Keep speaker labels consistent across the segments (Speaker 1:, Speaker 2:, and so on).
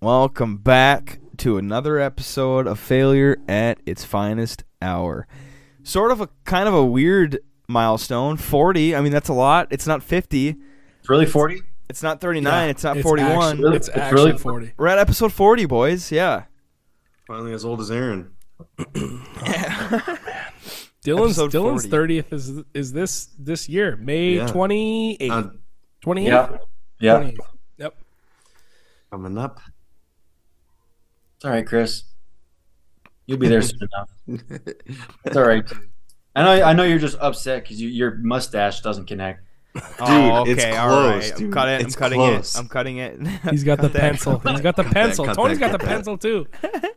Speaker 1: Welcome back to another episode of Failure at its Finest Hour. Sort of a kind of a weird milestone. 40. I mean, that's a lot. It's not 50.
Speaker 2: It's really 40?
Speaker 1: It's not 39.
Speaker 3: Yeah,
Speaker 1: it's not
Speaker 3: it's
Speaker 1: 41.
Speaker 3: actually- it's
Speaker 2: It's
Speaker 3: actually
Speaker 2: really-
Speaker 3: 40.
Speaker 1: We're at episode 40, boys. Yeah.
Speaker 4: Finally as old as Aaron.
Speaker 3: Dylan's
Speaker 1: Episode
Speaker 3: Dylan's
Speaker 1: 40.
Speaker 3: 30th is is this this year, May
Speaker 4: Yeah.
Speaker 3: 28th.
Speaker 4: Uh,
Speaker 3: 28th?
Speaker 2: Yeah. Yeah.
Speaker 3: 28th. Yep.
Speaker 4: coming up.
Speaker 2: It's all right, Chris. You'll be there soon enough. It's all right. I know. I know you're just upset because you, your mustache doesn't connect.
Speaker 1: oh,
Speaker 4: it's
Speaker 1: okay. All
Speaker 4: close,
Speaker 1: right. I'm
Speaker 4: dude.
Speaker 1: cutting it. I'm cutting
Speaker 4: close.
Speaker 1: it. I'm cutting it.
Speaker 3: He's got the
Speaker 1: that.
Speaker 3: pencil. He's got the
Speaker 4: Cut
Speaker 3: pencil.
Speaker 4: cut
Speaker 3: Tony's
Speaker 4: that,
Speaker 3: got the
Speaker 4: that.
Speaker 3: pencil too.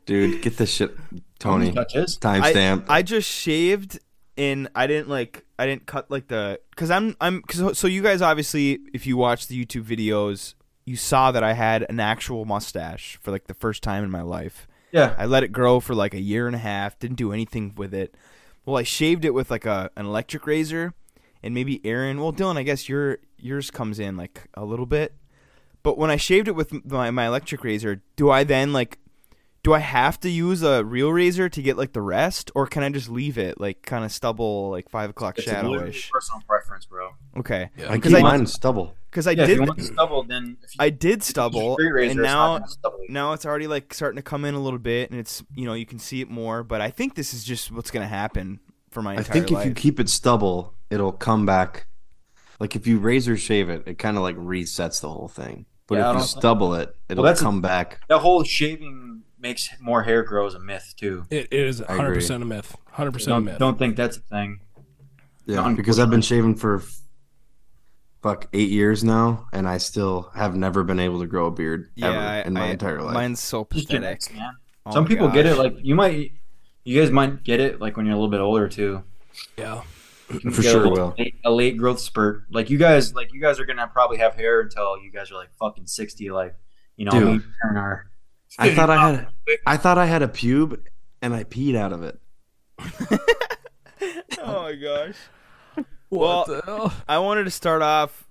Speaker 4: Dude, get this shit. Tony,
Speaker 2: Touch his.
Speaker 1: I,
Speaker 4: timestamp.
Speaker 1: I just shaved and I didn't like I didn't cut like the cuz I'm I'm cause, so you guys obviously if you watch the YouTube videos you saw that I had an actual mustache for like the first time in my life.
Speaker 2: Yeah.
Speaker 1: I let it grow for like a year and a half, didn't do anything with it. Well, I shaved it with like a an electric razor and maybe Aaron, well Dylan, I guess your yours comes in like a little bit. But when I shaved it with my, my electric razor, do I then like do I have to use a real razor to get like the rest, or can I just leave it like kind of stubble, like five o'clock
Speaker 2: It's literally
Speaker 1: shadowish?
Speaker 2: personal preference, bro.
Speaker 1: Okay,
Speaker 4: I
Speaker 1: because
Speaker 4: keep
Speaker 1: I-
Speaker 4: mine stubble.
Speaker 1: Because I
Speaker 2: yeah, if
Speaker 1: did,
Speaker 2: you want to stubble, then if you
Speaker 1: I did
Speaker 2: use a
Speaker 1: stubble,
Speaker 2: razor,
Speaker 1: and now
Speaker 2: gonna
Speaker 1: now it's already like starting to come in a little bit, and it's you know you can see it more. But I think this is just what's gonna happen for my
Speaker 4: I
Speaker 1: entire
Speaker 4: think if
Speaker 1: life.
Speaker 4: you keep it stubble, it'll come back. Like if you razor shave it, it kind of like resets the whole thing. But
Speaker 2: Yeah,
Speaker 4: if you stubble it, it'll
Speaker 2: that's a-
Speaker 4: come back.
Speaker 2: That whole shaving makes more hair grow is a myth too.
Speaker 3: It, it is
Speaker 4: I
Speaker 3: 100% a myth. 100% a
Speaker 2: Don't,
Speaker 3: myth.
Speaker 2: don't think that's a thing.
Speaker 4: Yeah, because I've been shaving for f- fuck eight years now, and I still have never been able to grow a beard
Speaker 1: yeah,
Speaker 4: ever
Speaker 1: I-
Speaker 4: in my
Speaker 1: I-
Speaker 4: entire life.
Speaker 1: mine's so pathetic.
Speaker 2: genetics.
Speaker 1: Oh
Speaker 2: Some
Speaker 1: my
Speaker 2: people get it like you might. You guys might get it like when you're a little bit older too.
Speaker 3: Yeah.
Speaker 4: For sure
Speaker 2: a,
Speaker 4: will.
Speaker 2: late, a late growth spurt. Like you guys, like you guys are gonna probably have hair until you guys are like fucking sixty. Like you know,
Speaker 4: Dude.
Speaker 2: me our.
Speaker 4: I thought I had, I thought I had a pube, and I peed out of it.
Speaker 1: oh my gosh.
Speaker 3: What
Speaker 1: Well,
Speaker 3: the hell?
Speaker 1: I wanted to start off.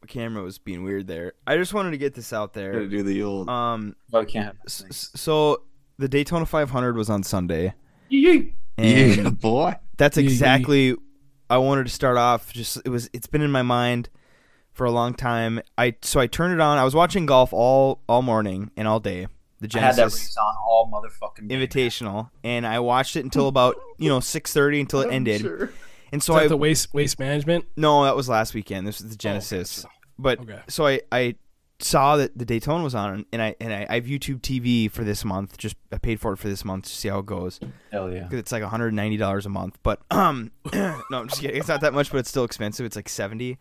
Speaker 1: The camera was being weird there. I just wanted to get this out
Speaker 4: Gotta
Speaker 1: there.
Speaker 4: do the old.
Speaker 1: Um,
Speaker 2: Oh, can't have
Speaker 1: s-
Speaker 2: things.
Speaker 1: s- so the Daytona 500 was on Sunday,
Speaker 2: Yee-yee.
Speaker 4: yeah, boy.
Speaker 1: that's
Speaker 3: Yee yee.
Speaker 1: exactly. I wanted to start off. Just it was. It's been in my mind for a long time. I so I turned it on. I was watching golf all all morning and all day. The
Speaker 2: I had that
Speaker 1: Genesis
Speaker 2: race on all motherfucking day, man.
Speaker 1: Invitational, and I watched it until about you know 6:30 until it ended. And so
Speaker 3: Is that
Speaker 1: I
Speaker 3: the waste waste management?
Speaker 1: no, that was last weekend. This was the Genesis. But
Speaker 3: Okay.
Speaker 1: so I I saw that the Daytona was on, and I and I, I have YouTube TV for this month. Just I paid for it for this month to see how it goes
Speaker 2: Hell yeah.
Speaker 1: because it's like 190 dollars a month. But um, no, I'm just kidding. It's not that much, but it's still expensive. It's like 70.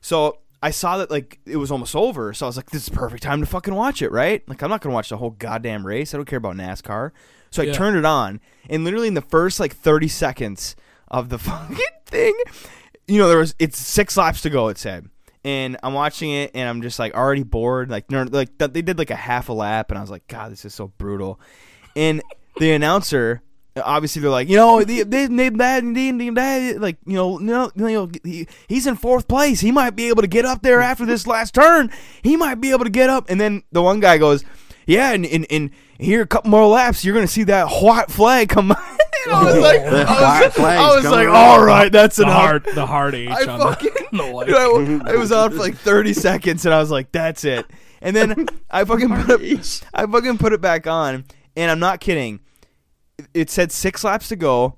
Speaker 1: So I saw that like it was almost over, so I was like, this is the perfect time to fucking watch it, right? Like I'm not gonna watch the whole goddamn race. I don't care about NASCAR. So I
Speaker 3: Yeah.
Speaker 1: turned it on, and literally in the first like 30 seconds of the fucking thing, you know, there was it's six laps to go. It said. And I'm watching it, and I'm just like already bored. Like, like th- they did like a half a lap, and I was like, God, this is so brutal. And the announcer, obviously, they're like, you know, they they that that, like, you know, no, you know, he, he's in fourth place. He might be able to get up there after this last turn. He might be able to get up. And then the one guy goes, yeah, and and, and here a couple more laps, you're gonna see that white flag come. And I was like, I was,
Speaker 4: flag's
Speaker 1: I was like, all right, that's
Speaker 3: The
Speaker 1: enough.
Speaker 3: hard the hard H
Speaker 1: I
Speaker 3: on
Speaker 1: fucking,
Speaker 3: the, the light.
Speaker 1: Dude, I, I was on for like 30 seconds, and I was like, "That's it." And then I fucking put it, I fucking put it back on, and I'm not kidding. It said six laps to go.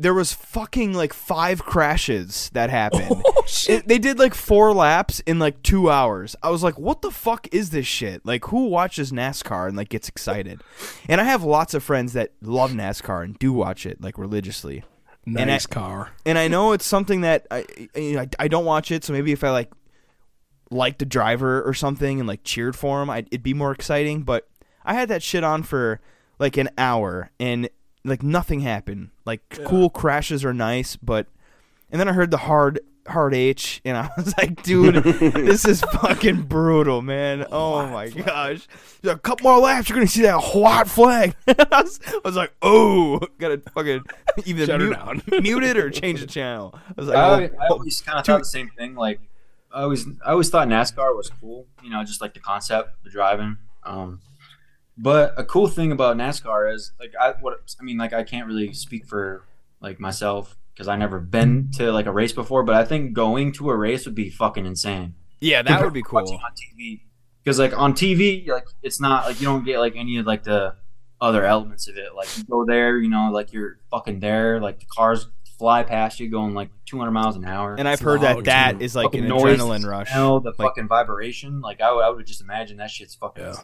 Speaker 1: There was fucking like five crashes that happened.
Speaker 3: Oh.
Speaker 1: It- they did like four laps in like two hours. I was like, "What the fuck is this shit?" Like, who watches NASCAR and like gets excited? And I have lots of friends that love NASCAR and do watch it like religiously
Speaker 3: nice
Speaker 1: I-
Speaker 3: car.
Speaker 1: and I know it's something that I, I I don't watch it, so maybe if I like liked a driver or something and like cheered for him, I'd, it'd be more exciting. But I had that shit on for like an hour, and like nothing happened. Like cool crashes are nice, but and then I heard the hard hard H, and I was like, dude, this is fucking brutal, man. Oh my gosh, There's a couple more laps, you're gonna see that white flag. I, was, I was like, oh, gotta fucking either
Speaker 3: Shut her
Speaker 1: mute,
Speaker 3: down.
Speaker 1: mute it or change the channel. I was like,
Speaker 2: I,
Speaker 1: well,
Speaker 2: I always kind of thought the same thing. Like, I always, I always thought NASCAR was cool. You know, just like the concept, the driving. Um, but a cool thing about NASCAR is like I what I mean like I can't really speak for like myself because I never been to like a race before, but I think going to a race would be fucking insane.
Speaker 1: Yeah, that would be cool.
Speaker 2: on TV because like on TV like it's not like you don't get like any of like the other elements of it. Like you go there, you know, like you're fucking there, like the cars fly past you going like 200 miles an hour.
Speaker 1: And I've heard that
Speaker 3: loud,
Speaker 1: that
Speaker 3: too.
Speaker 1: is like an
Speaker 2: noise,
Speaker 1: adrenaline rush.
Speaker 2: smell, the
Speaker 1: Like-
Speaker 2: fucking vibration. Like I would, I would just imagine that shit's fucking.
Speaker 3: Yeah.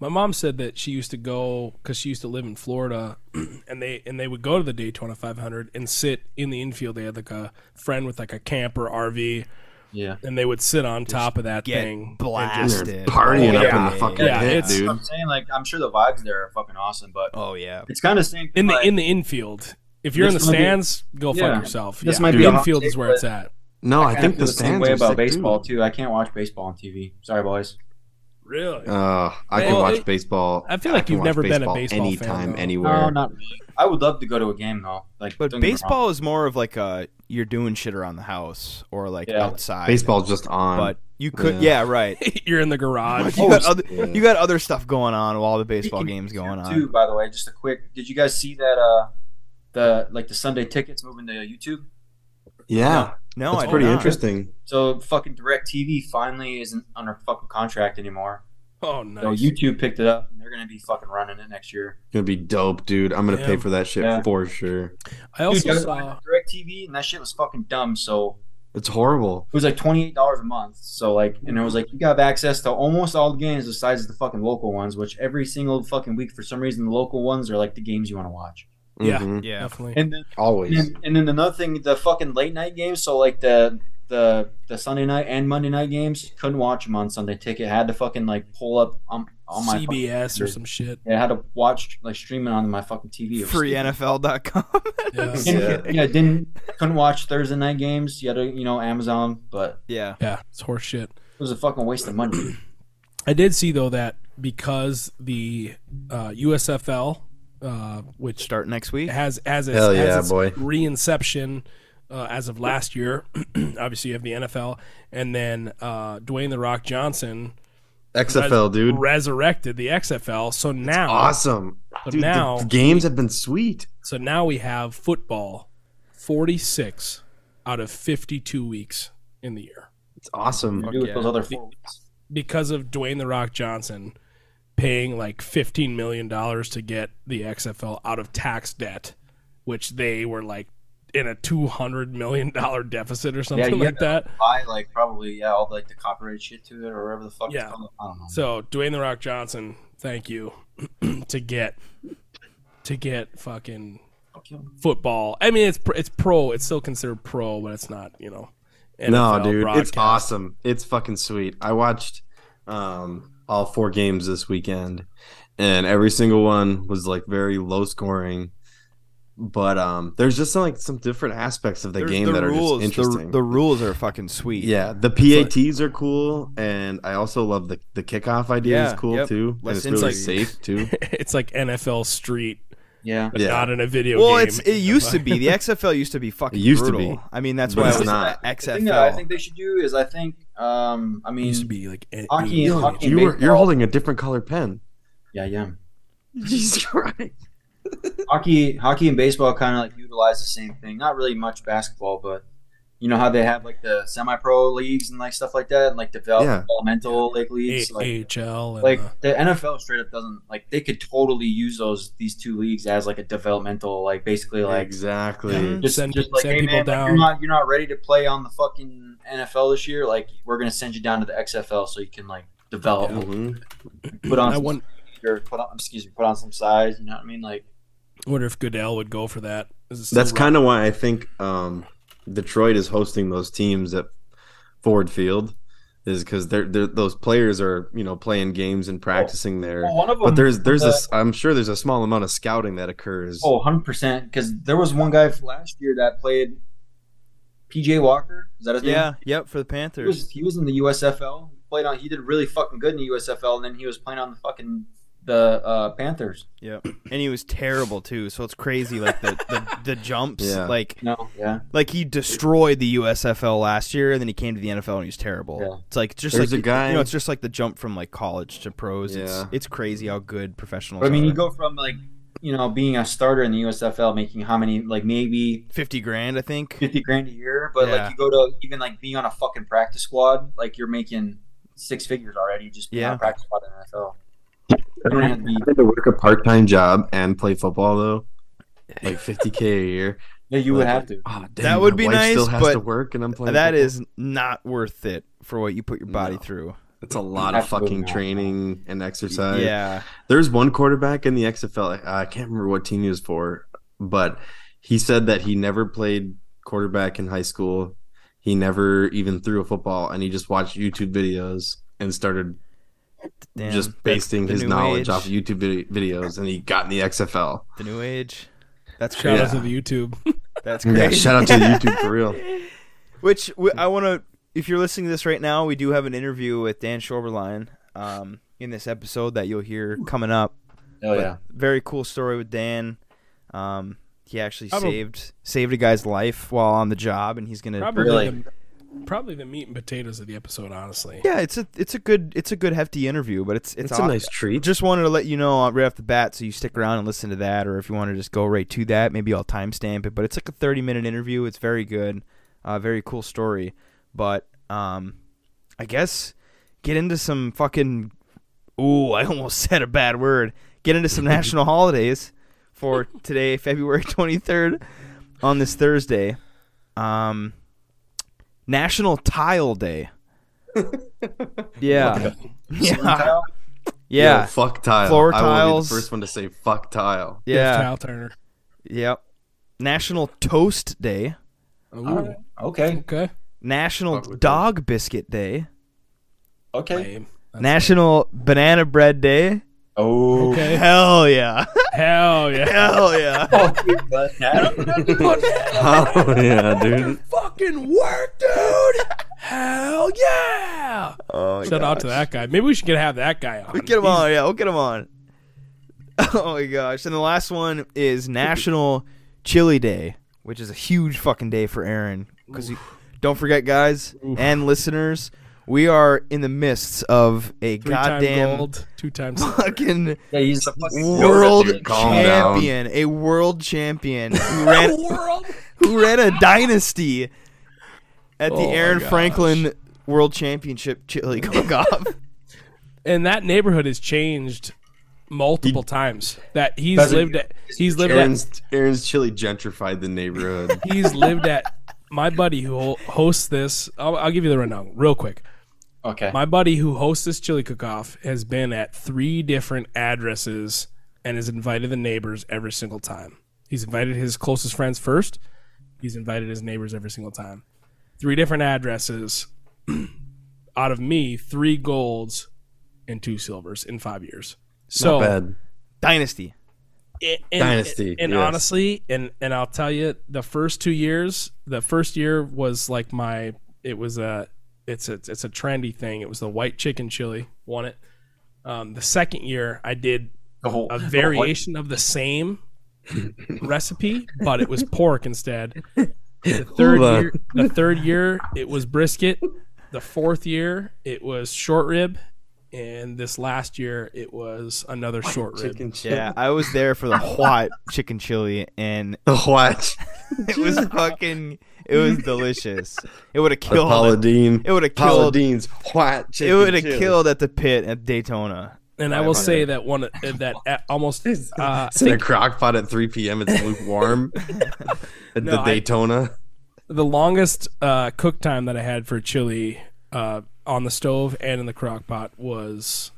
Speaker 3: My mom said that she used to go because she used to live in Florida, and they and they would go to the Daytona 500 and sit in the infield. They had like a friend with like a camper RV,
Speaker 2: Yeah.
Speaker 3: and they would sit on top of that
Speaker 1: get
Speaker 3: thing. and
Speaker 1: blasted.
Speaker 3: just-
Speaker 4: partying
Speaker 1: Oh,
Speaker 4: up in the fucking
Speaker 3: Yeah,
Speaker 4: pit, dude.
Speaker 2: I'm saying. Like I'm sure the vibes there are fucking awesome, but
Speaker 1: Oh yeah.
Speaker 2: it's kind of same.
Speaker 3: in the
Speaker 2: like,
Speaker 3: in the infield. If you're in the
Speaker 2: This might be-
Speaker 3: stands, go
Speaker 2: Yeah.
Speaker 3: fuck yourself.
Speaker 2: This
Speaker 3: yeah.
Speaker 2: might
Speaker 3: the
Speaker 2: be
Speaker 3: infield is where it's at.
Speaker 4: No, I,
Speaker 2: kinda
Speaker 4: think
Speaker 2: feel
Speaker 4: the
Speaker 2: the same way about
Speaker 4: sick,
Speaker 2: baseball
Speaker 4: too.
Speaker 2: too. I can't watch baseball on TV. Sorry, boys.
Speaker 3: Really?
Speaker 4: Uh, I can watch
Speaker 3: it-
Speaker 4: baseball.
Speaker 3: I feel like
Speaker 4: can
Speaker 3: you've never been a baseball fan,
Speaker 4: anytime,
Speaker 3: though.
Speaker 4: anywhere.
Speaker 2: No, not really. I would love to go to a game though. Like,
Speaker 1: But
Speaker 2: don't get me wrong.
Speaker 1: baseball is more of like a you're doing shit around the house or like
Speaker 2: Yeah.
Speaker 1: outside.
Speaker 4: Baseball's just on.
Speaker 1: But you could, yeah,
Speaker 4: Yeah.
Speaker 1: right.
Speaker 3: you're in the garage.
Speaker 1: You got other,
Speaker 4: yeah.
Speaker 1: you got other stuff going on while the baseball game's going on.
Speaker 2: Too, by the way, just a quick. Did you guys see that? Uh, the like the Sunday tickets moving to YouTube.
Speaker 4: Yeah,
Speaker 1: No,
Speaker 4: that's
Speaker 1: I
Speaker 4: pretty
Speaker 1: not.
Speaker 4: interesting.
Speaker 2: So fucking Direct TV finally isn't under fucking contract anymore.
Speaker 3: Oh,
Speaker 2: So
Speaker 3: nice.
Speaker 2: YouTube picked it up, and they're gonna be fucking running it next year.
Speaker 4: Gonna be dope, dude. I'm gonna
Speaker 3: Yeah.
Speaker 4: pay for that shit
Speaker 2: Yeah.
Speaker 4: for sure.
Speaker 3: I also
Speaker 2: Dude,
Speaker 3: saw.
Speaker 2: Direct TV, and that shit was fucking dumb. So
Speaker 4: It's horrible.
Speaker 2: it was like twenty eight dollars a month. So like, and it was like you got access to almost all the games besides the fucking local ones. Which every single fucking week, for some reason, the local ones are like the games you want to watch.
Speaker 3: Yeah.
Speaker 4: Mhm.
Speaker 1: Yeah.
Speaker 3: Definitely.
Speaker 2: And then
Speaker 4: Always.
Speaker 2: And then, and then another thing, the fucking late night games. So like the the the Sunday night and Monday night games, couldn't watch them on Sunday Ticket. Had to fucking like pull up on, on my
Speaker 3: CBS or some shit.
Speaker 2: Yeah, I had to watch like streaming on my fucking TV. It was stupid.
Speaker 1: FreeNFL.com.
Speaker 3: Yeah.
Speaker 4: Yeah.
Speaker 2: yeah. didn't couldn't watch Thursday night games. You had to, you know, Amazon, but
Speaker 1: yeah.
Speaker 3: Yeah, it's horse shit.
Speaker 2: it was a fucking waste of money.
Speaker 3: I did see though that because the uh, USFL, uh, which
Speaker 1: Start next week.
Speaker 3: has as its,
Speaker 4: Hell
Speaker 3: has
Speaker 4: yeah,
Speaker 3: its
Speaker 4: boy.
Speaker 3: reinception uh, as of last year. Obviously, you have the NFL, and then uh, Dwayne the Rock Johnson
Speaker 4: XFL, dude.
Speaker 3: resurrected the XFL. So now,
Speaker 4: Awesome.
Speaker 3: so
Speaker 4: Dude,
Speaker 3: now,
Speaker 4: the games have been sweet.
Speaker 3: so now we have football, forty six out of fifty two weeks in the year
Speaker 4: It's awesome.
Speaker 2: to
Speaker 1: yeah.
Speaker 2: those other four weeks.
Speaker 3: because of Dwayne the Rock Johnson paying like fifteen million dollars to get the XFL out of tax debt, which they were like in a two hundred million dollar deficit or something
Speaker 2: you
Speaker 3: like that.
Speaker 2: Buy like probably yeah all the, like the copyright shit to it or whatever the fuck.
Speaker 3: Yeah.
Speaker 2: It's called. I don't know.
Speaker 3: So Dwayne the Rock Johnson, thank you to get to get fucking
Speaker 2: Fuck you.
Speaker 3: football. I mean, it's it's pro. It's still considered pro, but it's not. You know.
Speaker 4: no,
Speaker 3: NFL
Speaker 4: dude, it's awesome. It's fucking sweet. I watched um, all four games this weekend, and every single one was like very low scoring. But um, there's just some, like some different aspects of the
Speaker 1: There's
Speaker 4: game
Speaker 1: the
Speaker 4: that
Speaker 1: rules.
Speaker 4: are just interesting.
Speaker 1: the rules are fucking sweet.
Speaker 4: yeah, the PATs are cool, and I also love the the kickoff idea
Speaker 1: Yeah,
Speaker 4: is cool
Speaker 1: yep.
Speaker 4: too. And
Speaker 1: Less
Speaker 4: it's really
Speaker 1: injury.
Speaker 4: safe too.
Speaker 3: it's like NFL Street,
Speaker 2: Yeah.
Speaker 3: but
Speaker 4: Yeah.
Speaker 3: not in a video
Speaker 1: Well,
Speaker 3: game.
Speaker 1: it's it used to be the XFL used to be fucking
Speaker 4: It used to
Speaker 1: brutal.
Speaker 4: be.
Speaker 1: I mean, that's
Speaker 4: But
Speaker 1: why
Speaker 4: it's
Speaker 1: it was
Speaker 4: not.
Speaker 1: the
Speaker 2: The thing that I think they should do is I think um I
Speaker 3: It
Speaker 2: mean
Speaker 3: used to be like
Speaker 2: hockey-
Speaker 3: a-
Speaker 2: hockey-
Speaker 4: you were, you're holding a different colored pen.
Speaker 2: yeah yeah
Speaker 4: Jesus Christ.
Speaker 2: hockey hockey and baseball kind of like utilize the same thing. Not really much basketball, but you know how they have like the semi-pro leagues and like stuff like that, and like develop,
Speaker 4: Yeah.
Speaker 2: developmental like leagues.
Speaker 3: A-
Speaker 2: like
Speaker 3: AHL
Speaker 2: like
Speaker 3: uh,
Speaker 2: the NFL straight up doesn't like they could totally use those these two leagues as like a developmental like basically like
Speaker 4: exactly.
Speaker 1: Yeah.
Speaker 2: just,
Speaker 3: Send-
Speaker 2: just like
Speaker 3: send
Speaker 2: hey
Speaker 3: people
Speaker 2: man like,
Speaker 3: down.
Speaker 2: you're not you're not ready to play on the fucking NFL this year like we're gonna send you down to the XFL so you can like develop
Speaker 4: Mhm.
Speaker 2: put on
Speaker 3: I
Speaker 2: some
Speaker 3: won-
Speaker 2: or put on excuse me put on some size you know what I mean like
Speaker 3: wonder if Goodell would go for that.
Speaker 4: That's kind of why I think um, Detroit is hosting those teams at Ford Field, is because they're, they're those players are you know playing games and practicing there.
Speaker 2: well, one of them
Speaker 4: But there's there's
Speaker 2: uh,
Speaker 4: a s- I'm sure there's a small amount of scouting that occurs.
Speaker 2: Oh, 100%. Because there was one guy last year that played PJ Walker. Is that his name?
Speaker 1: yeah, yep, for the
Speaker 2: He
Speaker 1: Panthers.
Speaker 2: was, he was in the USFL. He played on. He did really fucking good in the USFL, and then he was playing on the fucking the uh, Panthers.
Speaker 1: Yeah, And he was terrible too. So it's crazy, like the the, the jumps,
Speaker 4: Yeah.
Speaker 1: like
Speaker 2: No, yeah.
Speaker 1: like he destroyed the USFL last year, and then he came to the NFL and he was terrible.
Speaker 2: Yeah.
Speaker 1: It's like just
Speaker 4: There's
Speaker 1: like
Speaker 4: a guy-
Speaker 1: you know, it's just like the jump from like college to pros. It's
Speaker 4: Yeah.
Speaker 1: it's crazy how good professionals.
Speaker 2: But I mean,
Speaker 1: are.
Speaker 2: you go from like you know being a starter in the USFL, making how many like maybe
Speaker 1: fifty grand, I think.
Speaker 2: fifty grand a year, but
Speaker 1: Yeah.
Speaker 2: like you go to even like being on a fucking practice squad, like you're making six figures already just being on
Speaker 1: Yeah.
Speaker 2: a practice squad in the NFL.
Speaker 4: Having to work a part time job and play football though, like 50k a year.
Speaker 2: Yeah, you would have to.
Speaker 4: Oh, dang,
Speaker 1: That would
Speaker 4: my
Speaker 1: be
Speaker 4: wife Still
Speaker 1: nice,
Speaker 4: has
Speaker 1: but
Speaker 4: to work, and I'm playing.
Speaker 1: That
Speaker 4: football.
Speaker 1: is not worth it for what you put your body
Speaker 4: No.
Speaker 1: through.
Speaker 4: It's a lot of fucking
Speaker 2: not.
Speaker 4: training and exercise.
Speaker 1: yeah.
Speaker 4: There's one quarterback in the XFL. I can't remember what team he was for, but he said that he never played quarterback in high school. He never even threw a football, and he just watched YouTube videos and started
Speaker 1: Damn.
Speaker 4: just
Speaker 1: That's
Speaker 4: basing his knowledge
Speaker 1: age.
Speaker 4: off YouTube vid- videos, and he got in the XFL.
Speaker 1: the new age. That's
Speaker 3: Shout
Speaker 1: crazy.
Speaker 3: out to the YouTube.
Speaker 1: That's
Speaker 4: Yeah, shout out to YouTube for real.
Speaker 1: Which I want to. If you're listening to this right now, we do have an interview with Dan Schoeberlein um, in this episode that you'll hear coming up.
Speaker 2: Oh
Speaker 1: But
Speaker 2: yeah.
Speaker 1: Very cool story with Dan. Um, he actually
Speaker 3: I'm a-
Speaker 1: saved saved a guy's life while on the job, and he's gonna.
Speaker 2: Really?
Speaker 3: the, probably the meat and potatoes of the episode, honestly.
Speaker 1: Yeah, it's a it's a good it's a good hefty interview, but it's it's,
Speaker 4: It's a nice treat.
Speaker 1: Just wanted to let you know uh, right off the bat, so you stick around and listen to that, or if you want to just go right to that, maybe I'll timestamp it. But it's like a thirty minute interview. It's very good, uh, very cool story. But um, I guess get into some fucking. Ooh, I almost said a bad word. Get into some national holidays for today, February twenty third, on this Thursday. Um, National Tile Day. Yeah, yeah, yeah.
Speaker 4: Yo, fuck tile.
Speaker 1: Floor
Speaker 4: I will be
Speaker 1: tiles.
Speaker 4: the first one to say fuck tile.
Speaker 1: Yeah.
Speaker 3: Tile Turner.
Speaker 1: Yep. National Toast Day.
Speaker 3: Ooh,
Speaker 2: Okay.
Speaker 3: Okay.
Speaker 1: National
Speaker 4: Fuck with
Speaker 1: Dog Biscuit Day.
Speaker 2: Okay.
Speaker 3: Lame.
Speaker 1: National Banana Bread Day.
Speaker 2: Oh.
Speaker 3: Okay.
Speaker 1: Hell yeah.
Speaker 3: Hell yeah.
Speaker 1: Hell yeah.
Speaker 4: Oh yeah, dude.
Speaker 3: fucking work, dude. Hell yeah.
Speaker 1: Oh, my
Speaker 3: Shout out to that guy. Maybe we should get have that guy on.
Speaker 1: We get him on. Yeah, we'll get him on. Oh my gosh. And the last one is National Chili Day, which is a huge fucking day for Aaron. Because don't forget, guys and listeners, we are in the midst of a
Speaker 3: Three-time
Speaker 1: goddamn
Speaker 3: gold, two times.
Speaker 1: fucking
Speaker 2: Yeah, he's the fucking
Speaker 1: world
Speaker 4: dude. Down.
Speaker 1: champion, a world champion who ran who ran a dynasty at the
Speaker 3: Oh my
Speaker 1: Aaron. Franklin World Championship chili cook-off.
Speaker 3: And that neighborhood has changed multiple times. That he's lived at. He's lived at.
Speaker 4: Aaron's Aaron's chili gentrified the neighborhood.
Speaker 3: He's lived at. My buddy who hosts this, I'll, I'll give you the rundown real quick.
Speaker 2: Okay.
Speaker 3: My buddy who hosts this chili cook-off has been at three different addresses and has invited the neighbors every single time. He's invited his closest friends first. He's invited his neighbors every single time. Three different addresses. out of me, three golds and two silvers in five years. So
Speaker 4: Not bad.
Speaker 1: Dynasty.
Speaker 3: and, and-
Speaker 4: Dynasty,
Speaker 3: And,
Speaker 4: yes.
Speaker 3: honestly, and and I'll tell you, the first two years, the first year was like my. It was a. It's a it's a trendy thing. It was the white chicken chili. Won it. Um, the second year, I did
Speaker 2: The whole
Speaker 3: a variation of the same recipe, but it was pork instead. The third
Speaker 4: Hold
Speaker 3: year, the third year, it was brisket. The fourth year, it was short rib, and this last year, it was another short rib.
Speaker 4: Chicken chili.
Speaker 1: Yeah, I was there for the white chicken chili, and
Speaker 4: The what?
Speaker 1: it was fucking. It was delicious. It would have
Speaker 4: The
Speaker 1: killed.
Speaker 4: Paladine.
Speaker 1: It would have killed.
Speaker 4: Paladine's white
Speaker 1: It
Speaker 4: chicken
Speaker 1: would have killed at the pit at Daytona.
Speaker 3: And I will say that one uh, that uh, almost uh, I
Speaker 4: It's in a crock pot at 3 p.m. It's lukewarm at
Speaker 3: No,
Speaker 4: the
Speaker 3: I-
Speaker 4: Daytona.
Speaker 3: the longest uh, cook time that I had for chili uh, on the stove and in the crock pot was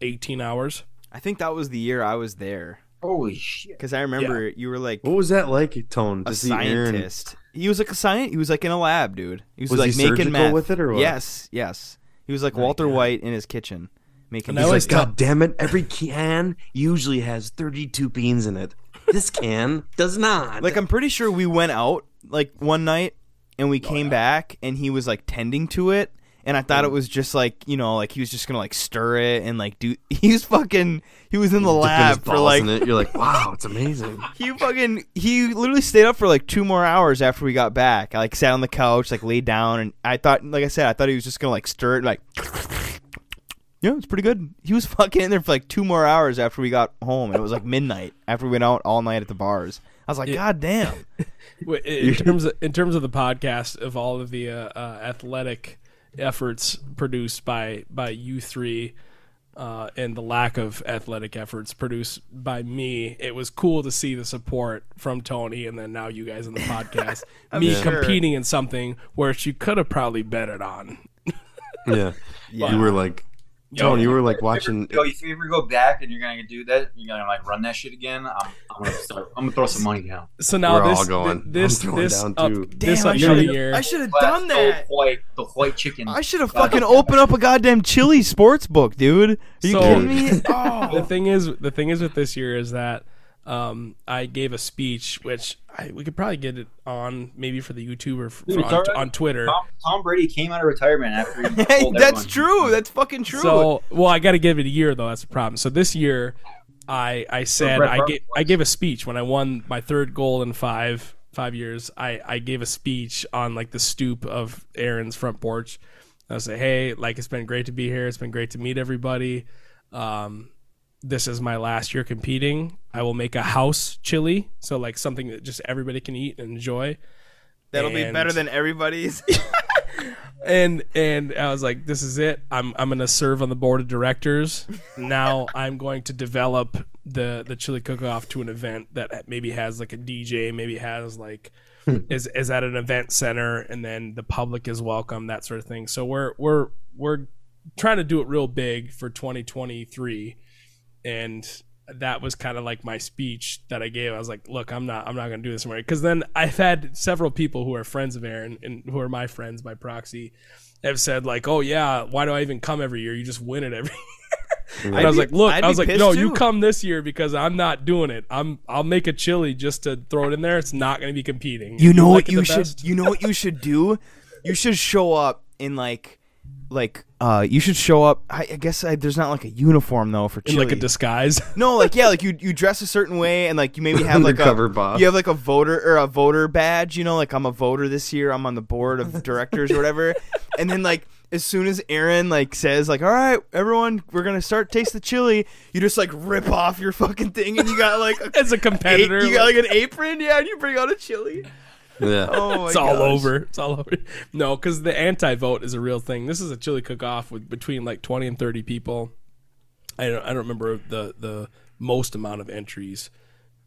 Speaker 3: 18 hours.
Speaker 1: I think that was the year I was there
Speaker 2: Holy shit.
Speaker 1: because I remember you were like
Speaker 4: What was that like, Tone? To
Speaker 1: a
Speaker 4: see Aaron?
Speaker 1: scientist. He was like a scientist. He was like in a lab, dude. He was,
Speaker 4: Was
Speaker 1: like
Speaker 4: he
Speaker 1: making
Speaker 4: surgical
Speaker 1: meth
Speaker 4: with it or what?
Speaker 1: Yes, yes. He was like Walter White in his kitchen making.
Speaker 3: And I
Speaker 4: He's like, God damn it! Every can usually has 32 beans in it. This can does not.
Speaker 1: like I'm pretty sure we went out like one night and
Speaker 4: Oh,
Speaker 1: we came back and he was like tending to it and I thought it was just like you know, like he was just gonna like stir it and like do. He was fucking. He was in the lab for like.
Speaker 4: it. You're like, wow, it's amazing.
Speaker 1: He fucking. He literally stayed up for like two more hours after we got back. I like sat on the couch, like laid down, and I thought, like I said, I thought he was just gonna like stir it, like. Yeah, it's pretty good. He was fucking in there for like two more hours after we got home, and it was like midnight after we went out all night at the bars. I was like, God damn.
Speaker 3: Wait, In terms of in terms of the podcast of all of the uh, uh, athletic efforts produced by by you three. Uh, and the lack of athletic efforts produced by me, it was cool to see the support from Tony, and then now you guys in the podcast, me
Speaker 1: sure.
Speaker 3: competing in something where she could have probably betted on.
Speaker 4: Yeah.
Speaker 1: Yeah.
Speaker 4: You were like, Tony, you were like watching.
Speaker 2: Yo, if you ever go back and you're gonna do that, you're gonna like run that shit again. I'm, I'm gonna start. I'm gonna throw some money down.
Speaker 3: So now
Speaker 4: We're
Speaker 3: this
Speaker 4: all going.
Speaker 3: this
Speaker 4: I'm
Speaker 3: this
Speaker 4: down
Speaker 3: up,
Speaker 4: too.
Speaker 3: this
Speaker 1: Damn, I should
Speaker 3: year.
Speaker 1: have. I should have done that.
Speaker 2: The white, the white chicken.
Speaker 1: I should have fucking opened up a goddamn chili sports book, dude. Are you
Speaker 3: So-
Speaker 1: kidding me?
Speaker 3: the
Speaker 1: Oh.
Speaker 3: thing is, the thing is with this year is that um, I gave a speech, which I, we could probably get it on maybe for the YouTube or f-
Speaker 2: Dude,
Speaker 3: on,
Speaker 2: alright.
Speaker 3: on Twitter.
Speaker 2: Tom, Tom Brady came out of retirement after. He
Speaker 1: Hey,
Speaker 2: told
Speaker 1: that's
Speaker 2: everyone-
Speaker 1: true. That's fucking true.
Speaker 3: So, well, I got to give it a year though. That's the problem. So this year, I I said I
Speaker 2: Favre
Speaker 3: gave I gave a speech when I won my third goal in five five years. I I gave a speech on like the stoop of Aaron's front porch. I say, hey, like it's been great to be here. It's been great to meet everybody. Um, this is my last year competing. I will make a house chili, so like something that just everybody can eat and enjoy.
Speaker 1: That'll be better than everybody's.
Speaker 3: and and I was like, this is it. I'm I'm gonna serve on the board of directors. now I'm going to develop the the chili cook off to an event that maybe has like a DJ, maybe has like hmm. is is at an event center, and then the public is welcome, that sort of thing. So we're we're we're trying to do it real big for 2023, and that was kind of like my speech that I gave. I was like, "Look, I'm not, I'm not going to do this anymore." Because then I've had several people who are friends of Aaron and who are my friends by proxy have said like, "Oh yeah, why do I even come every year? You just win it every." Year. and I was
Speaker 1: be-
Speaker 3: like, "Look,
Speaker 1: I'd
Speaker 3: I was like, no,
Speaker 1: too.
Speaker 3: you come this year because I'm not doing it. I'm, I'll make a chili just to throw it in there. It's not going to be competing.
Speaker 1: You know
Speaker 3: like
Speaker 1: what
Speaker 3: it
Speaker 1: you should
Speaker 3: best-
Speaker 1: you know what you should do? You should show up in like like uh you should show up I, I guess I, there's not like a uniform though for
Speaker 3: in
Speaker 1: chili.
Speaker 3: like a disguise."
Speaker 1: no, like yeah, like you you dress a certain way and like you maybe have like a
Speaker 4: Undercover boss.
Speaker 1: you have like a voter or a voter badge, you know, like I'm a voter this year, I'm on the board of directors or whatever. And then like as soon as Aaron like says like, "All right, everyone, we're going to start taste the chili." You just like rip off your fucking thing and you got like a
Speaker 3: As a competitor,
Speaker 1: you got like an apron, yeah, and you bring out a chili.
Speaker 4: Yeah.
Speaker 1: Oh my
Speaker 3: it's all
Speaker 1: gosh.
Speaker 3: over. It's all over. No, because the anti-vote is a real thing. This is a chili cook-off with between like twenty and thirty people. I don't. I don't remember the the most amount of entries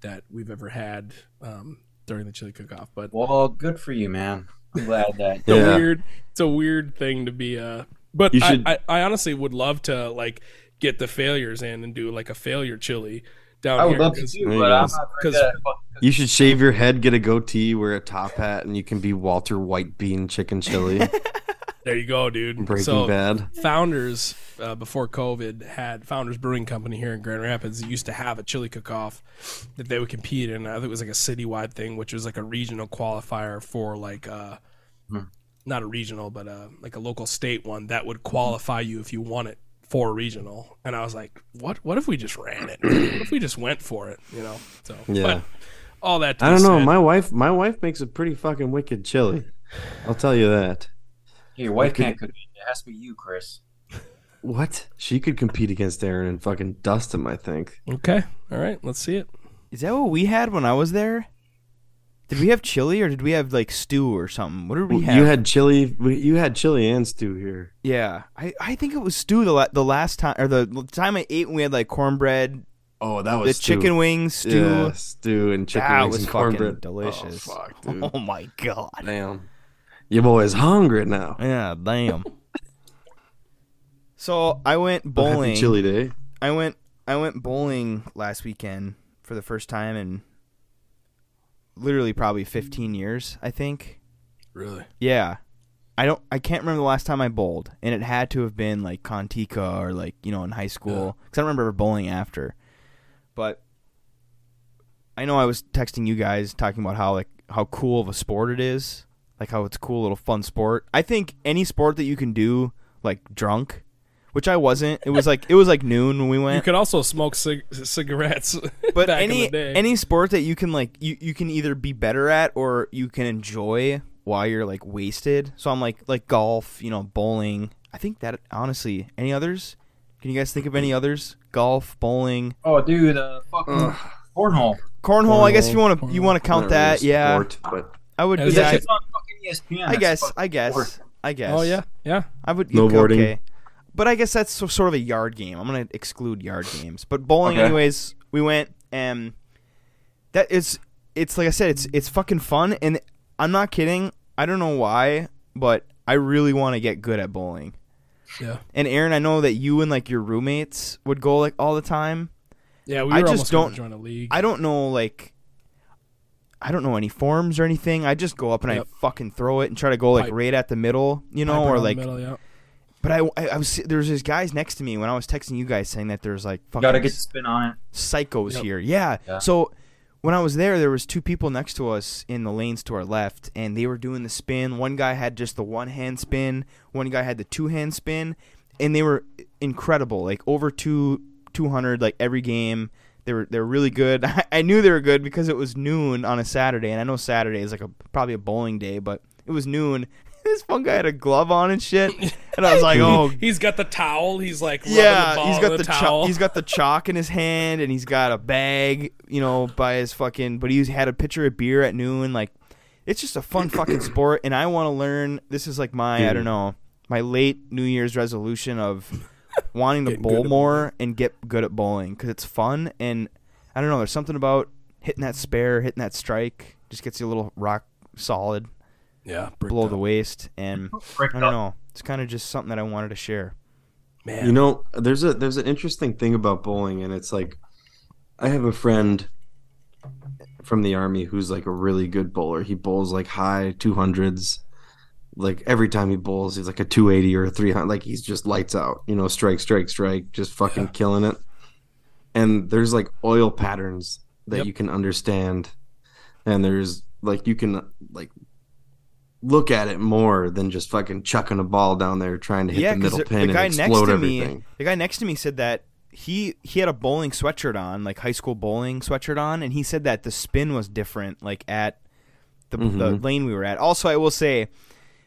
Speaker 3: that we've ever had um, during the chili cook-off, but
Speaker 2: Well, good for you, man. I'm glad that.
Speaker 3: it's a weird. It's a weird thing to be. Uh, but
Speaker 4: You
Speaker 3: I,
Speaker 4: should-
Speaker 3: I, I honestly would love to like get the failures in and do like a failure chili down
Speaker 2: I would
Speaker 3: here.
Speaker 2: love to too,
Speaker 4: you
Speaker 2: but. I'm not afraid
Speaker 3: 'Cause-
Speaker 2: to-
Speaker 4: You should shave your head, get a goatee, wear a top hat, and you can be Walter White Bean Chicken Chili.
Speaker 3: There you go, dude.
Speaker 4: Breaking
Speaker 3: so,
Speaker 4: Bad.
Speaker 3: Founders uh, before COVID had Founders Brewing Company here in Grand Rapids used to have a chili cook-off that they would compete in. I think it was like a citywide thing, which was like a regional qualifier for like uh,
Speaker 2: Hmm.
Speaker 3: not a regional, but uh, like a local state one that would qualify you if you won it for a regional. And I was like, what? What if we just ran it? what if we just went for it? You know? So
Speaker 4: Yeah.
Speaker 3: But all that. To
Speaker 4: I don't know.
Speaker 3: said-
Speaker 4: My wife, my wife makes a pretty fucking wicked chili. I'll tell you that.
Speaker 2: Your wife
Speaker 4: could-
Speaker 2: can't cook it. It has to be you, Chris.
Speaker 4: What? She could compete against Aaron and fucking dust him. I think.
Speaker 3: okay. All right. Let's see it.
Speaker 1: Is that what we had when I was there? Did we have chili or did we have like stew or something? What did we have?
Speaker 4: You had chili. You had chili and stew here.
Speaker 1: yeah, I, I think it was stew the la- the last time or the time I ate when we had like cornbread,
Speaker 4: Oh, that
Speaker 1: the
Speaker 4: was stew.
Speaker 1: chicken wings stew.
Speaker 4: Yeah, stew and chicken
Speaker 1: that
Speaker 4: wings
Speaker 1: was
Speaker 4: and cornbread.
Speaker 1: Oh, delicious.
Speaker 4: Oh, fuck, dude.
Speaker 1: Oh my god.
Speaker 4: Damn. Your boy's hungry now.
Speaker 1: Yeah, damn. so I went bowling.
Speaker 4: Happy chili day.
Speaker 1: I went I went bowling last weekend for the first time in literally probably 15 years, I think.
Speaker 3: Really?
Speaker 1: Yeah. I don't I can't remember the last time I bowled and it had to have been like Contica or like, you know, in high school cuz I don't remember bowling after. But I know I was texting you guys talking about how like how cool of a sport it is. like how it's a cool little fun sport. I think any sport that you can do like drunk, which I wasn't. It was like it was like noon when we went.
Speaker 3: You
Speaker 1: went.
Speaker 3: could also smoke cig- cigarettes.
Speaker 1: but
Speaker 3: back
Speaker 1: any
Speaker 3: in the day.
Speaker 1: any sport that you can like you, you can either be better at or you can enjoy while you're like wasted. So I'm like like golf, you know, bowling. I think that honestly, any others? Can you guys think of any others? Golf, bowling,
Speaker 2: Oh, dude, uh, fucking cornhole.
Speaker 1: cornhole. I guess you want to you want to count that.
Speaker 4: really
Speaker 1: Yeah,
Speaker 4: sport, but
Speaker 1: I would.
Speaker 3: Yeah,
Speaker 1: Yeah, I,
Speaker 2: It's on fucking ESPN.
Speaker 1: I guess. I guess.
Speaker 2: sport.
Speaker 1: I guess.
Speaker 3: oh yeah, yeah.
Speaker 1: I would.
Speaker 4: Snowboarding.
Speaker 1: Okay. But I guess that's sort of a yard game. I'm gonna exclude yard games. But bowling,
Speaker 2: Okay.
Speaker 1: anyways, we went and that is. It's like I said. It's it's fucking fun, and I'm not kidding. I don't know why, but I really want to get good at bowling.
Speaker 3: Yeah.
Speaker 1: And Aaron, I know that you and like your roommates would go like all the time.
Speaker 3: Yeah, we were
Speaker 1: I just
Speaker 3: almost gonna
Speaker 1: don't-
Speaker 3: join a league.
Speaker 1: I don't know like. I don't know any forms or anything. I just go up and
Speaker 3: Yep.
Speaker 1: I fucking throw it and try to go like
Speaker 3: Pipe.
Speaker 1: right at the middle, you know,
Speaker 3: Piper
Speaker 1: or like
Speaker 3: middle, yeah.
Speaker 1: But I, I, I was there was these guys next to me when I was texting you guys saying that there's like fucking
Speaker 2: gotta get the spin on it.
Speaker 1: psychos
Speaker 3: Yep.
Speaker 1: here. Yeah.
Speaker 2: Yeah.
Speaker 1: So when I was there, there was two people next to us in the lanes to our left, and they were doing the spin. One guy had just the one hand spin. One guy had the two hand spin, and they were incredible. Like over two two hundred like every game. They were they were really good. I, I knew they were good because it was noon on a Saturday, and I know Saturday is like a probably a bowling day, but it was noon. this one guy had a glove on and shit, and I was like, oh
Speaker 3: He's got the towel. He's like
Speaker 1: yeah,
Speaker 3: the ball
Speaker 1: he's got
Speaker 3: the,
Speaker 1: the, cho- he's got the chalk in his hand, and he's got a bag, you know, by his fucking. But he had a pitcher of beer at noon. Like, it's just a fun fucking sport, and I want to learn. This is like my, I
Speaker 4: hmm.
Speaker 1: don't know, my late New Year's resolution of wanting to bowl more and get good at bowling because it's fun, and I don't know. There's something about hitting that spare, hitting that strike, just gets you a little rock solid
Speaker 3: yeah, bricked
Speaker 1: below
Speaker 3: up.
Speaker 1: the waist, and
Speaker 2: Bricked
Speaker 1: I don't
Speaker 2: up.
Speaker 1: know. It's kind of just something that I wanted to share.
Speaker 3: Man,
Speaker 4: You know, there's a there's an interesting thing about bowling, and it's like I have a friend from the army who's like a really good bowler. He bowls like high two hundreds. Like every time he bowls, he's like a two eighty or a three hundred. Like he's just lights out. You know, strike, strike, strike, just fucking
Speaker 3: Yeah.
Speaker 4: killing it. And there's like oil patterns that
Speaker 3: Yep.
Speaker 4: you can understand, and there's like you can like look at it more than just fucking chucking a ball down there trying to hit
Speaker 1: yeah,
Speaker 4: the
Speaker 1: 'cause
Speaker 4: middle
Speaker 1: the,
Speaker 4: pin
Speaker 1: the
Speaker 4: and
Speaker 1: guy
Speaker 4: explode
Speaker 1: next to
Speaker 4: everything.
Speaker 1: me, the guy next to me said that he he had a bowling sweatshirt on, like high school bowling sweatshirt on, and he said that the spin was different, like at the the
Speaker 4: Mhm.
Speaker 1: lane we were at. Also, I will say,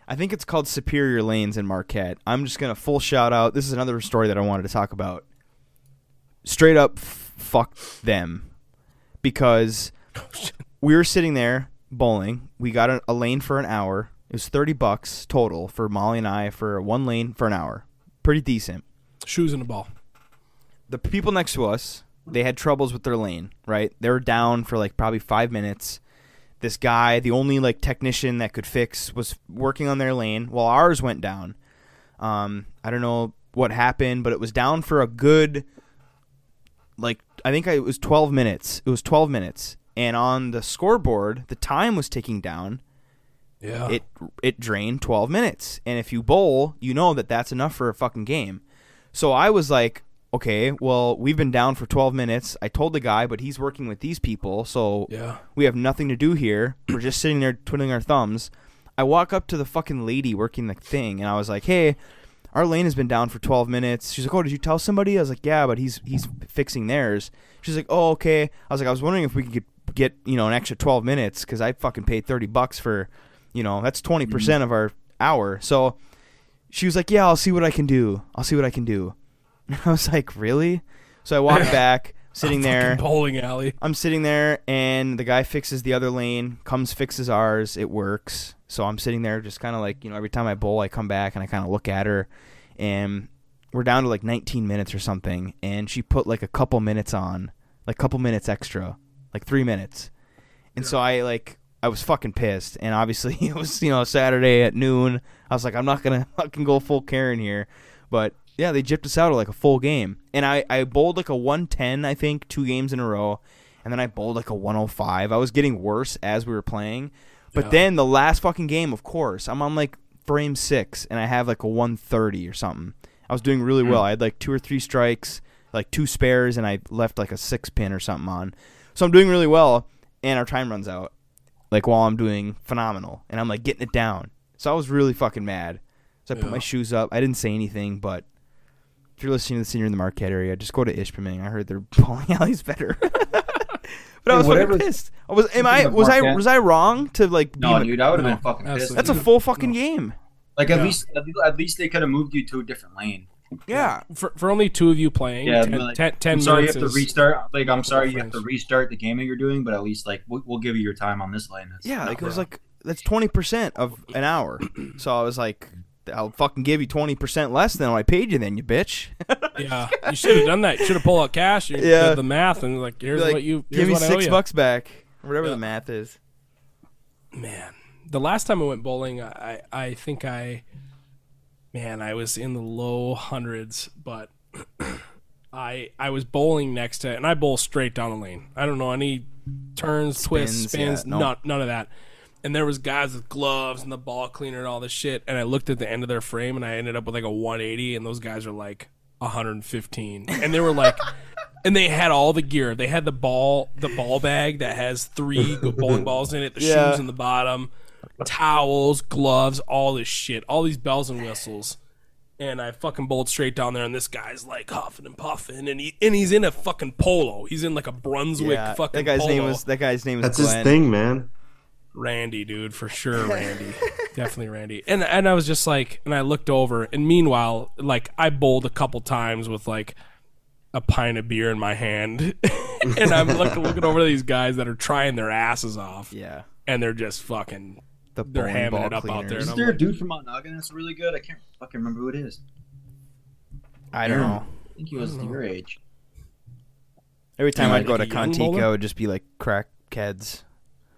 Speaker 1: I think it's called Superior Lanes in Marquette. I'm just gonna full shout out. This is another story that I wanted to talk about. Straight up, f- fuck them, because we were sitting there bowling. We got a, a lane for an hour. It was thirty bucks total for Molly and I for one lane for an hour. Pretty decent.
Speaker 3: shoes and a ball.
Speaker 1: The people next to us, they had troubles with their lane. Right, they were down for like probably five minutes. This guy, the only like technician that could fix, was working on their lane while ours went down. Um, I don't know what happened, but it was down for a good, like I think I, it was twelve minutes. It was twelve minutes, and on the scoreboard, the time was ticking down.
Speaker 3: Yeah,
Speaker 1: it it drained 12 minutes. And if you bowl you know that that's enough for a fucking game. So i was like okay well we've been down for 12 minutes. I told the guy but he's working with these people so
Speaker 3: yeah.
Speaker 1: we have nothing to do here. We're just sitting there twiddling our thumbs. I walk up to the fucking lady working the thing and i was like hey our lane has been down for 12 minutes. She's like oh did you tell somebody? I was like yeah but he's he's fixing theirs. She's like oh okay. I was like i was wondering if we could get, you know an extra 12 minutes because i fucking paid 30 bucks for you know that's 20% mm-hmm. percent of our hour. So she was like yeah i'll see what i can do. I'll see what i can do. I was like really? So i walked back sitting
Speaker 3: A
Speaker 1: there.
Speaker 3: bowling alley.
Speaker 1: I'm sitting there and the guy fixes the other lane, comes fixes ours, it works. So I'm sitting there just kind of like, you know, every time I bowl, I come back and I kind of look at her and we're down to like 19 minutes or something and she put like a couple minutes on, like a couple minutes extra, like 3 minutes. And so I like I was fucking pissed and obviously it was, you know, Saturday at noon. I was like I'm not going to fucking go full Karen here. But yeah, they gypped us out of like a full game. And I, I bowled like a 110, I think, two games in a row. And then I bowled like a 105. I was getting worse as we were playing. But
Speaker 3: Yeah.
Speaker 1: then the last fucking game, of course, I'm on like frame six and I have like a 130 or something. I was doing really hmm. well. I had like two or three strikes, like two spares, and I left like a six pin or something on. So I'm doing really well. And our time runs out. like while I'm doing phenomenal, and I'm like getting it down. So I was really fucking mad. So I put
Speaker 3: Yeah.
Speaker 1: my shoes up. I didn't say anything, but if you're listening to the and you're in the Marquette area, just go to Ishpeming. I heard their bowling alley's better. but I was
Speaker 2: whatever-
Speaker 1: fucking pissed. I was. Am I? Was I? Was I wrong to like?
Speaker 2: No,
Speaker 1: be,
Speaker 2: dude, I would have
Speaker 3: No,
Speaker 2: been fucking pissed.
Speaker 1: That's a full fucking game.
Speaker 2: Like at
Speaker 3: Yeah.
Speaker 2: at least- at least they could have moved you to a different lane.
Speaker 1: Yeah.
Speaker 3: For, for only two of you playing,
Speaker 2: Yeah,
Speaker 3: 10,
Speaker 2: like,
Speaker 3: 10 10
Speaker 2: I'm sorry you
Speaker 3: minutes
Speaker 2: have to restart. Like I'm sorry you have to restart the game that you're doing, but at least like we'll, we'll give you your time on this lane. It's
Speaker 1: Yeah, like it was like that's twenty percent of an hour. So I was like, I'll fucking give you twenty percent less than what I paid you. Then you bitch.
Speaker 3: Yeah, you should have done that. You should have pulled out cash. You
Speaker 1: Yeah.
Speaker 3: did the math and like, here's
Speaker 1: like,
Speaker 3: what you here's
Speaker 1: give me
Speaker 3: what I owe
Speaker 1: six
Speaker 3: you.
Speaker 1: bucks back, whatever
Speaker 3: Yeah.
Speaker 1: the math is.
Speaker 3: Man, the last time I went bowling, I I think I, man, I was in the low hundreds, but I I was bowling next to, and I bowl straight down the lane. I don't know any turns, twists,
Speaker 1: Spins,
Speaker 3: spins,
Speaker 1: yeah, no.
Speaker 3: none, none of that. And there was guys with gloves and the ball cleaner and all this shit. And I looked at the end of their frame, and I ended up with like a 180, and those guys are like 115, and they were like. And they had all the gear. They had the ball, the ball bag that has three bowling balls in it, the
Speaker 1: Yeah.
Speaker 3: shoes in the bottom, towels, gloves, all this shit, all these bells and whistles. And I fucking bowled straight down there, and this guy's like huffing and puffing, and he and he's in a fucking polo. He's in like a Brunswick
Speaker 1: Yeah,
Speaker 3: fucking.
Speaker 1: that guy's
Speaker 3: polo.
Speaker 1: name was that guy's name was
Speaker 4: That's
Speaker 1: Glenn.
Speaker 4: his thing, man.
Speaker 3: Randy, dude, for sure, Randy, definitely Randy. And and I was just like, and I looked over, and meanwhile, like I bowled a couple times with like a pint of beer in my hand, and I'm looking looking over to these guys that are trying their asses off,
Speaker 1: Yeah,
Speaker 3: and they're just fucking.
Speaker 1: The
Speaker 3: They're
Speaker 1: bowling
Speaker 3: hamming
Speaker 1: ball
Speaker 3: it up out there,
Speaker 1: cleaners.
Speaker 3: and
Speaker 2: Is
Speaker 3: I'm
Speaker 2: there a dude from Mount Noggin that's really good? I can't fucking remember who it is.
Speaker 1: I don't know.
Speaker 2: I think he was your age.
Speaker 1: Every time
Speaker 2: Yeah,
Speaker 1: I'd go to
Speaker 3: a young
Speaker 1: Contica,
Speaker 3: bowler?
Speaker 1: it would just be like crackheads.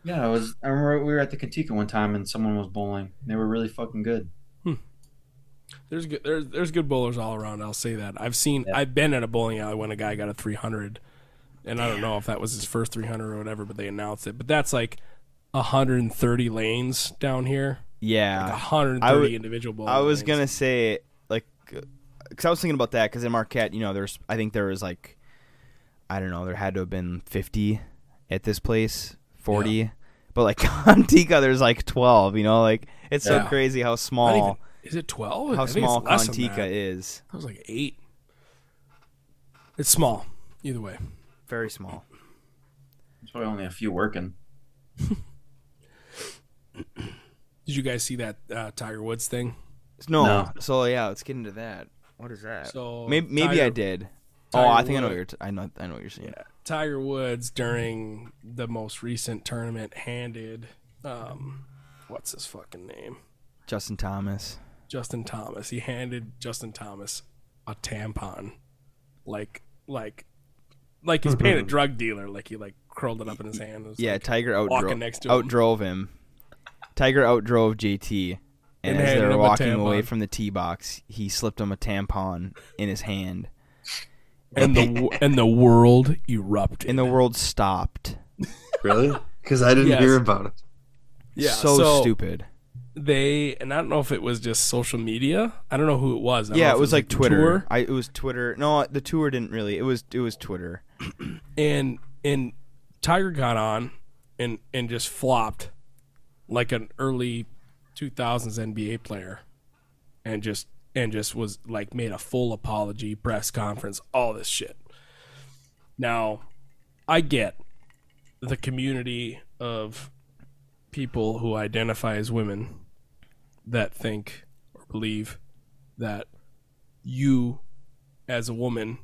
Speaker 2: Yeah, I was. I remember we were at the Kentika one time and someone was bowling. They were really fucking good. Hmm.
Speaker 3: There's good there's there's good bowlers all around. I'll say that. I've seen
Speaker 2: Yeah.
Speaker 3: I've been at a bowling alley when a guy got a 300, and I don't know if that was his first 300 or whatever, but they announced it. But that's like 130 lanes down here, like
Speaker 1: Yeah,
Speaker 3: 130
Speaker 1: I would-
Speaker 3: individual bowling.
Speaker 1: I was
Speaker 3: lanes.
Speaker 1: gonna say like, because I was thinking about that because in Marquette, you know, there's I think there was like, I don't know, there had to have been fifty at this place, forty, but like Contica, there's like twelve. You know, like it's so crazy how small
Speaker 3: even- is it 12?
Speaker 1: how
Speaker 3: I
Speaker 1: small
Speaker 3: less than
Speaker 1: Contica
Speaker 3: that.
Speaker 1: is.
Speaker 3: That was like eight. It's small, either way.
Speaker 1: Very small.
Speaker 2: There's probably only a few working.
Speaker 3: Did you guys see that uh, Tiger Woods thing?
Speaker 1: No,
Speaker 2: No.
Speaker 1: so yeah, let's get into that. What is that?
Speaker 3: So
Speaker 1: maybe maybe I did.
Speaker 3: Tiger
Speaker 1: oh, I think I know what you're. T- I know. I know what you're saying.
Speaker 3: Yeah, Tiger Woods during the most recent tournament handed, um, what's his fucking name?
Speaker 1: Justin Thomas.
Speaker 3: Justin Thomas. He handed Justin Thomas a tampon, like like like he's paying a drug dealer. Like he like curled it up in his hand. was
Speaker 1: Yeah,
Speaker 3: like,
Speaker 1: Tiger
Speaker 3: walking
Speaker 1: outdrove
Speaker 3: next to him.
Speaker 1: outdrove him. Tiger outdrove JT, and,
Speaker 3: And
Speaker 1: as they were walking away from the tee box, he slipped him a tampon in his hand,
Speaker 3: and the and the world erupted.
Speaker 1: and the world stopped.
Speaker 4: Really? Because I didn't
Speaker 3: Yes.
Speaker 4: hear about it.
Speaker 3: yeah,
Speaker 1: so, stupid.
Speaker 3: They and I don't know if it was just social media. I don't know who it was. I don't know
Speaker 1: Yeah, it was like
Speaker 3: the
Speaker 1: Twitter.
Speaker 3: tour.
Speaker 1: I it was Twitter. No, the tour didn't really. It was it was Twitter.
Speaker 3: and and Tiger got on and and just flopped like an early 2000s NBA player and just and just was like made a full apology press conference all this shit. Now i get the community of people who identify as women that think or believe that you as a woman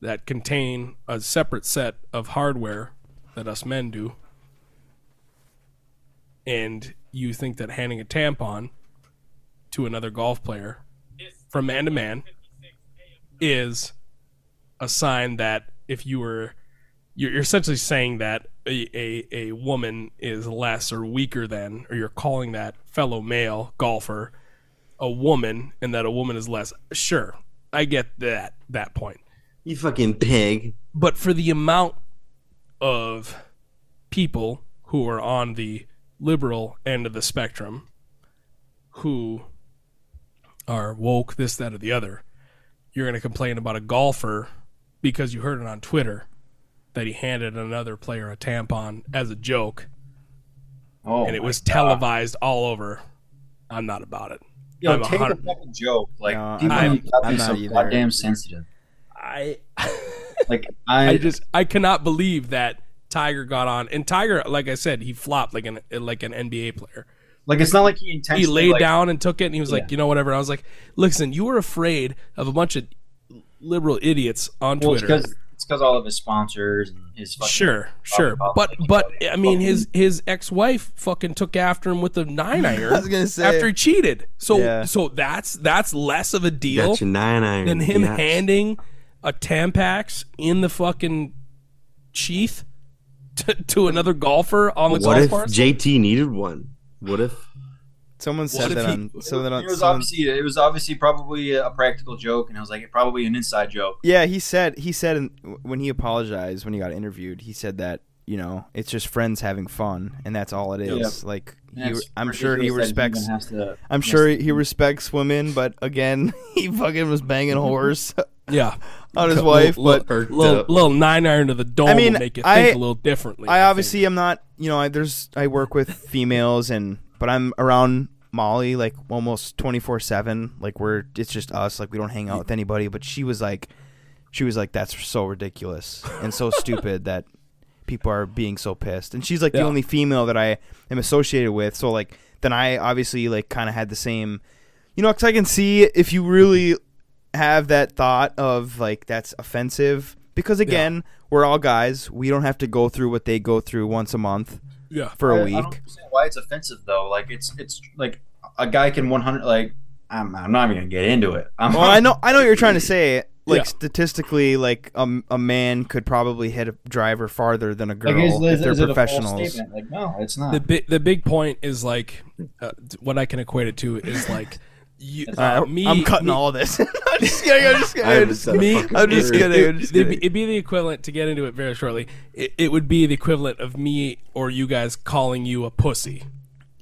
Speaker 3: that contain a separate set of hardware that us men do, and you think that handing a tampon to another golf player from man to man is a sign that if you were you're essentially saying that a, a, a woman is less or weaker than or you're calling that fellow male golfer a woman and that a woman is less sure i get that that point
Speaker 4: You fucking pig.
Speaker 3: but for the amount of people who are on the liberal end of the spectrum who are woke this that or the other you're going to complain about a golfer because you heard it on twitter that he handed another player a tampon as a joke
Speaker 2: Oh,
Speaker 3: and it was
Speaker 2: God.
Speaker 3: televised all over. I'm not about it.
Speaker 2: Yo,
Speaker 3: I'm a
Speaker 2: take a
Speaker 3: hundred-
Speaker 2: fucking joke. Like
Speaker 1: No,
Speaker 2: people
Speaker 3: I'm-
Speaker 2: have got to
Speaker 1: I'm not
Speaker 2: so
Speaker 1: either.
Speaker 2: goddamn sensitive.
Speaker 3: I
Speaker 2: Like I,
Speaker 3: I just I cannot believe that Tiger got on and Tiger, like I said, he flopped like an like an NBA player.
Speaker 2: like it's not like he
Speaker 3: He laid
Speaker 2: like,
Speaker 3: down and took it, and he was
Speaker 2: Yeah.
Speaker 3: like, you know, whatever. I was like, listen, you were afraid of a bunch of liberal idiots on
Speaker 2: Well,
Speaker 3: Twitter.
Speaker 2: because it's because all of his sponsors and his fucking
Speaker 3: Sure, sure,
Speaker 2: about
Speaker 3: but
Speaker 2: making
Speaker 3: but
Speaker 2: money.
Speaker 3: I mean, his his ex wife fucking took after him with a nine iron.
Speaker 1: I
Speaker 3: iron
Speaker 1: was gonna say
Speaker 3: after he cheated. So
Speaker 1: Yeah.
Speaker 3: so that's that's less of a deal
Speaker 4: Got your nine iron.
Speaker 3: than him
Speaker 4: yes.
Speaker 3: handing a Tampax in the fucking sheath to, to another golfer on the
Speaker 4: What
Speaker 3: golf
Speaker 4: if
Speaker 3: course.
Speaker 4: JT needed one? What if?
Speaker 1: someone said
Speaker 3: if
Speaker 1: that
Speaker 3: he-
Speaker 1: on so that on
Speaker 2: it was
Speaker 1: someone-
Speaker 2: obviously it was obviously probably a practical joke, and it was like probably an inside joke.
Speaker 1: Yeah, he said he said in, when he apologized when he got interviewed, he said that you know it's just friends having fun, and that's all it is. Like he, I'm sure he respects.
Speaker 2: to-
Speaker 1: I'm sure he respects women, but again, he fucking was banging whores
Speaker 3: yeah,
Speaker 1: on his wife.
Speaker 3: little-
Speaker 1: But
Speaker 3: little little nine iron to the dome
Speaker 1: I mean,
Speaker 3: make you
Speaker 1: I-
Speaker 3: think a little differently.
Speaker 1: I
Speaker 3: think.
Speaker 1: obviously am not. You know, I, there's I work with females, and but I'm around Molly like almost 24 seven. Like we're it's just us. Like we don't hang out with anybody. But she was like, she was like, that's so ridiculous and so stupid that people are being so pissed. And she's like the only female that I am associated with. So like then I obviously like kind of had the same, you know, because I can see if you really have that thought of like that's offensive because again we're all guys we don't have to go through what they go through once a month
Speaker 3: yeah.
Speaker 1: for
Speaker 2: I-
Speaker 1: a
Speaker 2: I
Speaker 1: week
Speaker 2: don't understand why it's offensive though. Like it's it's like a guy can 100 like I'm, I'm not even gonna get into it. I'm,
Speaker 1: well i know i know what you're trying to say like
Speaker 3: Yeah.
Speaker 1: statistically like um, a man could probably hit a driver farther than a girl
Speaker 2: Like, is,
Speaker 1: if
Speaker 2: is,
Speaker 1: they're
Speaker 2: is it a false
Speaker 1: professionals
Speaker 2: statement? Like no, it's not.
Speaker 3: The big the big point is like uh, what I can equate it to is like you, uh, me.
Speaker 1: i'm cutting
Speaker 3: me,
Speaker 1: all this i'm just kidding i'm just
Speaker 4: I haven't
Speaker 1: kidding
Speaker 3: me-
Speaker 1: I'm just kidding.
Speaker 3: It,
Speaker 1: I'm just
Speaker 3: it'd, be,
Speaker 1: kidding.
Speaker 3: it'd be the equivalent to get into it very shortly. It, it would be the equivalent of me or you guys calling you a pussy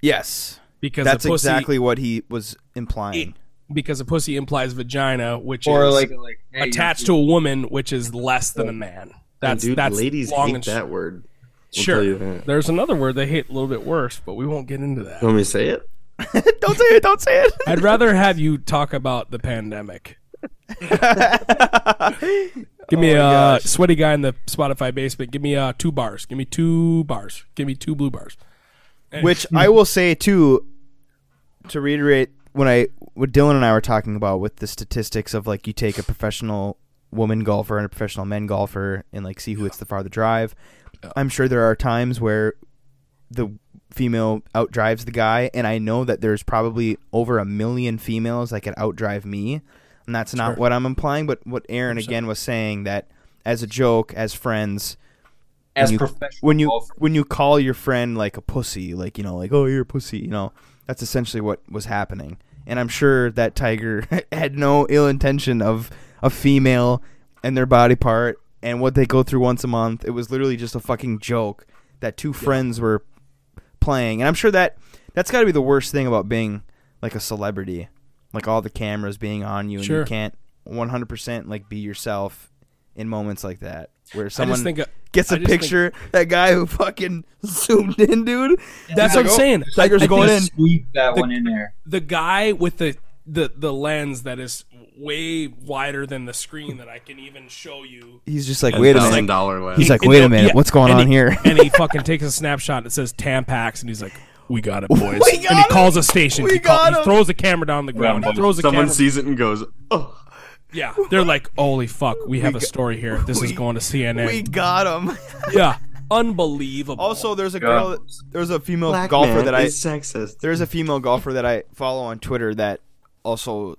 Speaker 1: yes
Speaker 3: because
Speaker 1: that's
Speaker 3: a pussy,
Speaker 1: exactly what he was implying
Speaker 3: because a pussy implies vagina, which
Speaker 2: or
Speaker 3: is
Speaker 2: like like hey,
Speaker 3: attached to a woman, which is less than a man. That's
Speaker 4: dude,
Speaker 3: that's
Speaker 4: ladies
Speaker 3: long
Speaker 4: hate
Speaker 3: and sh-
Speaker 4: that word. I'll
Speaker 3: Sure.
Speaker 4: that.
Speaker 3: There's another word they hate a little bit worse, but we won't get into that.
Speaker 4: You want me to say it?
Speaker 1: don't say it don't say it
Speaker 3: I'd rather have you talk about the pandemic. Give me
Speaker 1: Oh
Speaker 3: a sweaty guy in the Spotify basement. Give me uh, two bars. Give me two bars. Give me two blue bars.
Speaker 1: Which I will say too, to reiterate when I what Dylan and I were talking about with the statistics of like you take a professional woman golfer and a professional men golfer and like see who hits the farther drive. I'm sure there are times where the female outdrives the guy, and I know that there's probably over a million females that could outdrive me, and that's not
Speaker 3: Sure.
Speaker 1: what I'm implying. But what Aaron
Speaker 3: 100%.
Speaker 1: again was saying that as a joke, as friends,
Speaker 2: as
Speaker 1: when you-
Speaker 2: professional
Speaker 1: when you when you call your friend like a pussy, like you know, like oh you're a pussy, you know, that's essentially what was happening. And I'm sure that Tiger had no ill intention of a female and their body part and what they go through once a month. It was literally just a fucking joke that two friends were playing. And I'm sure that that's got to be the worst thing about being like a celebrity, like all the cameras being on you and
Speaker 3: Sure.
Speaker 1: you can't 100% like be yourself in moments like that where someone
Speaker 3: think uh,
Speaker 1: gets a
Speaker 3: just think-
Speaker 1: picture. that guy who fucking zoomed in, dude.
Speaker 3: that's
Speaker 1: He's
Speaker 3: what
Speaker 1: like,
Speaker 3: I'm
Speaker 1: "Oh,
Speaker 3: saying.
Speaker 1: Tiger's
Speaker 3: I
Speaker 1: going
Speaker 3: think
Speaker 1: in.
Speaker 2: sweep that
Speaker 3: The-
Speaker 2: one in there.
Speaker 3: The guy with the the the lens that is way wider than the screen that I can even show you.
Speaker 1: He's just like, wait a
Speaker 4: thousand
Speaker 1: minute.
Speaker 4: dollar left.
Speaker 1: He's like, wait a minute,
Speaker 3: yeah,
Speaker 1: what's going
Speaker 3: and
Speaker 1: on
Speaker 3: he-
Speaker 1: here?
Speaker 3: and he fucking takes a snapshot that says Tampax, and he's like, "We got it, boys."
Speaker 1: We
Speaker 3: and he calls a station.
Speaker 1: We
Speaker 3: he, call-
Speaker 1: got
Speaker 3: he throws the camera down the ground. He throws the
Speaker 4: Someone
Speaker 3: camera.
Speaker 4: sees it and goes, "Oh,
Speaker 3: yeah, they're like, "Holy fuck, we have a story here. This is going to CNN."
Speaker 1: we got him.
Speaker 3: yeah, unbelievable.
Speaker 1: Also, there's a girl. There's a female
Speaker 4: black
Speaker 1: golfer that I.
Speaker 4: sexist."
Speaker 1: There's a female golfer that I follow on Twitter that also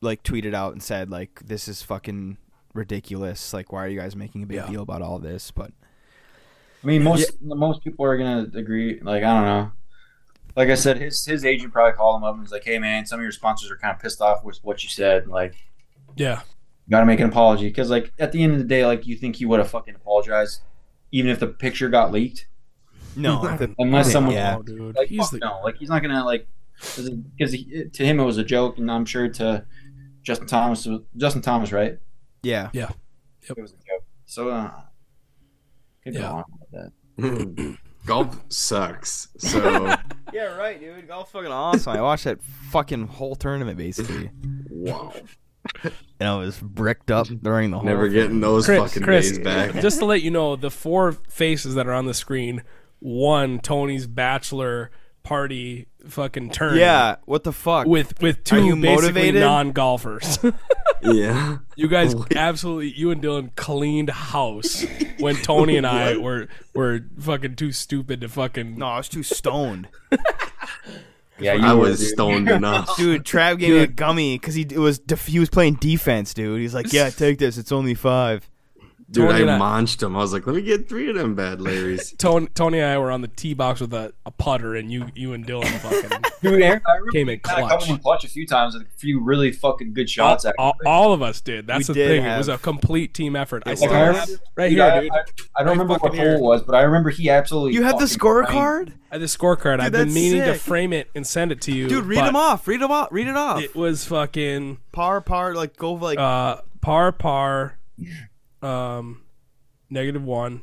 Speaker 1: like tweeted out and said like, this is fucking ridiculous. Like, why are you guys making a big
Speaker 3: Yeah.
Speaker 1: deal about all this? But
Speaker 2: I mean, most most people are gonna agree. Like I don't know. Like I said, his his agent probably called him up and was like, "Hey man, some of your sponsors are kind of pissed off with what you said. Like,
Speaker 3: yeah,
Speaker 2: you got to make an apology." Because like at the end of the day, like you think he would have fucking apologized, even if the picture got leaked.
Speaker 1: no,
Speaker 2: Unless someone, oh,
Speaker 1: Yeah.
Speaker 3: Oh, dude,
Speaker 2: like,
Speaker 3: he's the
Speaker 2: no, like he's not gonna like, because to him it was a joke, and I'm sure to Justin Thomas, Justin Thomas, right?
Speaker 1: yeah. Yeah.
Speaker 2: It was a joke. So, uh, could
Speaker 3: Yeah.
Speaker 2: go on with that.
Speaker 4: golf sucks. So
Speaker 1: Yeah, right, dude. Golf's fucking awesome. I watched that fucking whole tournament basically,
Speaker 4: wow,
Speaker 1: and I was bricked up during the whole.
Speaker 4: never
Speaker 1: thing.
Speaker 4: getting those
Speaker 3: Chris,
Speaker 4: fucking
Speaker 3: Chris,
Speaker 4: days back.
Speaker 3: just to let you know, the four faces that are on the screen, one Tony's bachelor party fucking turn.
Speaker 1: Yeah, what the fuck?
Speaker 3: With with
Speaker 1: Are
Speaker 3: two
Speaker 1: you
Speaker 3: basically
Speaker 1: motivated?
Speaker 3: non golfers.
Speaker 4: yeah,
Speaker 3: you guys absolutely you and Dylan cleaned house when Tony and I were were fucking too stupid to fucking
Speaker 1: no, I was too stoned,
Speaker 2: Yeah, you
Speaker 4: I was
Speaker 2: dude.
Speaker 4: stoned enough.
Speaker 1: dude. Trav gave me a gummy because he it was def- he was playing defense, dude. He's like, yeah, take this. It's only five.
Speaker 4: Dude,
Speaker 3: Tony
Speaker 4: I
Speaker 3: and I-
Speaker 4: munched him. I was like, let me get three of them bad Larrys.
Speaker 3: Tony, Tony and I were on the tee box with a, a putter, and you you and Dylan fucking
Speaker 2: Dude, Aaron, I remember
Speaker 3: Came in clutch.
Speaker 2: coming in clutch a few times with a few really fucking good shots.
Speaker 3: all,
Speaker 2: actually.
Speaker 3: all of us did. That's
Speaker 1: We
Speaker 3: the
Speaker 1: did
Speaker 3: thing. It was a complete team effort. I
Speaker 1: It
Speaker 3: still
Speaker 2: Like, I
Speaker 1: was.
Speaker 3: have right
Speaker 2: dude,
Speaker 3: here,
Speaker 2: I,
Speaker 3: dude.
Speaker 2: I, I don't remember what
Speaker 3: fucking
Speaker 2: hole it was, but I remember he absolutely.
Speaker 1: You have the scorecard,
Speaker 3: I had the scorecard. I've been
Speaker 1: that's
Speaker 3: meaning to frame it and send it to you,
Speaker 1: dude. Read them off. Read them off. Read it off.
Speaker 3: It was fucking
Speaker 1: par par. Like go like
Speaker 3: uh, par par, um, negative one.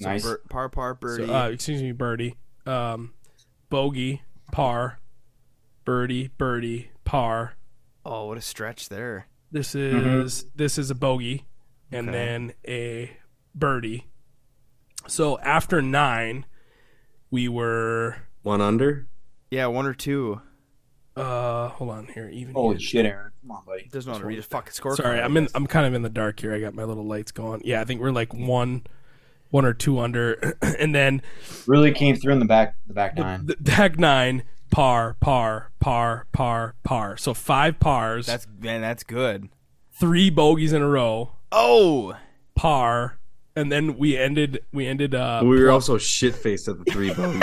Speaker 1: so
Speaker 2: Nice.
Speaker 1: bir- par par birdie.
Speaker 3: So, uh, excuse me, birdie. Um, bogey, par, birdie, birdie, par.
Speaker 1: oh, what a stretch there.
Speaker 3: This is this is a bogey, and
Speaker 1: Okay.
Speaker 3: then a birdie. So after nine, we were
Speaker 4: One under.
Speaker 1: Yeah, one or two.
Speaker 3: Uh hold on here even.
Speaker 2: Holy
Speaker 3: here.
Speaker 2: shit, Aaron! Come on, buddy.
Speaker 1: Doesn't know how to read his fucking scorecard.
Speaker 3: Sorry, I'm in. I'm kind of in the dark here. I got my little lights going. Yeah, I think we're like one, one or two under, and then
Speaker 2: Really came through in the back, the back nine.
Speaker 3: the back nine par par par par par. So five pars,
Speaker 1: That's man, that's good.
Speaker 3: three bogeys in a row,
Speaker 1: Oh,
Speaker 3: par, and then we ended. We ended. Uh,
Speaker 4: we were
Speaker 3: pl-
Speaker 4: also shit faced at the three bogeys.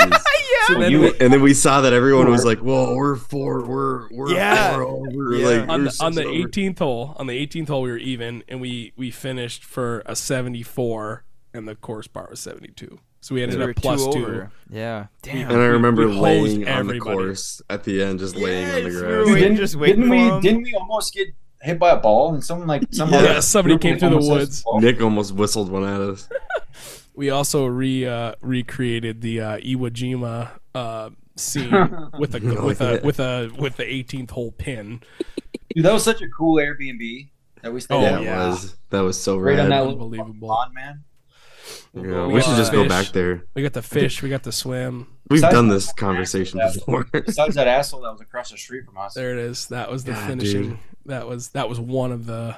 Speaker 3: so then
Speaker 2: you-
Speaker 3: we-
Speaker 4: and then we saw that everyone was like, "Whoa, we're four, we're we're
Speaker 1: Yeah.
Speaker 4: four over."
Speaker 1: Yeah.
Speaker 4: Like,
Speaker 3: on
Speaker 4: we're
Speaker 3: the on the
Speaker 4: six over.
Speaker 3: 18th hole on the 18th hole we were even and we we finished for a 74 and the course bar was 72 so we ended
Speaker 1: we
Speaker 3: up
Speaker 1: were
Speaker 3: plus two.
Speaker 1: Yeah, damn.
Speaker 4: And I remember
Speaker 3: we hosed
Speaker 4: laying on the course at the end, just laying on the
Speaker 1: Yes, we
Speaker 4: grass.
Speaker 1: were
Speaker 2: Dude,
Speaker 1: waiting-
Speaker 2: didn't,
Speaker 1: just waiting
Speaker 2: didn't
Speaker 1: for
Speaker 2: we?
Speaker 1: him.
Speaker 2: Didn't we almost get hit by a ball and someone like some
Speaker 4: Yeah,
Speaker 2: other
Speaker 3: somebody came through the woods.
Speaker 4: Nick almost whistled one at us.
Speaker 3: we also re uh, recreated the uh, Iwo Jima uh, scene with a
Speaker 4: Oh,
Speaker 3: with a with a with the 18th hole pin
Speaker 2: Dude, that was such a cool Airbnb that we stayed
Speaker 3: Oh,
Speaker 4: yeah,
Speaker 2: at.
Speaker 4: it
Speaker 3: yeah.
Speaker 4: was. That was so
Speaker 2: Right
Speaker 4: rad.
Speaker 2: on that little
Speaker 3: Unbelievable.
Speaker 2: pond, man.
Speaker 4: Yeah,
Speaker 3: We
Speaker 4: we should
Speaker 3: the
Speaker 4: just go back there.
Speaker 3: we got the fish we got the swim
Speaker 4: We've
Speaker 2: Besides
Speaker 4: done this conversation
Speaker 2: Yeah.
Speaker 4: before.
Speaker 2: Besides that asshole that was across the street from us.
Speaker 3: there it is that was the
Speaker 4: God,
Speaker 3: finishing
Speaker 4: dude.
Speaker 3: that was that was one of the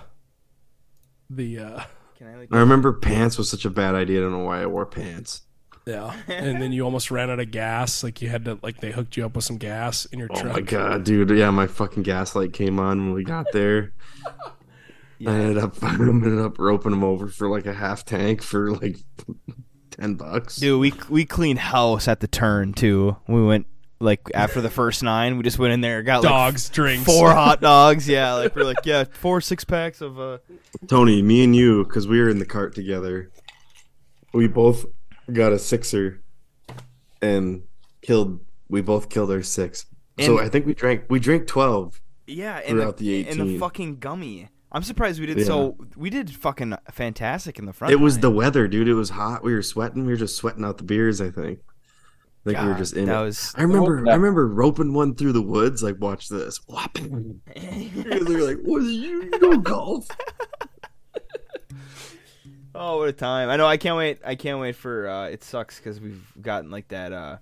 Speaker 3: the uh
Speaker 1: Can I, like,
Speaker 4: I remember pants was such a bad idea. I don't know why I wore pants.
Speaker 3: Yeah, and then you almost ran out of gas. Like you had to, like they hooked you up with some gas in your
Speaker 4: Oh
Speaker 3: truck.
Speaker 4: Oh my god, dude! Yeah, my fucking gas light came on when we got there. I ended up, I ended up roping them over for like a half tank for like ten bucks.
Speaker 1: Dude, we we cleaned house at the turn too. We went like after the first nine, we just went in there, got
Speaker 3: Dogs,
Speaker 1: like
Speaker 3: drinks.
Speaker 1: four hot dogs. Yeah, like we're like yeah, four six packs of uh.
Speaker 4: Tony, me and you, because we were in the cart together, we both got a sixer and killed. We both killed our six. so I think we drank. We drank twelve.
Speaker 1: Yeah, and
Speaker 4: Throughout
Speaker 1: the,
Speaker 4: the
Speaker 1: and the fucking gummy. I'm surprised we did
Speaker 4: Yeah.
Speaker 1: so. We did fucking fantastic in the front.
Speaker 4: It was
Speaker 1: nine.
Speaker 4: the weather, dude. It was hot. We were sweating. We were just sweating out the beers. I think. I think we were just in
Speaker 1: that
Speaker 4: it.
Speaker 1: was.
Speaker 4: I remember.
Speaker 2: wasn't
Speaker 4: I remember roping one through the woods. Like, watch this. Whopping. they were like, "What are you? You go golf?"
Speaker 1: Oh, what a time! I know. I can't wait. I can't wait for. uh It sucks because we've gotten like that. uh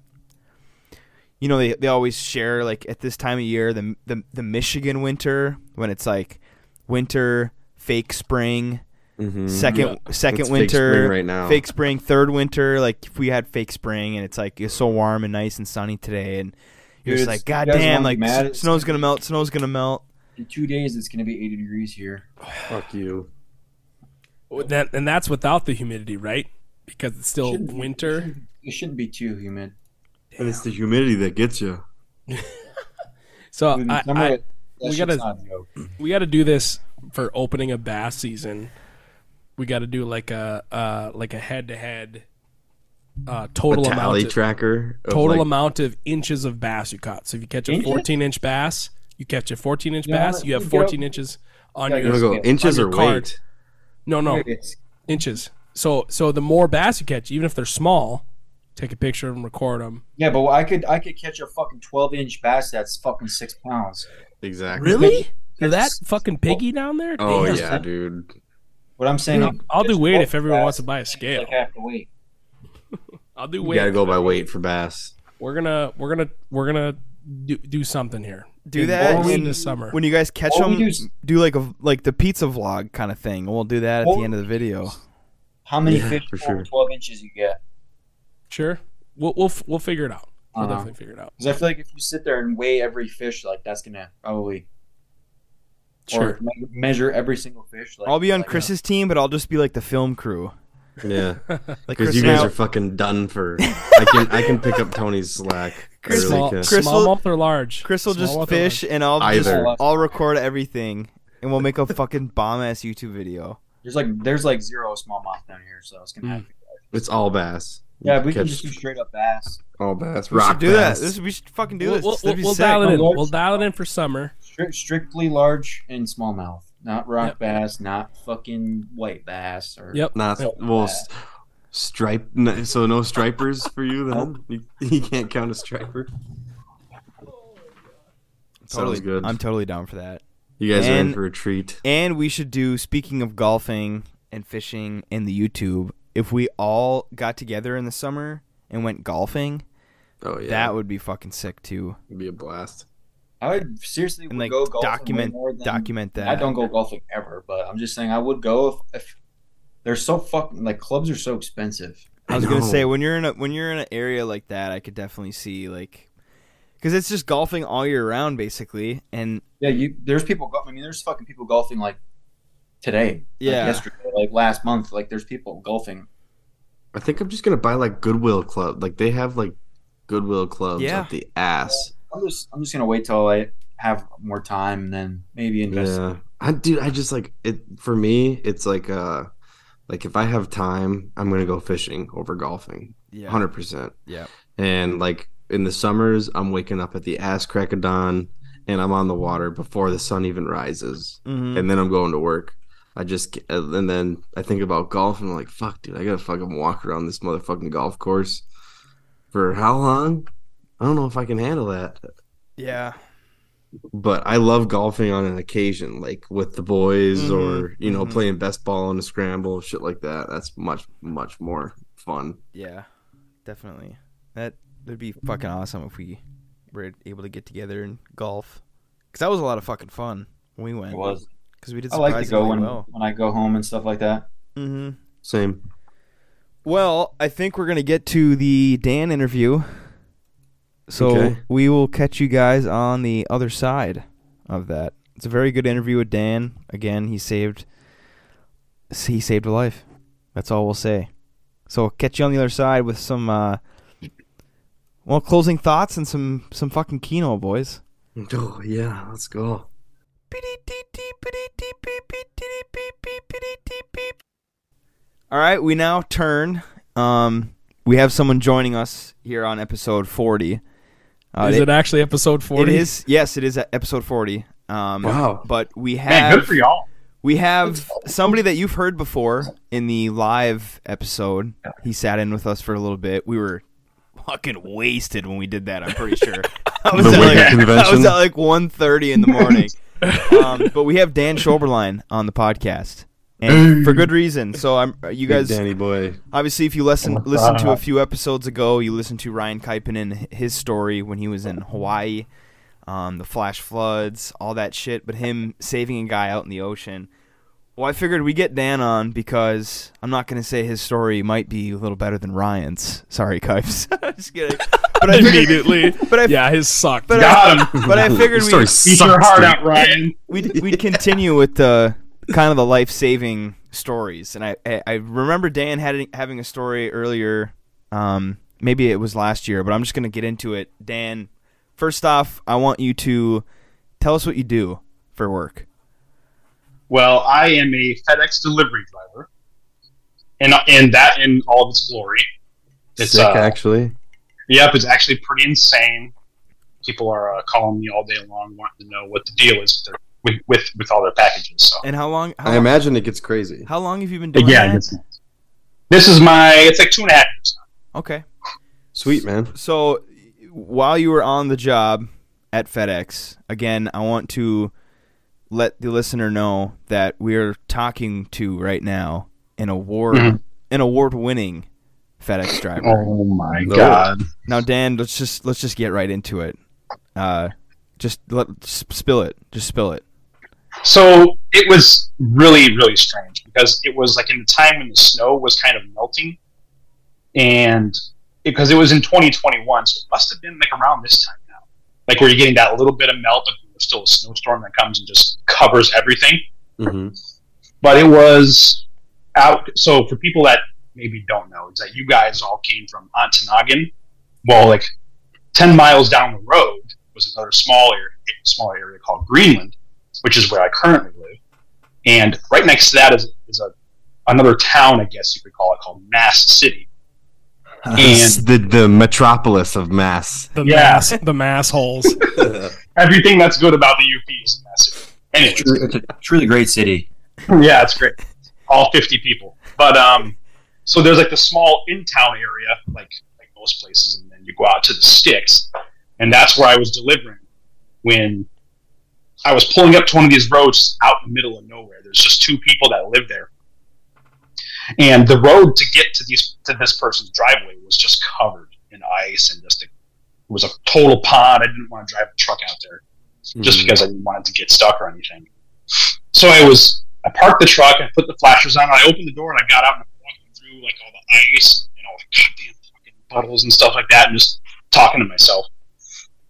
Speaker 1: You know, they they always share like at this time of year the the the Michigan winter when it's like winter, fake spring,
Speaker 4: Mm-hmm.
Speaker 1: second second
Speaker 4: It's fake
Speaker 1: winter,
Speaker 4: spring right now.
Speaker 1: fake spring, third winter. Like if we had fake spring and it's like it's so warm and nice and sunny today, and you're
Speaker 2: Dude,
Speaker 1: just like,
Speaker 2: it's-
Speaker 1: God damn, like
Speaker 2: be mad,
Speaker 1: s- snow's gonna melt, snow's gonna melt.
Speaker 2: In two days, it's going to be 80 degrees here.
Speaker 4: Fuck you.
Speaker 3: That and that's without the humidity, right? Because it's still
Speaker 2: Shouldn't be-
Speaker 3: winter.
Speaker 2: It shouldn't be too humid.
Speaker 4: And it's the humidity that gets you.
Speaker 3: So I,
Speaker 2: summer,
Speaker 3: I,
Speaker 2: that
Speaker 3: we gotta-
Speaker 2: not a joke.
Speaker 3: we got to do this for opening a bass season. We got to do like a uh, like a head to head uh total
Speaker 4: a
Speaker 3: amount
Speaker 4: tally
Speaker 3: of,
Speaker 4: tracker. of,
Speaker 3: total
Speaker 4: like,
Speaker 3: amount of inches of bass you caught. So if you catch a 14 inch bass, you catch a 14 inch
Speaker 2: Yeah,
Speaker 3: bass, you have 14 inches on
Speaker 2: Yeah,
Speaker 4: You
Speaker 3: your
Speaker 4: wanna go inches
Speaker 3: on
Speaker 4: or
Speaker 3: your card.
Speaker 4: weight?
Speaker 3: no no inches. So so the more bass you catch, even if they're small, take a picture of them, record them.
Speaker 2: Yeah, but I could I could catch a fucking twelve inch bass that's fucking six pounds.
Speaker 4: Exactly.
Speaker 3: Really? Is
Speaker 2: that
Speaker 3: fucking piggy down there?
Speaker 4: Oh
Speaker 3: Damn.
Speaker 4: yeah, dude.
Speaker 2: What I'm saying,
Speaker 3: I'll, I'll do
Speaker 2: it's
Speaker 3: weight if everyone
Speaker 2: bass,
Speaker 3: wants to buy a scale.
Speaker 2: Like half the weight.
Speaker 3: I'll do
Speaker 4: You
Speaker 3: weight.
Speaker 4: gotta go by weight for bass.
Speaker 3: We're gonna we're gonna we're gonna do, do something here.
Speaker 1: Do
Speaker 3: In-
Speaker 1: that
Speaker 3: we-
Speaker 1: in-
Speaker 3: the summer.
Speaker 1: When you guys catch
Speaker 2: What
Speaker 1: them,
Speaker 2: do is-
Speaker 1: do like a like the pizza vlog kind of thing. We'll do that at the end of the video.
Speaker 2: How many
Speaker 4: Yeah,
Speaker 2: fish
Speaker 4: for sure.
Speaker 2: twelve inches you get?
Speaker 3: Sure. We'll we'll we'll figure it out. We'll
Speaker 2: Uh-huh.
Speaker 3: definitely figure it out.
Speaker 2: Because I feel like if you sit there and weigh every fish, like that's gonna probably
Speaker 3: Sure.
Speaker 2: or me- measure every single fish. Like,
Speaker 1: I'll be on
Speaker 2: like,
Speaker 1: Chris's team, but I'll just be like the film crew.
Speaker 4: Yeah,
Speaker 1: Like
Speaker 4: because
Speaker 1: Chris
Speaker 4: you guys
Speaker 1: I-
Speaker 4: are fucking done for. I can I can pick up Tony's slack. I
Speaker 1: Chris-
Speaker 4: really
Speaker 3: Small,
Speaker 4: can.
Speaker 1: Chris-
Speaker 3: smallmouth or large?
Speaker 1: Chris will just fish, and I'll
Speaker 4: Either.
Speaker 1: just I'll record everything, and we'll make a fucking bomb ass YouTube video.
Speaker 2: There's like there's like zero smallmouth down here, so it's gonna
Speaker 3: Mm.
Speaker 2: have to.
Speaker 4: It's all bass.
Speaker 2: Yeah,
Speaker 4: You
Speaker 2: we can
Speaker 4: catch
Speaker 2: just do straight up bass.
Speaker 4: All bass.
Speaker 1: We
Speaker 4: Rock
Speaker 1: should do
Speaker 4: bass.
Speaker 1: that. This, we should fucking do
Speaker 3: We'll,
Speaker 1: this.
Speaker 3: we'll, we'll dial it in.
Speaker 2: Large-
Speaker 3: We'll dial it in for summer.
Speaker 2: Stri- strictly large and smallmouth, not rock
Speaker 3: Yep.
Speaker 2: bass, not fucking white bass or.
Speaker 3: Yep.
Speaker 4: Not
Speaker 3: Yep.
Speaker 4: well. s- Stripe. So no stripers for you then. You, you can't count a striper.
Speaker 1: Totally,
Speaker 4: Sounds good.
Speaker 1: I'm totally down for that.
Speaker 4: you guys are in for a treat.
Speaker 1: And we should do. Speaking of golfing and fishing and the YouTube, if we all got together in the summer and went golfing,
Speaker 4: Oh yeah,
Speaker 1: that would be fucking sick too.
Speaker 4: would be a blast.
Speaker 2: I would seriously
Speaker 1: And
Speaker 2: would
Speaker 1: like
Speaker 2: go golfing
Speaker 1: document
Speaker 2: more than-
Speaker 1: document that.
Speaker 2: I don't go golfing ever, but I'm just saying I would go if, if they're so fucking like clubs are so expensive.
Speaker 1: I was
Speaker 4: I
Speaker 1: gonna say when you're in a when you're in an area like that, I could definitely see like, because it's just golfing all year round basically, and
Speaker 2: Yeah, you there's people. Go, I mean, there's fucking people golfing like today. like
Speaker 1: Yeah.
Speaker 2: yesterday, like last month. Like there's people golfing.
Speaker 4: I think I'm just gonna buy like Goodwill Club. Like they have like Goodwill clubs
Speaker 1: Yeah.
Speaker 4: up the ass.
Speaker 2: I'm just I'm just gonna wait till I have more time and then maybe invest.
Speaker 4: Yeah, I dude, I just like it. For me, it's like uh, like if I have time, I'm gonna go fishing over golfing,
Speaker 1: yeah,
Speaker 4: hundred percent.
Speaker 1: yeah,
Speaker 4: And like in the summers, I'm waking up at the ass crack of dawn, and I'm on the water before the sun even rises,
Speaker 1: hmm
Speaker 4: and then I'm going to work. I just uh, and then I think about golf, and I'm like, fuck, dude, I gotta fucking walk around this motherfucking golf course for how long? I don't know if I can handle that.
Speaker 1: yeah,
Speaker 4: but I love golfing on an occasion, like with the boys
Speaker 1: Mhm,
Speaker 4: or you know
Speaker 1: mhm.
Speaker 4: playing best ball in a scramble, shit like that. That's much much more fun.
Speaker 1: yeah, definitely. That would be fucking awesome if we were able to get together and golf, because that was a lot of fucking fun when we went.
Speaker 2: It was.
Speaker 1: because we did
Speaker 2: I like to go when
Speaker 1: well.
Speaker 2: when I go home and stuff like that.
Speaker 1: Mm-hmm.
Speaker 4: Same.
Speaker 1: Well, I think we're gonna get to the Dan interview. So
Speaker 4: Okay.
Speaker 1: we will catch you guys on the other side of that. It's a very good interview with Dan. Again, he saved he saved a life. That's all we'll say. So catch you on the other side with some uh well closing thoughts and some some fucking Keno boys.
Speaker 4: Oh yeah, let's go.
Speaker 1: All right, we now turn. Um, we have someone joining us here on episode forty. Uh,
Speaker 3: Is
Speaker 1: it-
Speaker 3: it actually episode forty?
Speaker 1: is. Yes, it is at episode forty. Um,
Speaker 4: Wow.
Speaker 1: But we
Speaker 5: Man,
Speaker 1: have
Speaker 5: good for y'all.
Speaker 1: we have somebody that you've heard before in the live episode. He sat in with us for a little bit. We were fucking wasted when we did that. I'm pretty sure. I was
Speaker 4: The
Speaker 1: at
Speaker 4: Wicked
Speaker 1: like, I was at like 1.30 in the morning. um, but we have Dan Schoeberlein on the podcast. And for good reason. So I'm you
Speaker 4: Big
Speaker 1: guys
Speaker 4: Danny boy.
Speaker 1: Obviously, if you listen listen to a few episodes ago, you listened to Ryan Kuipenin, his story when he was in Hawaii, um, the flash floods, all that shit. But him saving a guy out in the ocean. Well, I figured we get Dan on because I'm not gonna say his story might be a little better than Ryan's. Sorry, Kuipes. Just kidding. But I figured,
Speaker 3: Immediately.
Speaker 1: but I,
Speaker 3: yeah, his sucked.
Speaker 1: but
Speaker 5: Got
Speaker 1: I,
Speaker 5: him.
Speaker 1: but I figured
Speaker 4: Story
Speaker 1: we
Speaker 5: Beat
Speaker 4: sucks,
Speaker 5: your heart
Speaker 4: dude.
Speaker 5: out, Ryan.
Speaker 1: we'd we'd continue with the kind of the life saving stories, and I, I I remember Dan had having a story earlier. Um, maybe it was last year, but I'm just gonna get into it. Dan, first off, I want you to tell us what you do for work.
Speaker 5: Well, I am a FedEx delivery driver, and and that in all of its glory. It's
Speaker 4: Sick,
Speaker 5: uh,
Speaker 4: actually.
Speaker 5: yep, it's actually pretty insane. People are uh, calling me all day long, wanting to know what the deal is with their, with, with with all their packages. So
Speaker 1: And how long? How,
Speaker 4: I imagine it gets crazy.
Speaker 1: how long have you been
Speaker 5: But
Speaker 1: doing
Speaker 5: yeah,
Speaker 1: that?
Speaker 5: it's, this is my it's like two and a half years.
Speaker 1: Okay.
Speaker 4: Sweet man.
Speaker 1: So while you were on the job at FedEx, again, I want to let the listener know that we're talking to right now an award
Speaker 5: Mhm.
Speaker 1: an award winning FedEx driver.
Speaker 5: Oh my
Speaker 4: No.
Speaker 5: god.
Speaker 1: Now, Dan, let's just let's just get right into it. Uh, just let s- spill it. Just spill it.
Speaker 5: So it was really, really strange because it was like in the time when the snow was kind of melting, and because it was in 2021, so it must have been like around this time now, like where you're getting that little bit of melt, but there's still a snowstorm that comes and just covers everything.
Speaker 4: hmm
Speaker 5: But it was out. So for people that maybe don't know, is that you guys all came from Ontonagon. Well, like 10 miles down the road was another small area, small area called Greenland, which is where I currently live. And right next to that is, is a another town, I guess you could call it, called Mass City. And
Speaker 4: the the metropolis of Mass.
Speaker 3: The
Speaker 5: Yeah.
Speaker 3: mass, the mass holes.
Speaker 5: everything that's good about the UP is in Mass City. Anyways,
Speaker 2: It's, true- it's a truly great city.
Speaker 5: yeah, it's great. All 50 people. But um, so there's like the small in-town area, like like most places, and then you go out to the sticks, and that's where I was delivering when I was pulling up to one of these roads out in the middle of nowhere. There's just two people that live there, and the road to get to these to this person's driveway was just covered in ice and just a, it was a total pond. I didn't want to drive a truck out there just
Speaker 4: Mhm.
Speaker 5: because I didn't want it to get stuck or anything. So I was, I parked the truck, I put the flashers on, I opened the door, and I got out and I'm walking through like all the ice, and, all the goddamn fucking puddles and stuff like that, and just talking to myself.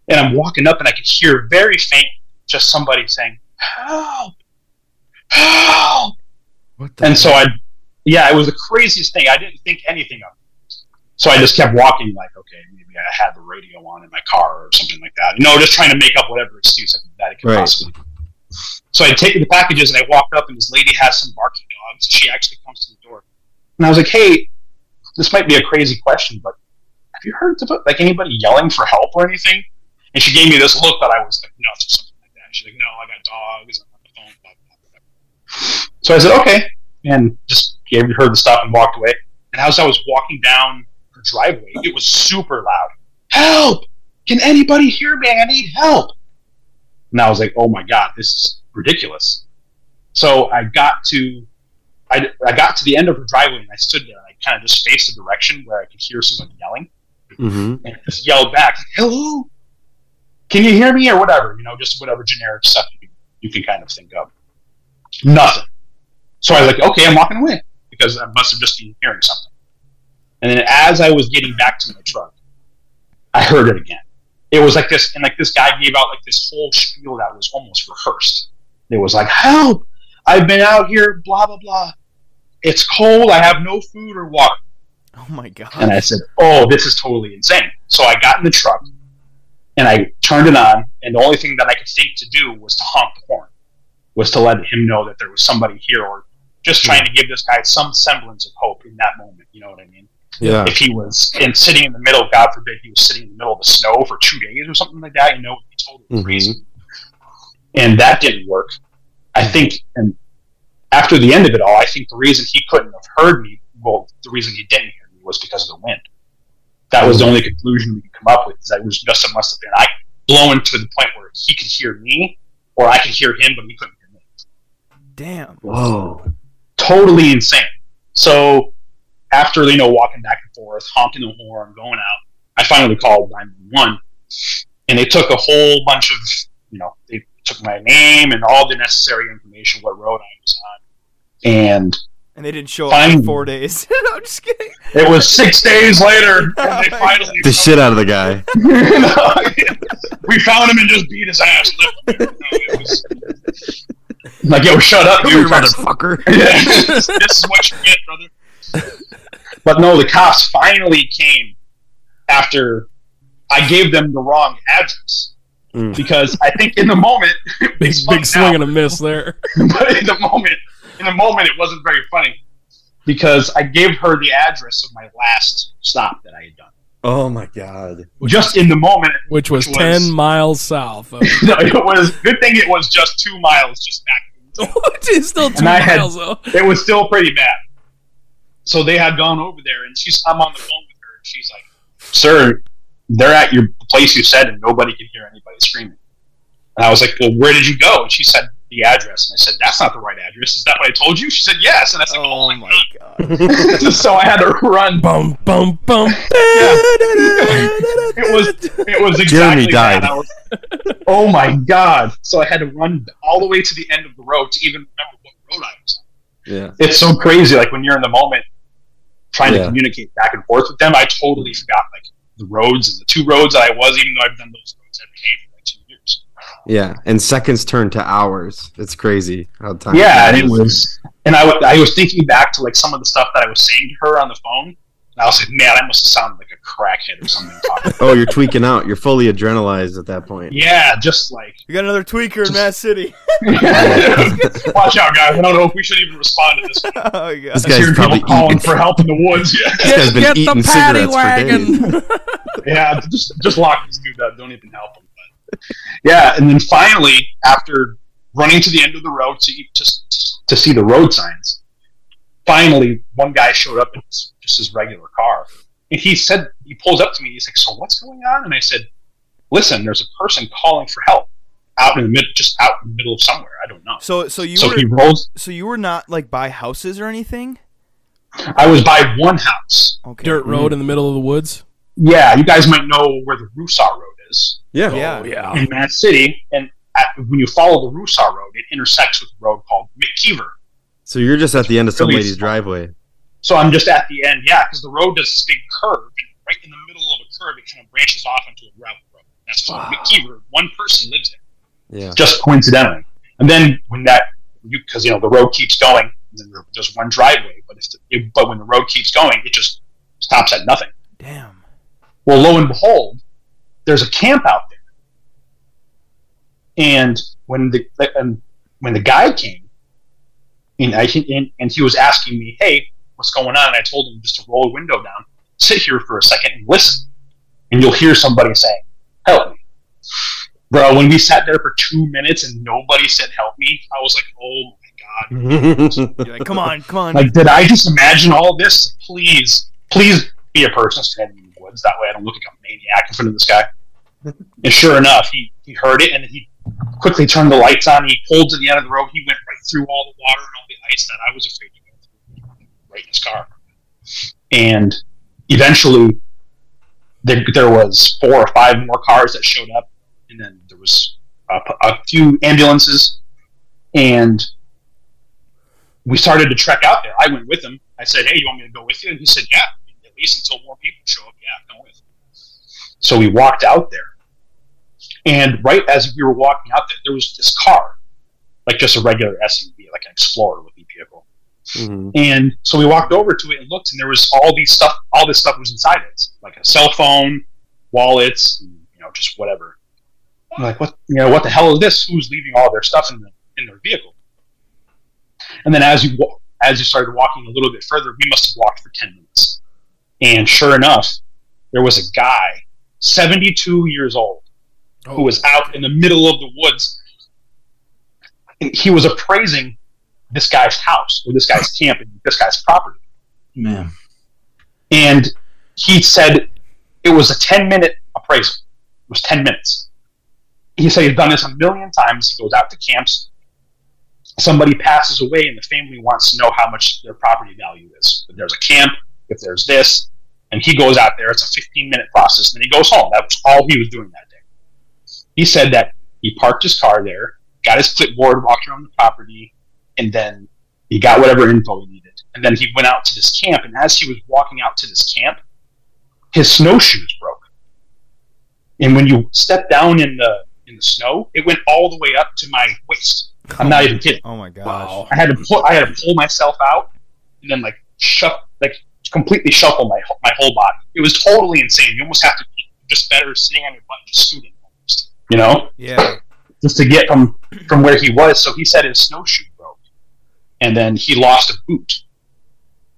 Speaker 5: And I'm walking up, and I could hear very faint, just somebody saying, "Help! Help!"
Speaker 4: What the
Speaker 5: And so I, yeah, it was the craziest thing. I didn't think anything of it. So I just kept walking, like, okay, maybe I had the radio on in my car or something like that. Know, just trying to make up whatever excuse that it could
Speaker 4: Right.
Speaker 5: possibly. be. So I taken the packages and I walked up, and this lady has some barking dogs. She actually comes to the door, and I was like, "Hey, this might be a crazy question, but have you heard about like anybody yelling for help or anything?" And she gave me this look that I was like no, something that. She's like, "No, I got dogs. I'm on the phone." Blah, blah, blah. So I said, "Okay," and just gave her the stuff and walked away. And as I was walking down her driveway, it was super loud. Help! Can anybody hear me? I need help. And I was like, oh my god, this is ridiculous. So I got to, I, I got to the end of her driveway and I stood there and I kind of just faced the direction where I could hear somebody yelling
Speaker 4: Mhm.
Speaker 5: and just yelled back, "Hello, can you hear me?" or whatever, you know, just whatever generic stuff you, you can kind of think of. Nothing. So I was like, "Okay, I'm walking away," because I must have just been hearing something. And then as I was getting back to my truck, I heard it again. It was like this, and like this guy gave out like this whole spiel that was almost rehearsed. It was like, "Help! I've been out here, blah blah blah. It's cold. I have no food or water."
Speaker 1: Oh my god.
Speaker 5: And I said, "Oh, this is totally insane." So I got in the truck and I turned it on, and the only thing that I could think to do was to honk the horn, was to let him know that there was somebody here, or just trying to give this guy some semblance of hope in that moment. You know what I mean?
Speaker 4: Yeah.
Speaker 5: If he was in sitting in the middle, God forbid, he was sitting in the middle of the snow for two days or something like that, you know, totally
Speaker 4: Mhm.
Speaker 5: crazy. And that didn't work. I think, and after the end of it all, I think the reason he couldn't have heard me, well, the reason he didn't hear me was because of the wind. That was the only conclusion we could come up with. Is that it was just it must have been I blowing to the point where he could hear me, or I could hear him, but he couldn't hear me.
Speaker 1: Damn.
Speaker 4: Whoa.
Speaker 5: Totally insane. So after you know walking back and forth, honking the horn, going out, I finally called nine one one, and they took a whole bunch of you know they took my name and all the necessary information, what road I was on, and
Speaker 1: And they didn't show up for
Speaker 5: Fine.
Speaker 1: four days. no, I'm just kidding.
Speaker 5: it was six days later, and they finally
Speaker 4: The shit out of the guy.
Speaker 5: You we found him and just beat his ass. You it was, like, yo, shut up,
Speaker 4: Come here,
Speaker 5: dude.
Speaker 4: motherfucker.
Speaker 5: Yeah, this, this is what you get, brother. But no, the cops finally came after I gave them the wrong address.
Speaker 4: Mm.
Speaker 5: Because I think in the moment,
Speaker 3: Big big swing
Speaker 5: now,
Speaker 3: and a miss there.
Speaker 5: but in the moment, in the moment, it wasn't very funny because I gave her the address of my last stop that I had done.
Speaker 4: Oh my god.
Speaker 5: Just in the moment,
Speaker 3: Which was
Speaker 5: Which was-
Speaker 3: ten miles south. Of,
Speaker 5: no, it was good thing it was just two miles just back.
Speaker 3: which is still two
Speaker 5: And I had-
Speaker 3: miles though.
Speaker 5: It was still pretty bad. So they had gone over there, and she's I'm on the phone with her, and she's like, "Sir, they're at your place you said, and nobody can hear anybody screaming." And I was like, "Well, where did you go?" And she said the address, and I said, "That's not the right address. Is that what I told you?" She said, "Yes." And I said, "Oh,
Speaker 1: Oh
Speaker 5: my
Speaker 1: my god.
Speaker 5: god!" so I had to run.
Speaker 3: Bum bum bum.
Speaker 5: It was it was exactly
Speaker 4: Jeremy died.
Speaker 5: that. I was, oh my god! So I had to run all the way to the end of the road to even remember what road I was on.
Speaker 4: Yeah.
Speaker 5: It's so crazy. Like when you're in the moment, trying
Speaker 4: Yeah.
Speaker 5: to communicate back and forth with them, I totally forgot like the roads and the two roads that I was, even though I've done those roads every day for like two years.
Speaker 4: Yeah. And seconds turn to hours. It's crazy how time.
Speaker 5: Yeah, and it was, and I, w- I was thinking back to like some of the stuff that I was saying to her on the phone. And I was like, man, I must have sounded like a crackhead or something. Talking.
Speaker 4: Oh, you're tweaking out. You're fully adrenalized at that point.
Speaker 5: yeah, just like
Speaker 1: We got another tweaker in Mass City.
Speaker 5: watch out, guys. I don't know if we should even respond to this.
Speaker 1: oh my god.
Speaker 4: This
Speaker 5: Just
Speaker 4: guy's
Speaker 5: hearing
Speaker 4: probably
Speaker 5: people calling
Speaker 4: eating-
Speaker 5: for help in the woods. Yeah,
Speaker 4: This guy's been
Speaker 3: Get the
Speaker 4: eating
Speaker 3: paddy
Speaker 4: cigarettes for days.
Speaker 3: wagon.
Speaker 5: yeah. Just just lock this dude up. Don't even help him. But, yeah, and then finally, after running to the end of the road to just to see the road signs, finally one guy showed up in his, just his regular car, and he said he pulls up to me. He's like, "So what's going on?" And I said, "Listen, there's a person calling for help out in the mid, just out in the middle of somewhere. I don't know."
Speaker 1: So so you
Speaker 5: so
Speaker 1: were
Speaker 5: he rolls.
Speaker 1: so you were not like by houses or anything?
Speaker 5: I was by one house.
Speaker 1: Okay.
Speaker 3: Dirt road mm-hmm. in the middle of the woods.
Speaker 5: Yeah, you guys might know where the Rusaw Road is.
Speaker 4: Yeah.
Speaker 1: Yeah.
Speaker 3: Oh yeah.
Speaker 5: in Mass City, and at, when you follow the Rusaw Road, it intersects with a road called McKeever.
Speaker 4: So you're just at the end of some
Speaker 5: Really
Speaker 4: lady's
Speaker 5: small.
Speaker 4: driveway.
Speaker 5: So I'm just at the end, yeah, because the road does this big curve, and right in the middle of a curve, it kind of branches off into a gravel road. That's called
Speaker 3: Wow.
Speaker 5: McKeever. One person lives there,
Speaker 4: Yeah.
Speaker 5: just coincidentally. And then when that, because you know the road keeps going, then there- there's one driveway, but if the, it, but when the road keeps going, it just stops at nothing.
Speaker 1: Damn.
Speaker 5: Well, lo and behold, there's a camp out there. And when the and when the guy came, and I and, and he was asking me, "Hey, what's going on?" And I told him just to roll a window down, sit here for a second, and listen, and you'll hear somebody saying, "Help me." Bro, when we sat there for two minutes and nobody said help me, I was like, oh my God.
Speaker 1: Like, come on, come on.
Speaker 5: Like, did I just imagine all this? Please, please be a person standing in the woods. That way I don't look like a maniac in front of this guy. And sure enough, he, he heard it and he quickly turned the lights on. He pulled to the end of the road. He went right through all the water and all the ice that I was afraid to go through, right in his car. And eventually, there, there was four or five more cars that showed up, and then there was a, a few ambulances, and we started to trek out there. I went with him. I said, "Hey, you want me to go with you?" And he said, "Yeah, least until more people show up. Yeah, come with." So we walked out there, and right as we were walking out there, there was this car, like just a regular SUV, like an Explorer looking vehicle.
Speaker 4: Mhm.
Speaker 5: And so we walked over to it and looked, and there was all these stuff. All this stuff was inside it, like a cell phone, wallets, and, you know, just whatever. I'm like, what? You know, what the hell is this? Who's leaving all their stuff in the in their vehicle? And then as you as you started walking a little bit further, we must have walked for ten minutes. And sure enough, there was a guy, seventy two years old, who oh. was out in the middle of the woods. He was appraising this guy's house or this guy's camp and this guy's property.
Speaker 2: Man.
Speaker 5: And he said it was a 10 minute appraisal. It was 10 minutes. He said he's done this a million times. He goes out to camps. Somebody passes away, and the family wants to know how much their property value is. If there's a camp, if there's this, and he goes out there. It's a 15 minute process, and then he goes home. That was all he was doing that day. He said that he parked his car there, got his clipboard, walked around the property, and then he got whatever info he needed. And then he went out to this camp, and as he was walking out to this camp, his snowshoes broke. And when you step down in the in the snow, it went all the way up to my waist. I'm not oh even kidding.
Speaker 1: Oh my gosh.
Speaker 3: Wow.
Speaker 5: I had to pull I had to pull myself out and then like shuff like completely shuffle my my whole body. It was totally insane. You almost have to be just better sitting on your butt and just scooting almost. You know?
Speaker 1: Yeah.
Speaker 5: Just to get from from where he was. So he said his snowshoe broke. And then he lost a boot.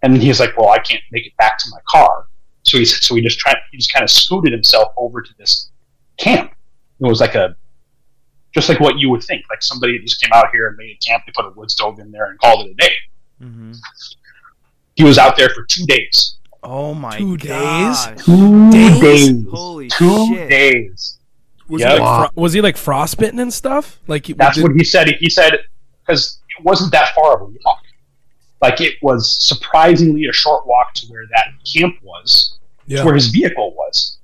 Speaker 5: And he's like, Well, I can't make it back to my car. So he said so he just tried he just kind of scooted himself over to this camp. It was like a just like what you would think. Like somebody just came out here and made a camp, they put a wood stove in there and called it a day.
Speaker 1: hmm
Speaker 5: He was out there for two days.
Speaker 1: Oh my
Speaker 3: Two
Speaker 1: gosh.
Speaker 3: days?
Speaker 5: Two
Speaker 3: Days?
Speaker 5: days.
Speaker 1: Holy
Speaker 5: Two
Speaker 1: shit.
Speaker 5: days.
Speaker 3: Was
Speaker 5: Yeah.
Speaker 3: he like fro- was he like frostbitten and stuff? Like he-
Speaker 5: That's
Speaker 3: did-
Speaker 5: what he said. He said because it wasn't that far of a walk. Like it was surprisingly a short walk to where that camp was,
Speaker 3: yeah.
Speaker 5: to where his vehicle was.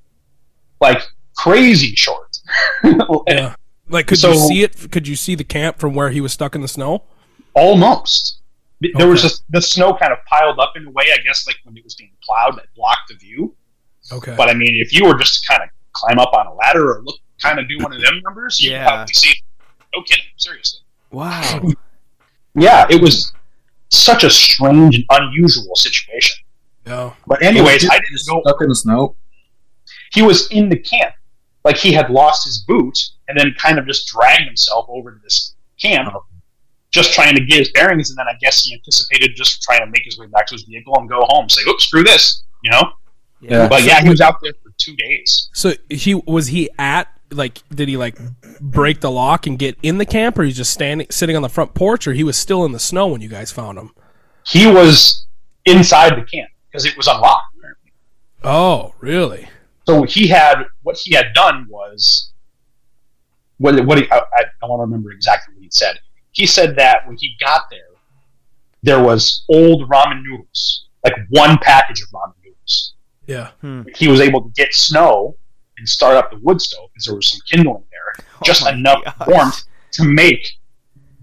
Speaker 5: Like crazy short.
Speaker 3: Yeah. Like could you see it? Could you see the camp from where he was stuck in the snow?
Speaker 5: Almost. There was just the snow kind of piled up in a way, I guess, like when it was being plowed that blocked the view.
Speaker 3: Okay.
Speaker 5: But I mean, if you were just to kind of climb up on a ladder or look, kind of do one of them numbers, you
Speaker 1: Yeah.
Speaker 5: could probably see. No kidding, seriously.
Speaker 1: Wow.
Speaker 5: Yeah, it was such a strange and unusual situation.
Speaker 3: No.
Speaker 5: But anyways, I didn't know
Speaker 2: stuck in the snow.
Speaker 5: he was in the camp. Like he had lost his boot and then kind of just dragged himself over to this camp, oh. Just trying to get his bearings. And then I guess he anticipated just trying to make his way back to his vehicle and go home. Say, "Oops, screw this," you know.
Speaker 1: Yeah.
Speaker 5: But yeah, he was out there for two days.
Speaker 3: So he was he at like did he like break the lock and get in the camp or he's just standing sitting on the front porch or he was still in the snow when you guys found him?
Speaker 5: He was inside the camp because it was unlocked. Apparently.
Speaker 3: Oh, really?
Speaker 5: So he had what he had done was what what he, I, I don't want to remember exactly what he said. He said that when he got there, there was old ramen noodles, like one package of ramen noodles.
Speaker 3: Yeah. Hmm.
Speaker 5: He was able to get snow and start up the wood stove because there was some kindling there, oh just
Speaker 1: my
Speaker 5: enough
Speaker 1: gosh.
Speaker 5: warmth to make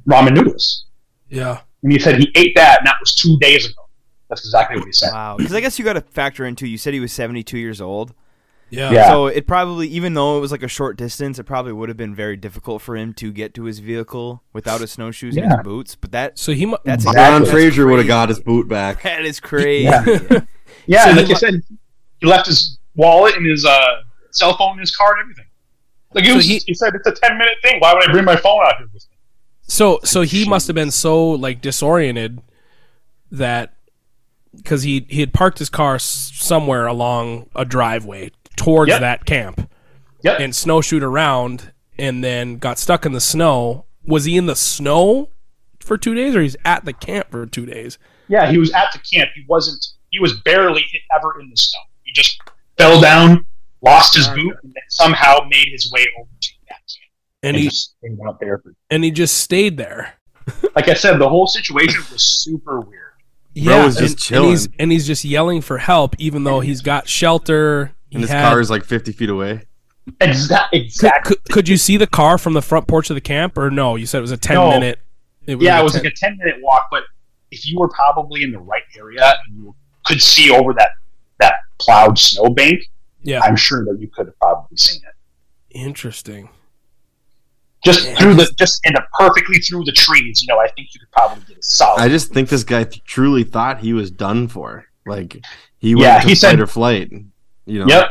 Speaker 5: ramen noodles.
Speaker 3: Yeah.
Speaker 5: And he said he ate that, and that was two days ago. That's exactly what he said.
Speaker 1: Wow. Because I guess you got to factor into. You said he was 72 years old.
Speaker 3: Yeah.
Speaker 5: Yeah.
Speaker 1: So it probably, even though it was like a short distance, it probably would have been very difficult for him to get to his vehicle without his snowshoes and his boots. But that
Speaker 3: So he mu-
Speaker 1: that's
Speaker 5: Exactly.
Speaker 4: Ron Frazier would have got his boot back.
Speaker 1: That is crazy.
Speaker 5: Yeah. Yeah,
Speaker 3: So
Speaker 5: and
Speaker 3: he
Speaker 5: like I
Speaker 3: mu-
Speaker 5: said, he left his wallet and his uh, cell phone, and his car, and everything. Like it
Speaker 3: So
Speaker 5: was,
Speaker 3: he-
Speaker 5: he, said, it's a ten minute thing. Why would I bring my phone out here with me?
Speaker 3: So so he must have been so like disoriented that because he he had parked his car somewhere along a driveway towards
Speaker 5: Yep.
Speaker 3: that camp
Speaker 5: Yep.
Speaker 3: and snowshoed around and then got stuck in the snow. Was he in the snow for two days or he's at the camp for two days?
Speaker 5: yeah, he was at the camp. He wasn't. He was barely ever in the snow. He just fell down, lost his boot, and then somehow made his way over to that camp.
Speaker 3: And
Speaker 5: And
Speaker 3: he
Speaker 5: just stayed out there. For,
Speaker 3: and he just stayed there.
Speaker 5: like I said, the whole situation was super weird.
Speaker 3: Yeah,
Speaker 4: was just
Speaker 3: and,
Speaker 4: chilling.
Speaker 3: and he's and he's just yelling for help, even though he's got shelter. He
Speaker 4: And his
Speaker 3: had-
Speaker 4: car is like 50 feet away.
Speaker 5: Exa-
Speaker 3: Could,
Speaker 5: exactly.
Speaker 3: could, could you see the car from the front porch of the camp, or no? You said it was a ten
Speaker 5: No.
Speaker 3: minute. It
Speaker 5: yeah, it was
Speaker 3: 10
Speaker 5: like a ten minute walk, but if you were probably in the right area and you could see over that that plowed snowbank,
Speaker 3: yeah,
Speaker 5: I'm sure that you could have probably seen it.
Speaker 3: interesting.
Speaker 5: Just
Speaker 3: Yeah,
Speaker 5: through the
Speaker 3: just-
Speaker 5: just in the perfectly through the trees, you know, I think you could probably get a solid.
Speaker 4: I just think this guy th- truly thought he was done for. Like he went
Speaker 5: Yeah,
Speaker 4: to
Speaker 5: he
Speaker 4: fight
Speaker 5: said-
Speaker 4: or flight. You know.
Speaker 5: Yep.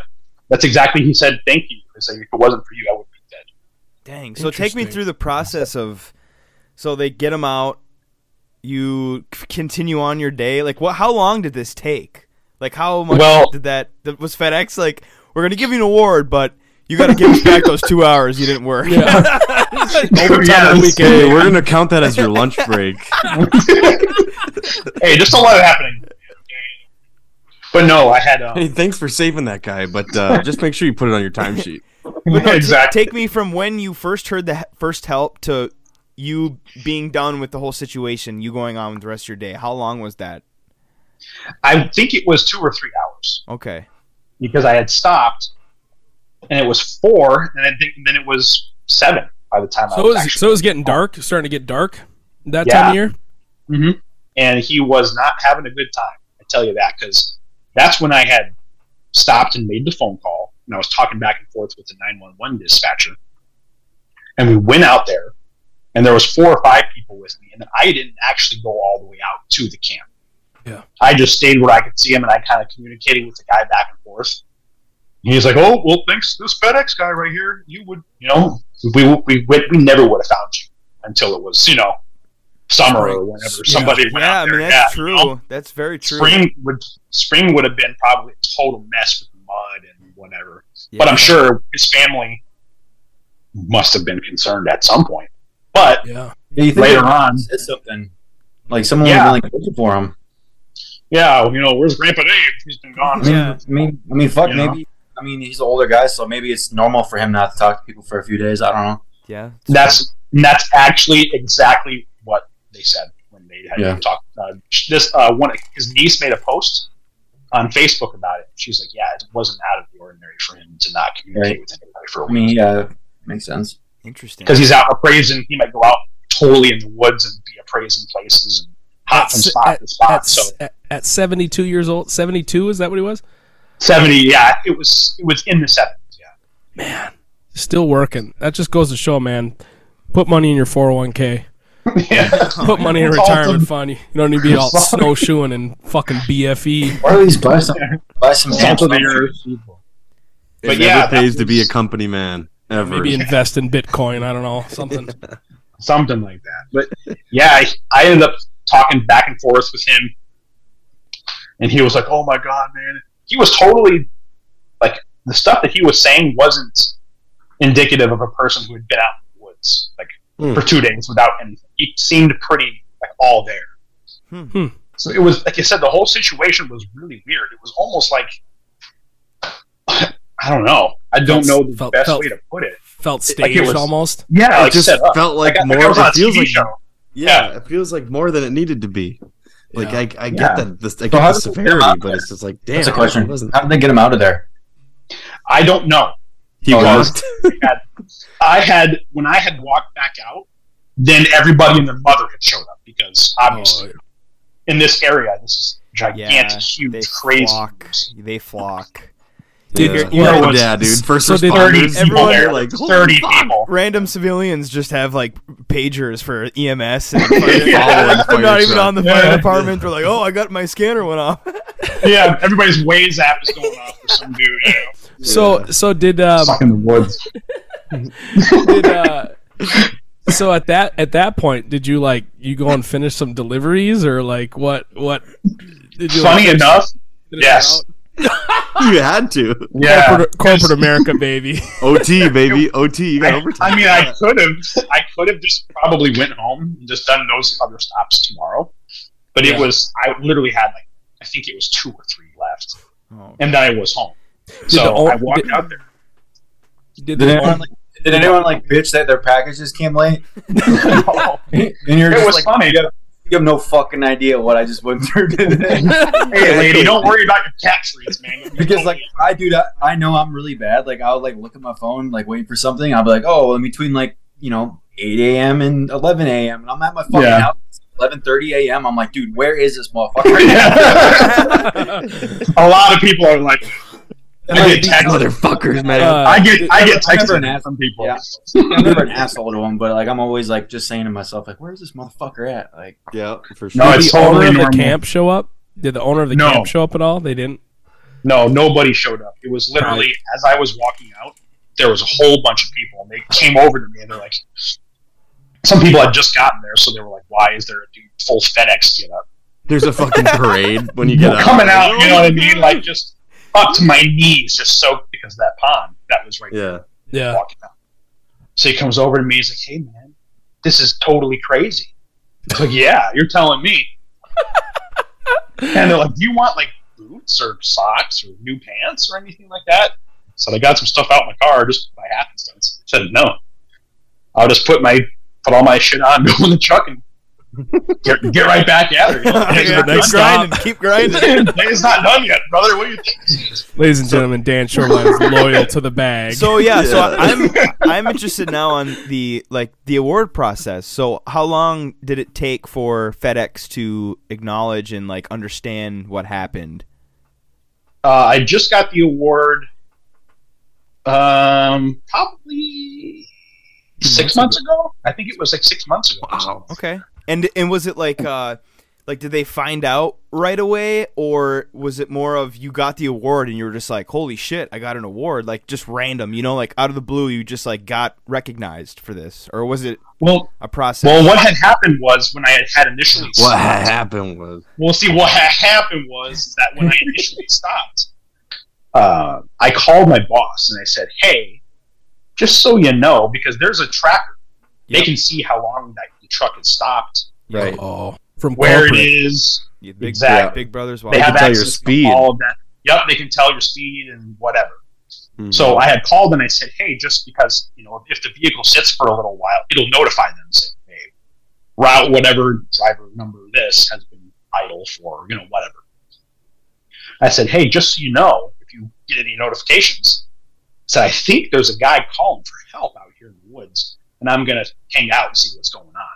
Speaker 5: That's exactly he said thank you. He said if it wasn't for you, I would be dead.
Speaker 1: Dang. So take me through the process of. So they get him out. You continue on your day. Like what? How long did this take? Like how much
Speaker 5: Well-
Speaker 1: did that? that- Was FedEx like? We're gonna give you an award, but you got to give us back those two hours you didn't work.
Speaker 3: Yeah.
Speaker 5: Overtime Yeah, on the
Speaker 4: Okay, we're gonna count that as your lunch break.
Speaker 5: hey, just don't let it happen. But no, I had um,
Speaker 4: hey, thanks for saving that guy, but uh, just make sure you put it on your timesheet.
Speaker 1: No,
Speaker 5: exactly.
Speaker 1: take me from when you first heard the first help to you being done with the whole situation, you going on with the rest of your day. How long was that?
Speaker 5: I think it was two or three hours
Speaker 1: Okay.
Speaker 5: because I had stopped, and it was four, and I think then it was seven by the time I
Speaker 3: So it
Speaker 5: was
Speaker 3: was
Speaker 5: actually.
Speaker 3: so it was getting dark, starting to get dark that
Speaker 5: Yeah.
Speaker 3: time of year.
Speaker 5: hmm And he was not having a good time. I tell you that because that's when I had stopped and made the phone call, and I was talking back and forth with the nine one one dispatcher, and we went out there, and there was four or five people with me, and then I didn't actually go all the way out to the camp.
Speaker 3: Yeah.
Speaker 5: I just stayed where I could see him, and I kind of communicated with the guy back and forth. And he's like, "Oh, well, thanks this FedEx guy right here. You would, you know, we we we, we never would have found you until it was, you know, summer or oh,
Speaker 3: Spring.
Speaker 5: whenever
Speaker 3: Yeah.
Speaker 5: somebody went
Speaker 1: Yeah,
Speaker 5: out
Speaker 1: I mean that's
Speaker 5: Yeah, you
Speaker 1: true.
Speaker 5: know?
Speaker 1: That's very true.
Speaker 5: Spring would spring would have been probably a total mess with mud and whatever.
Speaker 1: Yeah.
Speaker 5: But I'm sure his family must have been concerned at some point. But
Speaker 3: Yeah.
Speaker 2: Yeah, you think
Speaker 5: later on,
Speaker 2: said something like someone
Speaker 5: Yeah.
Speaker 2: would have been like looking for him.
Speaker 5: yeah, you know, where's Grandpa Dave? He's been gone.
Speaker 1: Yeah.
Speaker 2: I mean, I mean, fuck.
Speaker 5: You know?
Speaker 2: Maybe. I mean, he's an older guy, so maybe it's normal for him not to talk to people for a few days. I don't know.
Speaker 1: Yeah.
Speaker 5: That's that's actually exactly what they said when they had
Speaker 2: Yeah.
Speaker 5: talked. Uh, this uh, one, his niece made a post on Facebook about it. She's like, "Yeah, it wasn't out of the ordinary for him to not communicate
Speaker 2: Right.
Speaker 5: with anybody for a week
Speaker 2: mean, yeah, makes sense.
Speaker 1: interesting.
Speaker 5: because he's out appraising. He might go out totally in the woods and be appraising places and hop from spot
Speaker 3: at-
Speaker 5: to spot.
Speaker 3: At,
Speaker 5: so
Speaker 3: at, at 72 years old, 72 is that what he was?
Speaker 5: seventy, yeah, it was it was in the seventies. Yeah,
Speaker 3: Man, still working. That just goes to show, man. Put money in your 401k.
Speaker 5: Yeah.
Speaker 3: Put money in a
Speaker 5: It's
Speaker 3: retirement
Speaker 5: awesome.
Speaker 3: fund. You don't need to be all
Speaker 5: It's
Speaker 3: snowshoeing and fucking. BFE.
Speaker 2: Or at least buy some, buy some
Speaker 5: Something
Speaker 2: amp-
Speaker 4: It
Speaker 5: But yeah, that
Speaker 4: pays to be a company man ever.
Speaker 3: Maybe invest in Bitcoin. I don't know. Something.
Speaker 5: something like that. But yeah, I, I ended up talking back and forth with him, and he was like, "Oh my god, man!" He was totally like the stuff that he was saying wasn't indicative of a person who had been out in the woods like
Speaker 4: Hmm.
Speaker 5: for two days without anything. He seemed pretty like all there.
Speaker 1: Hmm.
Speaker 3: Hmm.
Speaker 5: So it was like I said, the whole situation was really weird. It was almost like I don't know. I don't know the
Speaker 3: Felt-
Speaker 5: best
Speaker 3: felt-
Speaker 5: way to put it.
Speaker 3: Felt
Speaker 5: Like it
Speaker 3: staged
Speaker 5: was-
Speaker 3: almost.
Speaker 5: Yeah,
Speaker 4: it
Speaker 5: like
Speaker 4: just
Speaker 5: set up.
Speaker 4: felt like,
Speaker 5: Like,
Speaker 4: more.
Speaker 5: like I was on a
Speaker 4: it feels
Speaker 5: TV
Speaker 4: like
Speaker 5: show.
Speaker 4: yeah, it feels like more than it needed to be. Like
Speaker 3: Yeah.
Speaker 4: I, I get
Speaker 5: Yeah.
Speaker 4: that this, I
Speaker 2: So
Speaker 4: get
Speaker 2: how
Speaker 4: the
Speaker 2: did they get him
Speaker 4: severity, but it's just like damn.
Speaker 2: That's a question.
Speaker 4: wasn't-
Speaker 2: How did they get him out of there?
Speaker 5: I don't know.
Speaker 4: He
Speaker 2: Oh,
Speaker 4: walked.
Speaker 5: I had when I had walked back out, then everybody and their mother had showed up because obviously
Speaker 3: Oh,
Speaker 5: in this area this is gigantic,
Speaker 1: Yeah,
Speaker 5: huge,
Speaker 1: they
Speaker 5: crazy.
Speaker 1: flock. They flock.
Speaker 3: Did-
Speaker 4: yeah.
Speaker 3: you know
Speaker 5: what's-
Speaker 4: yeah, dude. First
Speaker 3: so did-
Speaker 5: Thirty
Speaker 4: responders,
Speaker 1: everyone-
Speaker 5: there,
Speaker 4: like
Speaker 5: like thirty
Speaker 4: fuck.
Speaker 5: people.
Speaker 1: Random civilians just have like pagers for EMS and
Speaker 5: Yeah.
Speaker 1: they're not even on the fire department. They're like, oh, I got my scanner went off.
Speaker 5: yeah, everybody's Waze app is going off for some dude. You know,
Speaker 3: So so did um,
Speaker 5: stuck in the woods.
Speaker 3: did uh so at that at that point did you like you go and finish some deliveries or like what what did you
Speaker 5: Funny
Speaker 3: like,
Speaker 5: enough, yes.
Speaker 4: You had to.
Speaker 5: yeah.
Speaker 3: corporate, corporate America baby
Speaker 4: OT baby, OT. You got
Speaker 5: I,
Speaker 4: overtime.
Speaker 5: I mean, I could have, I could have just probably went home and just done those other stops tomorrow, but
Speaker 3: Yeah.
Speaker 5: it was I literally had like I think it was two or three left,
Speaker 1: Oh.
Speaker 5: and then I was home.
Speaker 3: the
Speaker 5: So I walked
Speaker 3: did-
Speaker 5: out there.
Speaker 3: did
Speaker 2: Did
Speaker 3: the,
Speaker 2: anyone like, did anyone like bitch that their packages came late?
Speaker 5: No.
Speaker 2: and you're
Speaker 5: It
Speaker 2: just
Speaker 5: was
Speaker 2: like,
Speaker 5: funny.
Speaker 2: You have, you have no fucking idea what I just went through today.
Speaker 5: Hey, lady, don't worry about your tax rates, man.
Speaker 2: Because like I do that, I know I'm really bad. Like I'll like look at my phone, like waiting for something. I'll be like, oh, in between like you know 8 a.m. and 11 a.m. and I'm at my fucking
Speaker 5: Yeah.
Speaker 2: house. 11:30 a.m. I'm like, dude, where is this motherfucker?
Speaker 5: a lot of people are like,
Speaker 2: And,
Speaker 5: I get text-
Speaker 4: motherfuckers, man.
Speaker 3: Uh,
Speaker 5: I get, I get
Speaker 2: I'm never ass-
Speaker 5: from people.
Speaker 2: Yeah. I'm never an asshole to them, but like I'm always like just saying to myself, like, where's this motherfucker at? Like,
Speaker 4: yeah, for
Speaker 5: No,
Speaker 4: sure.
Speaker 3: did
Speaker 5: it's
Speaker 3: the owner
Speaker 5: totally
Speaker 3: of the camp show up did the owner of the
Speaker 5: No.
Speaker 3: camp show up at all they didn't
Speaker 5: No, nobody showed up. It was literally as I was walking out, there was a whole bunch of people, and they came over to me and they're like, some people had just gotten there, so they were like, "Why is there a dude full FedEx get up
Speaker 4: There's a fucking parade when you get out.
Speaker 5: coming out?" You know what I mean? Like just up to my knees, just soaked because of that pond that was right there
Speaker 4: Yeah.
Speaker 3: yeah
Speaker 5: walking out. So he comes over to me. He's like, "Hey, man, this is totally crazy." I was like, "Yeah, you're telling me." and they're like, "Do you want like boots or socks or new pants or anything like that?" So I got some stuff out in my car just by happenstance. I said, "No, I'll just put my put all my shit on, go in the truck, and get, get right back at her." You know?
Speaker 3: Yeah,
Speaker 5: It's
Speaker 3: next
Speaker 5: done.
Speaker 1: grinding, keep grinding.
Speaker 5: it's not done yet, brother. What do you think?
Speaker 3: ladies and gentlemen Dan Schoeberlein is loyal to the bag
Speaker 1: So yeah, so
Speaker 4: Yeah.
Speaker 1: I'm I'm interested now on the like the award process. So how long did it take for FedEx to acknowledge and like understand what happened?
Speaker 5: Uh, I just got the award. Um, probably six months ago. I think it was like six months ago.
Speaker 4: Wow.
Speaker 1: Okay. And and was it like uh like did they find out right away or was it more of you got the award and you were just like holy shit I got an award like just random you know like out of the blue you just like got recognized for this or was it
Speaker 5: Well,
Speaker 1: a process?
Speaker 5: well, what had happened was when I had, had initially
Speaker 4: What
Speaker 5: stopped.
Speaker 4: had happened was
Speaker 5: Well, see, what had happened was that when I initially stopped, uh, I called my boss and I said, "Hey, just so you know, because there's a tracker, they can see how long that the truck has stopped,
Speaker 1: right.
Speaker 3: oh from
Speaker 5: where
Speaker 3: corporate.
Speaker 5: it is,
Speaker 1: Yeah, big,
Speaker 5: Exactly.
Speaker 1: Big Brothers
Speaker 5: They
Speaker 1: watching.
Speaker 5: have
Speaker 4: can tell your
Speaker 5: access to
Speaker 4: speed.
Speaker 5: all of that. Yep, they can tell your speed and whatever.
Speaker 4: Mhm.
Speaker 5: So I had called and I said, hey, just because, you know, if the vehicle sits for a little while, it'll notify them, say, hey, route whatever, driver number this has been idle for, you know, whatever. I said, hey, just so you know, if you get any notifications, I said, I think there's a guy calling for help out here in the woods, and I'm going to hang out and see what's going on.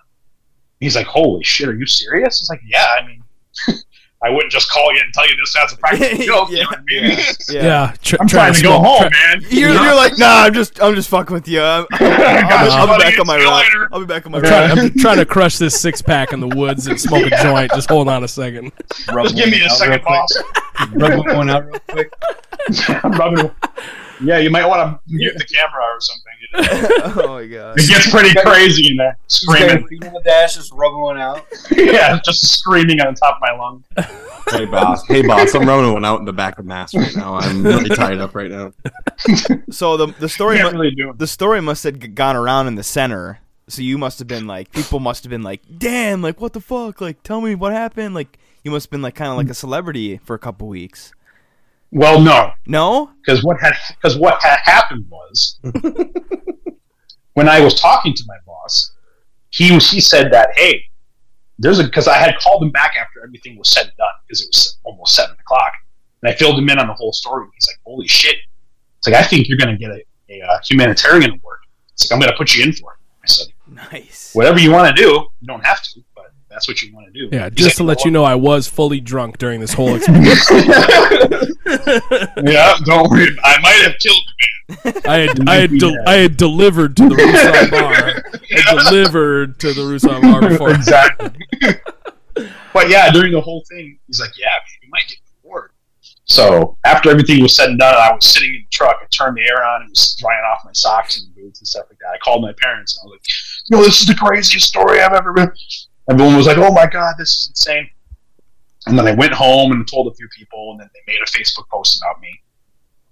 Speaker 5: He's like, holy shit, are you serious? It's like, yeah, I mean, I wouldn't just call you and tell you this as a practical joke. you know what I mean?
Speaker 1: yeah.
Speaker 3: Yeah, tr-
Speaker 5: I'm trying to go
Speaker 3: smoke-
Speaker 5: home, man.
Speaker 1: You're, you're like, nah, I'm just, I'm just fucking with you. I'm, I'll, be- I'll be back on my
Speaker 5: See you
Speaker 1: route.
Speaker 5: later.
Speaker 1: I'll be back on my
Speaker 3: I'm trying, I'm trying to crush this six pack in the woods and smoke a joint. Just hold on a second.
Speaker 2: Rub
Speaker 5: Just give me a second,
Speaker 2: real quick.
Speaker 5: boss.
Speaker 2: Rub one out real quick.
Speaker 5: I'm rubbing. Yeah, you might want to mute the camera or something. You know?
Speaker 1: oh my god.
Speaker 5: It gets pretty crazy in there. Screaming.
Speaker 2: your feet on the dash, just rubbing one out.
Speaker 5: yeah, just screaming on top of my lung.
Speaker 4: Hey boss, hey boss, I'm rubbing one out in the back of mass right now. I'm really tied up right now.
Speaker 1: So the the story mu-
Speaker 5: really
Speaker 1: the story must have gone around in the center. So you must have been like people must have been like, damn, like what the fuck? Like tell me what happened. Like you must have been like kind of like a celebrity for a couple weeks.
Speaker 5: Well, no,
Speaker 1: No.
Speaker 5: because what had because what had happened was when I was talking to my boss, he was he said that hey, there's a because I had called him back after everything was said and done because it was almost seven o'clock, and I filled him in on the whole story. He's like, holy shit! It's like I think you're going to get a, a uh, humanitarian award. It's like I'm going to put you in for it. I said,
Speaker 1: Nice.
Speaker 5: whatever you want to do, you don't have to, but that's what you want to do.
Speaker 3: Yeah,
Speaker 5: He's
Speaker 3: just to let you know, I was fully drunk during this whole experience.
Speaker 5: yeah, don't worry. I might have killed the
Speaker 3: I had I had del- I had delivered to the Rusan bar. I delivered to the Rusan bar before.
Speaker 5: exactly. but yeah, during the whole thing, he's like, "Yeah, man, you might get an award." So after everything was said and done, I was sitting in the truck. I turned the air on and was drying off my socks and boots and stuff like that. I called my parents and I was like, "You know, this is the craziest story I've ever been." Everyone was like, "Oh my god, this is insane." And then I went home and told a few people, and then they made a Facebook post about me.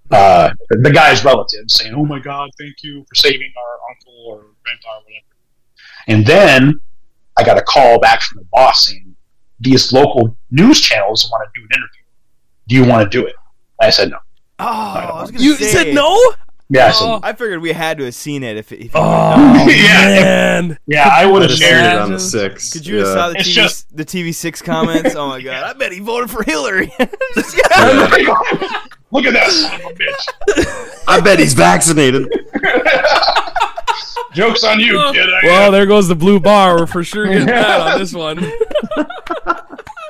Speaker 5: Uh, the guy's relatives saying, "Oh my God, thank you for saving our uncle or grandpa or whatever." And then I got a call back from the boss saying, "These local news channels want to do an interview. Do you want to do it?" I said no.
Speaker 1: Oh, I was gonna
Speaker 3: You
Speaker 1: say,
Speaker 3: said no?
Speaker 5: Yeah, I
Speaker 3: Oh.
Speaker 1: I figured we had to have seen it if, if you
Speaker 3: Oh
Speaker 5: Yeah.
Speaker 3: man!
Speaker 5: "Yeah, I would have shared
Speaker 4: shared
Speaker 5: it."
Speaker 4: it on the six.
Speaker 1: Could you have saw the TV
Speaker 5: just-
Speaker 1: the TV six comments? Oh my god! I bet he voted for Hillary.
Speaker 5: Look at that son of a bitch.
Speaker 4: I bet he's vaccinated.
Speaker 5: Jokes on you, kid. I
Speaker 3: Well, there goes the blue bar. We're for sure getting that on this one.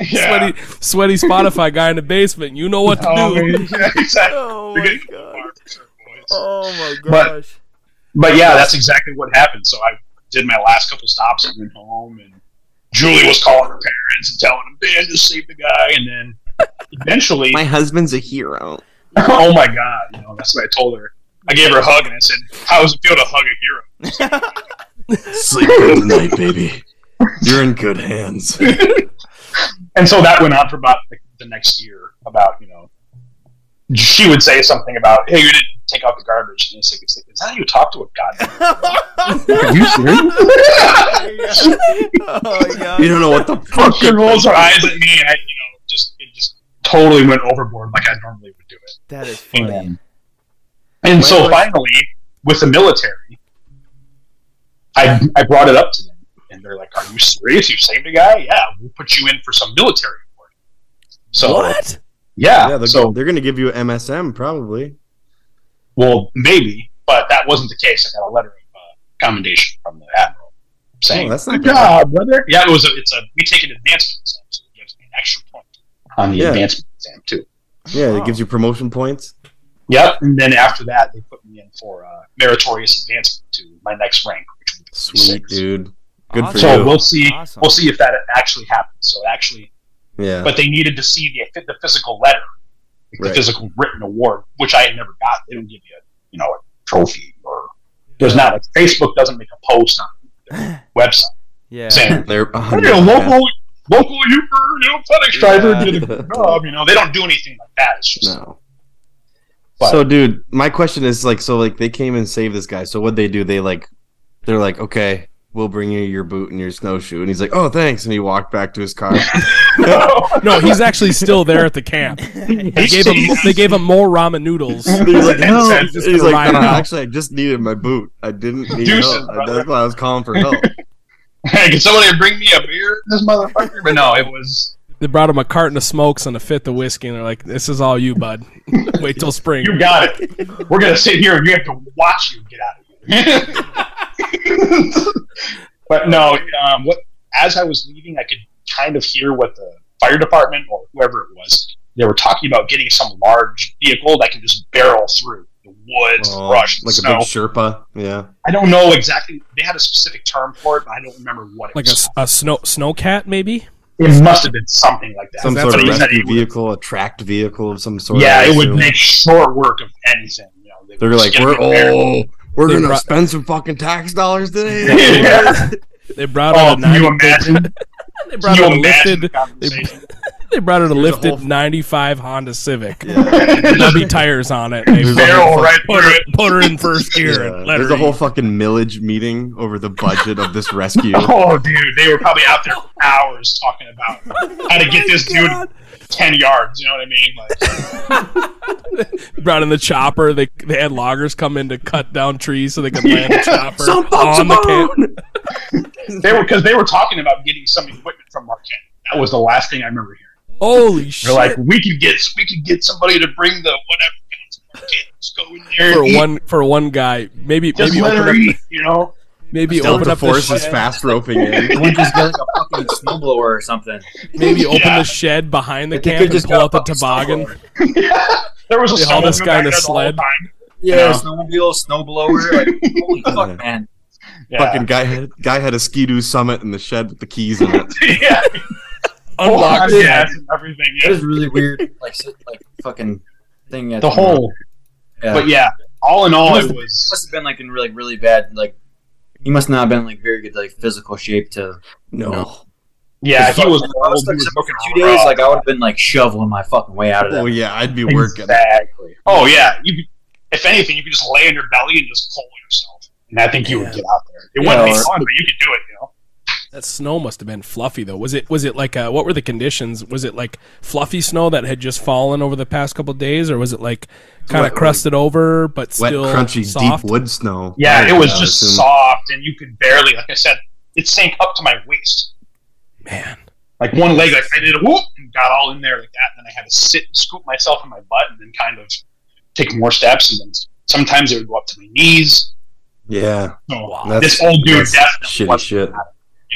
Speaker 5: yeah.
Speaker 3: Sweaty, sweaty Spotify guy in the basement. You know what to
Speaker 5: Oh,
Speaker 3: do.
Speaker 5: man. Yeah, exactly.
Speaker 1: oh my god!
Speaker 5: far for sure, boys.
Speaker 1: Oh my
Speaker 5: But-
Speaker 1: gosh!
Speaker 5: But yeah, that's exactly what happened. So I did my last couple stops and went home, and Julie was calling her parents and telling them, "Man, just save the guy." And then eventually,
Speaker 4: My husband's a hero.
Speaker 5: oh my god, you know that's what I told her. I gave her a hug and I said, "How does it feel to hug a hero?"
Speaker 4: Sleep good tonight, baby. You're in good hands.
Speaker 5: And so that went on for about the, the next year. About you know, she would say something about, "Hey, you didn't take out the garbage." And it's like, it's like "Is that how you talk to a goddamn?" Are you serious?
Speaker 1: oh my god!
Speaker 4: You don't know what the fuck.
Speaker 5: She rolls her eyes at me, and I, you know, just it just totally went overboard like I normally would do it.
Speaker 1: That is funny.
Speaker 5: And, and so
Speaker 1: was-
Speaker 5: finally, with the military, I I brought it up to them, and they're like, "Are you serious? You saved a guy? Yeah, we'll put you in for some military award." So
Speaker 3: What?
Speaker 5: yeah,
Speaker 4: Yeah, they're,
Speaker 5: so
Speaker 4: they're gonna give you an MSM probably.
Speaker 5: Well, maybe, but that wasn't the case. I got a letter of uh, commendation from the admiral saying,
Speaker 4: Oh, that's not
Speaker 5: "Good
Speaker 4: bad.
Speaker 5: job, brother." Yeah, it was. A, it's a we take an advancement exam, so it gives me an extra point on the
Speaker 4: Yeah.
Speaker 5: advancement exam too.
Speaker 4: Yeah,
Speaker 1: Wow.
Speaker 4: it gives you promotion points.
Speaker 5: Yep, and then after that, they put me in for uh, meritorious advancement to my next rank, which would be
Speaker 4: Sweet,
Speaker 5: six.
Speaker 4: dude. Good for
Speaker 1: Awesome.
Speaker 5: So
Speaker 4: you.
Speaker 5: we'll see.
Speaker 1: Awesome.
Speaker 5: We'll see if that actually happens. So actually,
Speaker 4: Yeah.
Speaker 5: but they needed to see the the physical letter, like the physical written award, which I had never got. They don't give you, a, you know, a trophy or there's not like Facebook doesn't make a post on their website
Speaker 1: Yeah.
Speaker 5: saying,
Speaker 4: They're a
Speaker 5: "Hey,
Speaker 4: hundred
Speaker 5: a
Speaker 4: percent.
Speaker 5: local local Uber, you know, FedEx driver
Speaker 1: Yeah.
Speaker 5: did a good job." You know, they don't do anything like that. It's just
Speaker 4: No.
Speaker 5: But-
Speaker 4: so, dude, my question is like, so like they came and saved this guy. So what they do? They like, they're like, okay, we'll bring you your boot and your snowshoe. And he's like, oh, thanks. And he walked back to his car.
Speaker 3: No, he's actually still there at the camp. They gave him they gave him more ramen noodles.
Speaker 4: he's like, no.
Speaker 3: He's just
Speaker 4: He's like, no, actually, I just needed my boot. I didn't need
Speaker 5: Deuces,
Speaker 4: help.
Speaker 5: brother.
Speaker 4: That's why I was calling for help.
Speaker 5: Hey, can somebody bring me a beer, this motherfucker? But no, it was
Speaker 3: They brought him a carton of smokes and a fifth of whiskey, and they're like, "This is all you, bud. Wait till spring."
Speaker 5: you got it. We're gonna sit here and you have to watch you get out of here. but no, um, what as I was leaving, I could kind of hear what the fire department or whoever it was they were talking about getting some large vehicle that can just barrel through the woods, the
Speaker 4: Oh,
Speaker 5: brush, the
Speaker 4: like a
Speaker 5: snow.
Speaker 4: big Sherpa. Yeah.
Speaker 5: I don't know exactly. They had a specific term for it, but I don't remember what it was.
Speaker 3: like a,
Speaker 5: was.
Speaker 3: s- a snow snowcat, maybe.
Speaker 5: it must have been something like that.
Speaker 4: Some
Speaker 3: that's
Speaker 4: sort of
Speaker 3: he
Speaker 4: rescue vehicle, a tracked vehicle of some sort.
Speaker 5: Yeah, it would make short work of anything. You know, they
Speaker 4: They're like, we're
Speaker 5: it there.
Speaker 4: oh, we're
Speaker 3: They
Speaker 4: gonna
Speaker 3: brought-
Speaker 4: spend some fucking tax dollars today.
Speaker 5: Yeah.
Speaker 3: They brought
Speaker 5: Oh,
Speaker 3: out a
Speaker 5: can you
Speaker 3: 90,
Speaker 5: imagine?
Speaker 3: they
Speaker 5: Can
Speaker 3: brought
Speaker 5: you
Speaker 3: out a
Speaker 5: imagine
Speaker 3: lifted
Speaker 5: the conversation?
Speaker 3: they brought out a
Speaker 4: There's a
Speaker 3: lifted
Speaker 4: whole-
Speaker 3: 95 Honda Civic.
Speaker 4: Yeah.
Speaker 3: Nubby tires on it. They
Speaker 4: There's a
Speaker 5: Barrel
Speaker 4: whole
Speaker 5: right
Speaker 3: put her,
Speaker 5: it.
Speaker 3: put her in first gear
Speaker 4: Yeah,
Speaker 3: and let
Speaker 4: There's
Speaker 3: her
Speaker 4: a whole fucking millage meeting over the budget of this rescue.
Speaker 5: Oh, dude, they were probably out there for hours talking about how to get oh this dude ten yards. You know what I mean? Like,
Speaker 3: brought in the chopper. They they had loggers come in to cut down trees so they could land the chopper
Speaker 4: Some
Speaker 3: on the camp.
Speaker 5: they were because they were talking about getting some equipment from Marquette. That was the last thing I remember hearing.
Speaker 3: Holy shit!
Speaker 5: They're like, we could get we could get somebody to bring the whatever down. Let's go in there
Speaker 3: for
Speaker 5: and eat.
Speaker 3: one for one guy, maybe
Speaker 5: Just
Speaker 3: maybe
Speaker 5: let
Speaker 3: open
Speaker 5: her
Speaker 3: up,
Speaker 5: eat. You know?
Speaker 3: maybe open
Speaker 4: Delta
Speaker 3: up the
Speaker 4: Force is fast roping in.
Speaker 2: They would just get like a fucking snowblower or something.
Speaker 3: maybe open
Speaker 5: Yeah.
Speaker 3: the shed behind the
Speaker 2: If they
Speaker 3: camp and
Speaker 2: just
Speaker 3: pull
Speaker 2: got
Speaker 3: up a toboggan.
Speaker 2: snowblower.
Speaker 5: there was a
Speaker 3: They haul this guy in
Speaker 5: back
Speaker 3: a
Speaker 5: the
Speaker 3: sled.
Speaker 5: time.
Speaker 2: Yeah,
Speaker 5: Yeah.
Speaker 2: snowmobile, snowblower. Like, holy fuck, man.
Speaker 5: Yeah.
Speaker 4: Fucking guy had guy had a ski-doo summit in the shed with the keys in it.
Speaker 5: yeah.
Speaker 3: Unlock
Speaker 5: Full
Speaker 3: the
Speaker 5: gas and everything.
Speaker 2: That
Speaker 5: Yeah.
Speaker 2: is really weird. Like, si- like fucking thing. At
Speaker 5: The whole.
Speaker 2: Yeah.
Speaker 5: But yeah, all in all,
Speaker 2: Must
Speaker 5: it
Speaker 2: have-
Speaker 5: was.
Speaker 2: must have been like in really, really bad. Like, he must not have been like very good, like physical shape to.
Speaker 4: No.
Speaker 2: No.
Speaker 5: Yeah, he was.
Speaker 2: If I was
Speaker 5: old, he
Speaker 2: stuck for two days. Like, I would have been like shoveling my fucking way out of that.
Speaker 4: Oh yeah, I'd be working.
Speaker 5: Exactly. Oh yeah. You. If anything, you could just lay on your belly and just pull yourself, and I think you would get out there. It
Speaker 2: Yeah,
Speaker 5: wouldn't be fun, but you could do it. You know.
Speaker 3: That snow must have been fluffy though. Was it was it like uh, what were the conditions? Was it like fluffy snow that had just fallen over the past couple of days, or was it like kind of
Speaker 4: Wet-
Speaker 3: crusted over but
Speaker 4: Wet,
Speaker 3: still
Speaker 4: crunchy,
Speaker 3: soft?
Speaker 4: deep wood snow.
Speaker 5: Yeah, it was just
Speaker 4: assume.
Speaker 5: soft, and you could barely, like I said, it sank up to my waist.
Speaker 3: Man,
Speaker 5: Like one leg, like I did a whoop and got all in there like that. And then I had to sit and scoop myself in my butt, and then kind of take more steps. And then sometimes it would go up to my knees.
Speaker 4: Yeah,
Speaker 5: So
Speaker 4: That's-
Speaker 5: this old dude
Speaker 4: that's
Speaker 5: definitely
Speaker 4: shitty shit.
Speaker 5: that.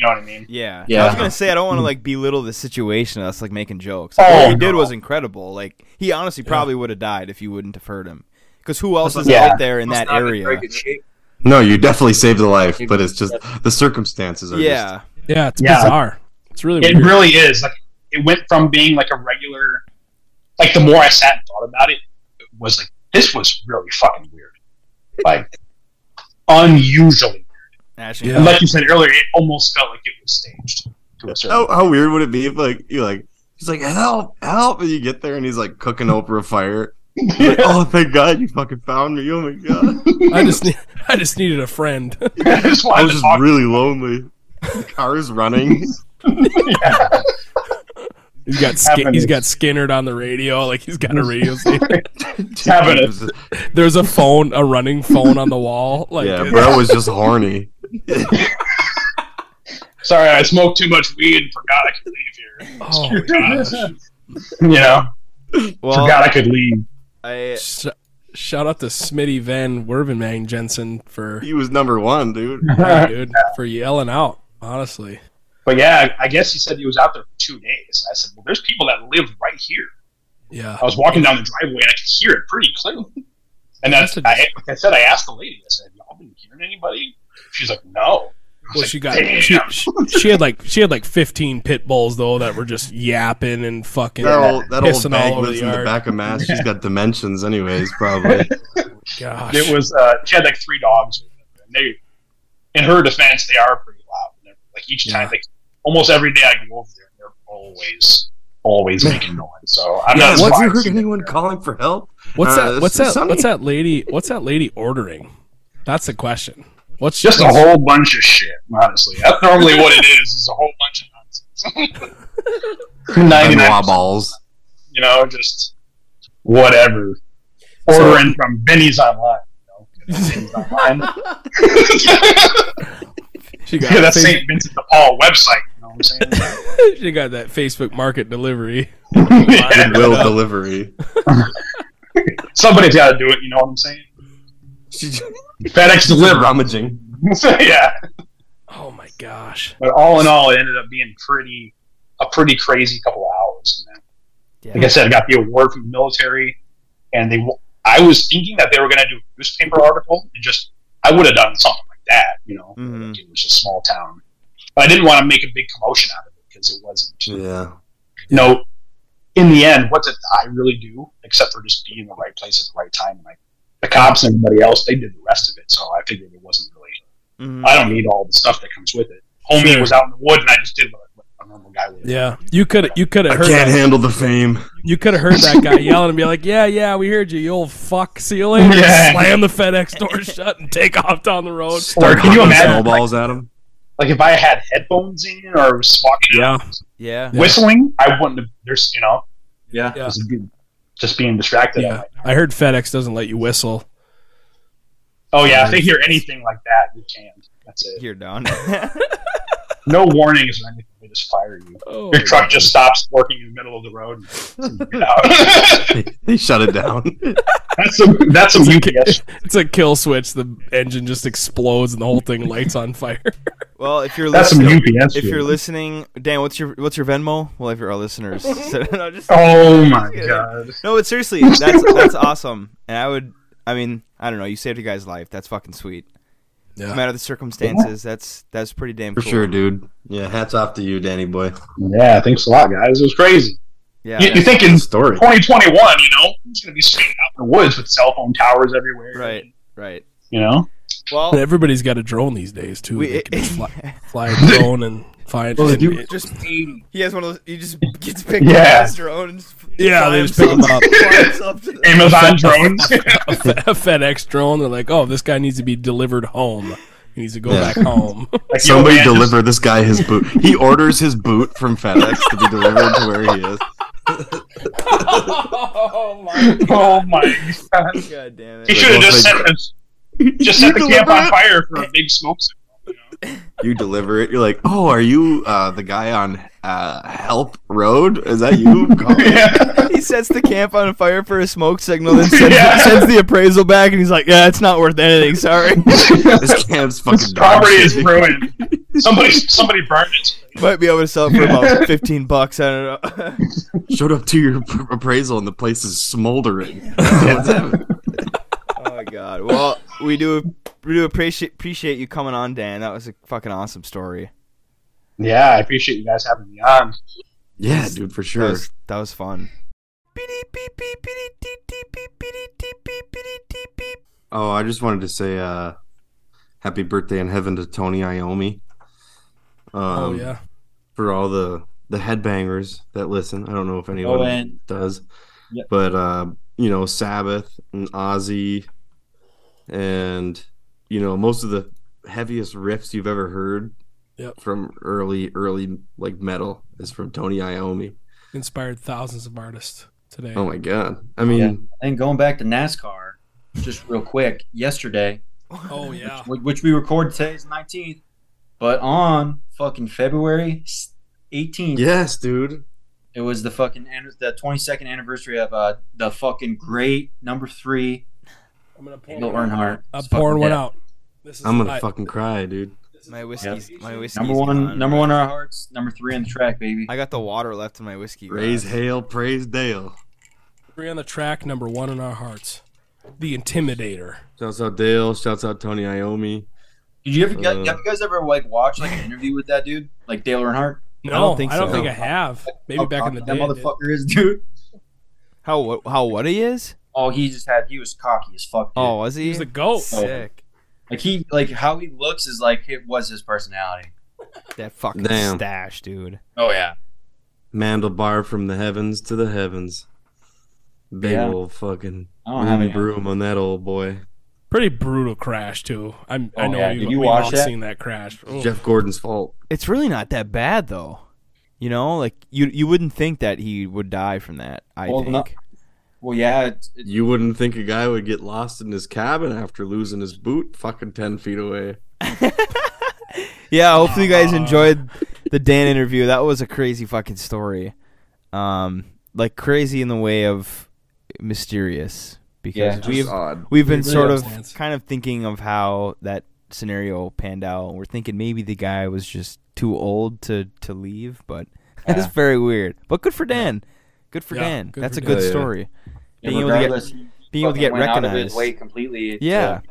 Speaker 5: You know what I mean?
Speaker 1: Yeah.
Speaker 2: Yeah.
Speaker 1: I was gonna say I don't want to hmm. like belittle the situation. Us like making jokes.
Speaker 5: Oh,
Speaker 1: what he did was incredible. Like he honestly probably would have died if you wouldn't have hurt him. Because who else is
Speaker 5: Yeah.
Speaker 1: out there in that
Speaker 2: not have been
Speaker 1: area?
Speaker 2: Very good shape.
Speaker 4: No, you definitely saved a life, but it's just the circumstances are
Speaker 1: Yeah.
Speaker 3: yeah, it's
Speaker 5: Yeah.
Speaker 3: bizarre. It's really
Speaker 5: It
Speaker 3: weird.
Speaker 5: really is. Like it went from being like a regular. Like the more I sat and thought about it, it was like this was really fucking weird. Like unusually.
Speaker 1: Actually,
Speaker 3: Yeah.
Speaker 5: And like you said earlier, it almost felt like it was staged to a
Speaker 4: just.
Speaker 5: certain.
Speaker 4: How, how weird would it be if like you like he's like help help and you get there and he's like cooking over a fire. You're like, oh thank God you fucking found me. Oh my God,
Speaker 3: I just need, I just needed a friend.
Speaker 5: I just
Speaker 4: I was just really lonely. The car is running.
Speaker 5: Yeah.
Speaker 3: He's got skin,
Speaker 5: Having
Speaker 3: he's
Speaker 5: a-
Speaker 3: got Skinnered on the radio, like he's got a radio station.
Speaker 5: Having a-
Speaker 4: It was-
Speaker 3: There's a phone, a running phone on the wall. Like
Speaker 4: yeah,
Speaker 3: it's-
Speaker 4: bro was just horny.
Speaker 5: Sorry, I smoked too much weed and forgot I could leave here.
Speaker 3: Oh, gosh.
Speaker 5: you know,
Speaker 1: well,
Speaker 5: forgot I could leave.
Speaker 1: I
Speaker 3: Sh- shout out to Smitty Van Wervenmang Jensen for
Speaker 4: He was number one, dude.
Speaker 3: yeah, dude for yelling out. Honestly,
Speaker 5: But yeah, I I guess he said he was out there for two days. I said, well, there's people that live right here.
Speaker 3: yeah.
Speaker 5: I was walking down the driveway and I could hear it pretty clearly. And that's,
Speaker 3: That's a-
Speaker 5: I, like I said, I asked the lady, I said, y'all been hearing anybody? She's like, no.
Speaker 3: Well,
Speaker 5: like,
Speaker 3: she got
Speaker 5: "Damn."
Speaker 3: she, she, she had like she had like 15 pit bulls though that were just yapping and fucking
Speaker 4: That old, that old
Speaker 3: pissing
Speaker 4: bag
Speaker 3: all over
Speaker 4: lives
Speaker 3: the
Speaker 4: in the back of Mass. She's got dimensions, anyways, probably.
Speaker 3: Gosh.
Speaker 5: It was, uh, she had like three dogs. And they, in her defense, they are pretty loud. They're, like each time,
Speaker 3: Yeah.
Speaker 5: like almost every day I go over there, they're always, always making noise. So I'm
Speaker 4: yeah,
Speaker 5: not
Speaker 4: have you heard anyone calling for help?
Speaker 3: What's
Speaker 4: Uh,
Speaker 3: that? What's
Speaker 4: this
Speaker 3: that?
Speaker 4: is sunny.
Speaker 3: What's that lady? What's that lady ordering? That's the question. What's
Speaker 5: Just a whole bunch of shit. Honestly, that's normally what it is. Is a whole bunch of nonsense. Ninety
Speaker 4: Benoit balls.
Speaker 5: you know, just whatever. Ordering from Benny's online. You know, Benny's online.
Speaker 3: She got,
Speaker 5: yeah, that's
Speaker 3: Face-
Speaker 5: St. Vincent de Paul website. You know what I'm saying?
Speaker 3: she got that Facebook Market delivery.
Speaker 5: Yeah.
Speaker 4: Will delivery.
Speaker 5: Somebody's got to do it. You know what I'm saying?
Speaker 4: She's
Speaker 5: FedEx deliver.
Speaker 4: rummaging.
Speaker 5: yeah.
Speaker 3: Oh my gosh.
Speaker 5: But all in all, it ended up being pretty a pretty crazy couple of hours. Man.
Speaker 1: Yeah.
Speaker 5: Like I said, I got the award from the military, and they. I was thinking that they were going to do a newspaper article, and just I would have done something like that. You know,
Speaker 1: Mhm.
Speaker 5: like it was a small town, but I didn't want to make a big commotion out of it because it wasn't.
Speaker 4: Yeah.
Speaker 5: No, in the end, what did I really do except for just be in the right place at the right time? Like the cops and everybody else, they did the rest of it. So I figured it wasn't really.
Speaker 1: Mhm.
Speaker 5: I don't need all the stuff that comes with it. Homie
Speaker 3: Sure.
Speaker 5: was out in the woods, and I just did what what a normal guy would.
Speaker 3: Yeah, you could you could
Speaker 4: I
Speaker 3: have heard
Speaker 4: can't
Speaker 3: that.
Speaker 4: handle the fame.
Speaker 3: You could have heard that guy yelling and be like, "Yeah, yeah, we heard you, you old fuck. See you later."
Speaker 5: Yeah.
Speaker 3: Slam the FedEx door shut and take off down the road.
Speaker 5: Or can you
Speaker 4: Throwing
Speaker 5: imagine, like,
Speaker 4: snowballs at him?
Speaker 5: like if I had headphones in or was walking
Speaker 3: Yeah.
Speaker 5: out
Speaker 1: Yeah.
Speaker 5: whistling, I wouldn't have. There's, you know,
Speaker 2: Yeah.
Speaker 3: Yeah.
Speaker 5: Just, just being distracted.
Speaker 3: Yeah, I heard FedEx doesn't let you whistle.
Speaker 5: Oh yeah, if they hear anything like that, you can. That's it.
Speaker 1: You're done.
Speaker 5: No warnings or anything. They just fire you.
Speaker 3: Oh,
Speaker 5: Your truck just stops working in the middle of the road. And get out.
Speaker 4: They, they shut it down.
Speaker 5: that's some. That's some UPS.
Speaker 3: It's a kill switch. The engine just explodes and the whole thing lights on fire.
Speaker 1: well, if you're
Speaker 5: That's some
Speaker 1: listening,
Speaker 5: UPS.
Speaker 1: if you're listening, Dan, what's your what's your Venmo? Well, if you're our listeners, So- no, just-
Speaker 5: Oh my god.
Speaker 1: no, but seriously, that's that's awesome, and I would, I mean, I don't know, you saved a guy's life. That's fucking sweet. No matter the circumstances, that's that's pretty damn
Speaker 4: For
Speaker 1: cool.
Speaker 4: sure, dude. Yeah, hats off to you, Danny boy.
Speaker 5: Yeah, thanks a lot, guys. It was crazy.
Speaker 1: Yeah,
Speaker 5: You, you think in
Speaker 4: Good story.
Speaker 5: 2021, you know, it's gonna be straight out in the woods with cell phone towers everywhere.
Speaker 1: right, right.
Speaker 5: You know.
Speaker 1: Well,
Speaker 3: And everybody's got a drone these days too.
Speaker 1: we,
Speaker 3: they can just fly, fly a drone and find.
Speaker 1: Well,
Speaker 3: and
Speaker 1: you-
Speaker 3: it-
Speaker 1: just he has one of those. He just gets picked
Speaker 5: Yeah.
Speaker 1: up his drone. And
Speaker 3: Yeah, they just pick him up.
Speaker 1: fly himself to the-
Speaker 5: Amazon drones.
Speaker 3: a Fe- a FedEx drone. They're like, oh, this guy needs to be delivered home. He needs to go
Speaker 4: Yeah.
Speaker 3: back home.
Speaker 5: Like,
Speaker 4: Somebody
Speaker 5: man,
Speaker 4: deliver this guy his boot. He orders his boot from FedEx to be delivered to where he is.
Speaker 3: oh my
Speaker 5: just- Oh my god.
Speaker 1: God damn
Speaker 5: He should have just set
Speaker 4: like-
Speaker 5: the, just set the camp on
Speaker 4: it?
Speaker 5: fire for a big smoke signal. You know?
Speaker 4: You deliver it. You're like, oh, are you uh, the guy on uh, Help Road? Is that you?
Speaker 5: yeah.
Speaker 1: He sets the camp on fire for a smoke signal, then sends,
Speaker 5: Yeah.
Speaker 1: sends the appraisal back, and he's like, "Yeah, it's not worth anything. Sorry."
Speaker 4: this camp's fucking
Speaker 5: This property is ruined. Somebody, somebody burned it.
Speaker 1: Might be able to sell it for about fifteen bucks. I don't know.
Speaker 4: Showed up to your p- appraisal and the place is smoldering. What's
Speaker 1: oh my god. Well, we do we do appreciate appreciate you coming on, Dan. That was a fucking awesome story.
Speaker 5: Yeah, I appreciate you guys having me on.
Speaker 4: yeah, dude, for
Speaker 1: That
Speaker 4: sure.
Speaker 1: was, that was fun.
Speaker 4: Oh, I just wanted to say uh, happy birthday in heaven to Tony Iommi. Um,
Speaker 3: Oh yeah.
Speaker 4: For all the the headbangers that listen, I don't know if anyone
Speaker 2: Oh,
Speaker 4: does,
Speaker 2: Yep.
Speaker 4: but uh, you know Sabbath and Ozzy, and you know most of the heaviest riffs you've ever heard
Speaker 3: Yep.
Speaker 4: from early early like metal is from Tony Iommi.
Speaker 3: Inspired thousands of artists today.
Speaker 4: Oh my god! I mean,
Speaker 2: Yeah. and going back to NASCAR, just real quick, yesterday,
Speaker 3: Oh yeah.
Speaker 2: which, which we recorded today is 19th, but on fucking February 18th,
Speaker 4: yes, dude.
Speaker 2: it was the fucking the 22nd anniversary of uh, the fucking great number three
Speaker 3: I'm gonna pour
Speaker 2: Dale. Earnhardt.
Speaker 3: I'm pouring one out. This is
Speaker 4: I'm gonna
Speaker 3: I-
Speaker 4: fucking cry, dude.
Speaker 1: My whiskey's my whiskey.
Speaker 2: Number one,
Speaker 1: gone.
Speaker 2: number one in our hearts, number three on the track, baby.
Speaker 1: I got the water left in my whiskey.
Speaker 4: Praise
Speaker 1: glass.
Speaker 4: hail, praise Dale.
Speaker 3: three on the track, number one in our hearts. The Intimidator.
Speaker 4: Shouts out Dale. Shouts out Tony Iommi.
Speaker 2: Did you ever get,
Speaker 4: Uh,
Speaker 2: have you guys ever like watched like an interview with that dude, like Dale Earnhardt?
Speaker 3: No,
Speaker 1: don't think
Speaker 3: I don't
Speaker 1: so.
Speaker 3: think I have. Maybe
Speaker 2: How
Speaker 3: back in the day.
Speaker 2: that motherfucker is, dude.
Speaker 1: How how what he is?
Speaker 2: Oh, he just had he was cocky as fuck. Dude.
Speaker 1: Oh, was he?
Speaker 3: He was the goat. Oh.
Speaker 1: Sick.
Speaker 2: like he like how he looks is like it was his personality.
Speaker 1: That fucking
Speaker 4: Damn.
Speaker 1: stash, dude.
Speaker 2: Oh yeah,
Speaker 4: Mandelbar from the heavens to the heavens. Big
Speaker 2: Yeah.
Speaker 4: old fucking
Speaker 2: I don't have any.
Speaker 4: broom on that old boy.
Speaker 3: Pretty brutal crash too. I'm, I
Speaker 2: Oh,
Speaker 3: know
Speaker 2: yeah.
Speaker 3: we've,
Speaker 2: Did you
Speaker 3: we've
Speaker 2: watch
Speaker 3: all
Speaker 2: that?
Speaker 3: seen that crash. Oh.
Speaker 4: Jeff Gordon's fault.
Speaker 1: It's really not that bad though. You know, like you you wouldn't think that he would die from that. I
Speaker 2: Well,
Speaker 1: think.
Speaker 2: no- Well, yeah, it's, it's,
Speaker 4: You wouldn't think a guy would get lost in his cabin after losing his boot fucking 10 feet away.
Speaker 1: Yeah, hopefully you guys enjoyed the Dan interview. That was a crazy fucking story. Um, like crazy in the way of mysterious because
Speaker 2: Yeah,
Speaker 1: we've
Speaker 4: Odd.
Speaker 1: we've been
Speaker 3: Really
Speaker 1: sort of
Speaker 3: upstands.
Speaker 1: kind of thinking of how that scenario panned out. We're thinking maybe the guy was just too old to to leave, but it's
Speaker 2: Yeah.
Speaker 1: very weird. But good for Dan. Good for
Speaker 3: Yeah,
Speaker 1: Dan.
Speaker 3: good
Speaker 1: That's
Speaker 3: for
Speaker 1: a good
Speaker 4: Dan.
Speaker 1: story.
Speaker 2: yeah,
Speaker 1: Being able to get
Speaker 2: regardless, he
Speaker 1: being able to
Speaker 2: fucking
Speaker 1: get
Speaker 2: went out of his
Speaker 1: recognized.
Speaker 2: way completely. to,
Speaker 1: Yeah.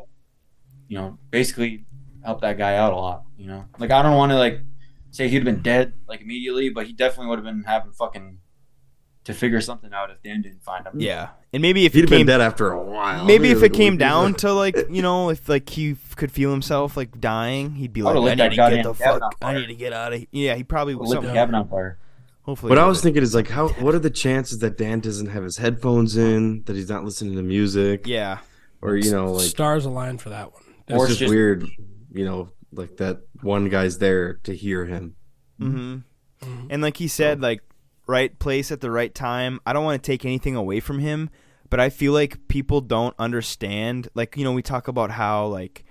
Speaker 2: you know, basically help that guy out a lot. You know, like I don't want to like say he'd have been dead like immediately, but he definitely would have been having fucking to figure something out if Dan didn't find him.
Speaker 1: Yeah, and maybe if
Speaker 4: He'd
Speaker 1: it
Speaker 4: have been
Speaker 1: came
Speaker 4: dead after a while.
Speaker 1: Maybe if it came down
Speaker 4: so.
Speaker 1: to like you know if like he f- could feel himself like dying, he'd be
Speaker 2: I
Speaker 1: like,
Speaker 2: would've
Speaker 1: I need to get the fuck, I need to get out of here. Yeah, he probably was
Speaker 2: Lit the
Speaker 1: something.
Speaker 2: cabin on fire.
Speaker 1: Hopefully,
Speaker 4: What I was
Speaker 1: did.
Speaker 4: thinking is like, how? What are the chances that Dan doesn't have his headphones in, that he's not listening to music,
Speaker 1: Yeah,
Speaker 4: or you know, like
Speaker 3: Stars align for that one.
Speaker 2: Or
Speaker 4: it's
Speaker 2: it's
Speaker 4: just,
Speaker 2: just-
Speaker 4: weird, you know, like that one guy's there to hear him.
Speaker 1: hmm
Speaker 3: Mhm.
Speaker 1: and like he said, like right place at the right time. I don't want to take anything away from him, but I feel like people don't understand. Like you know, we talk about how like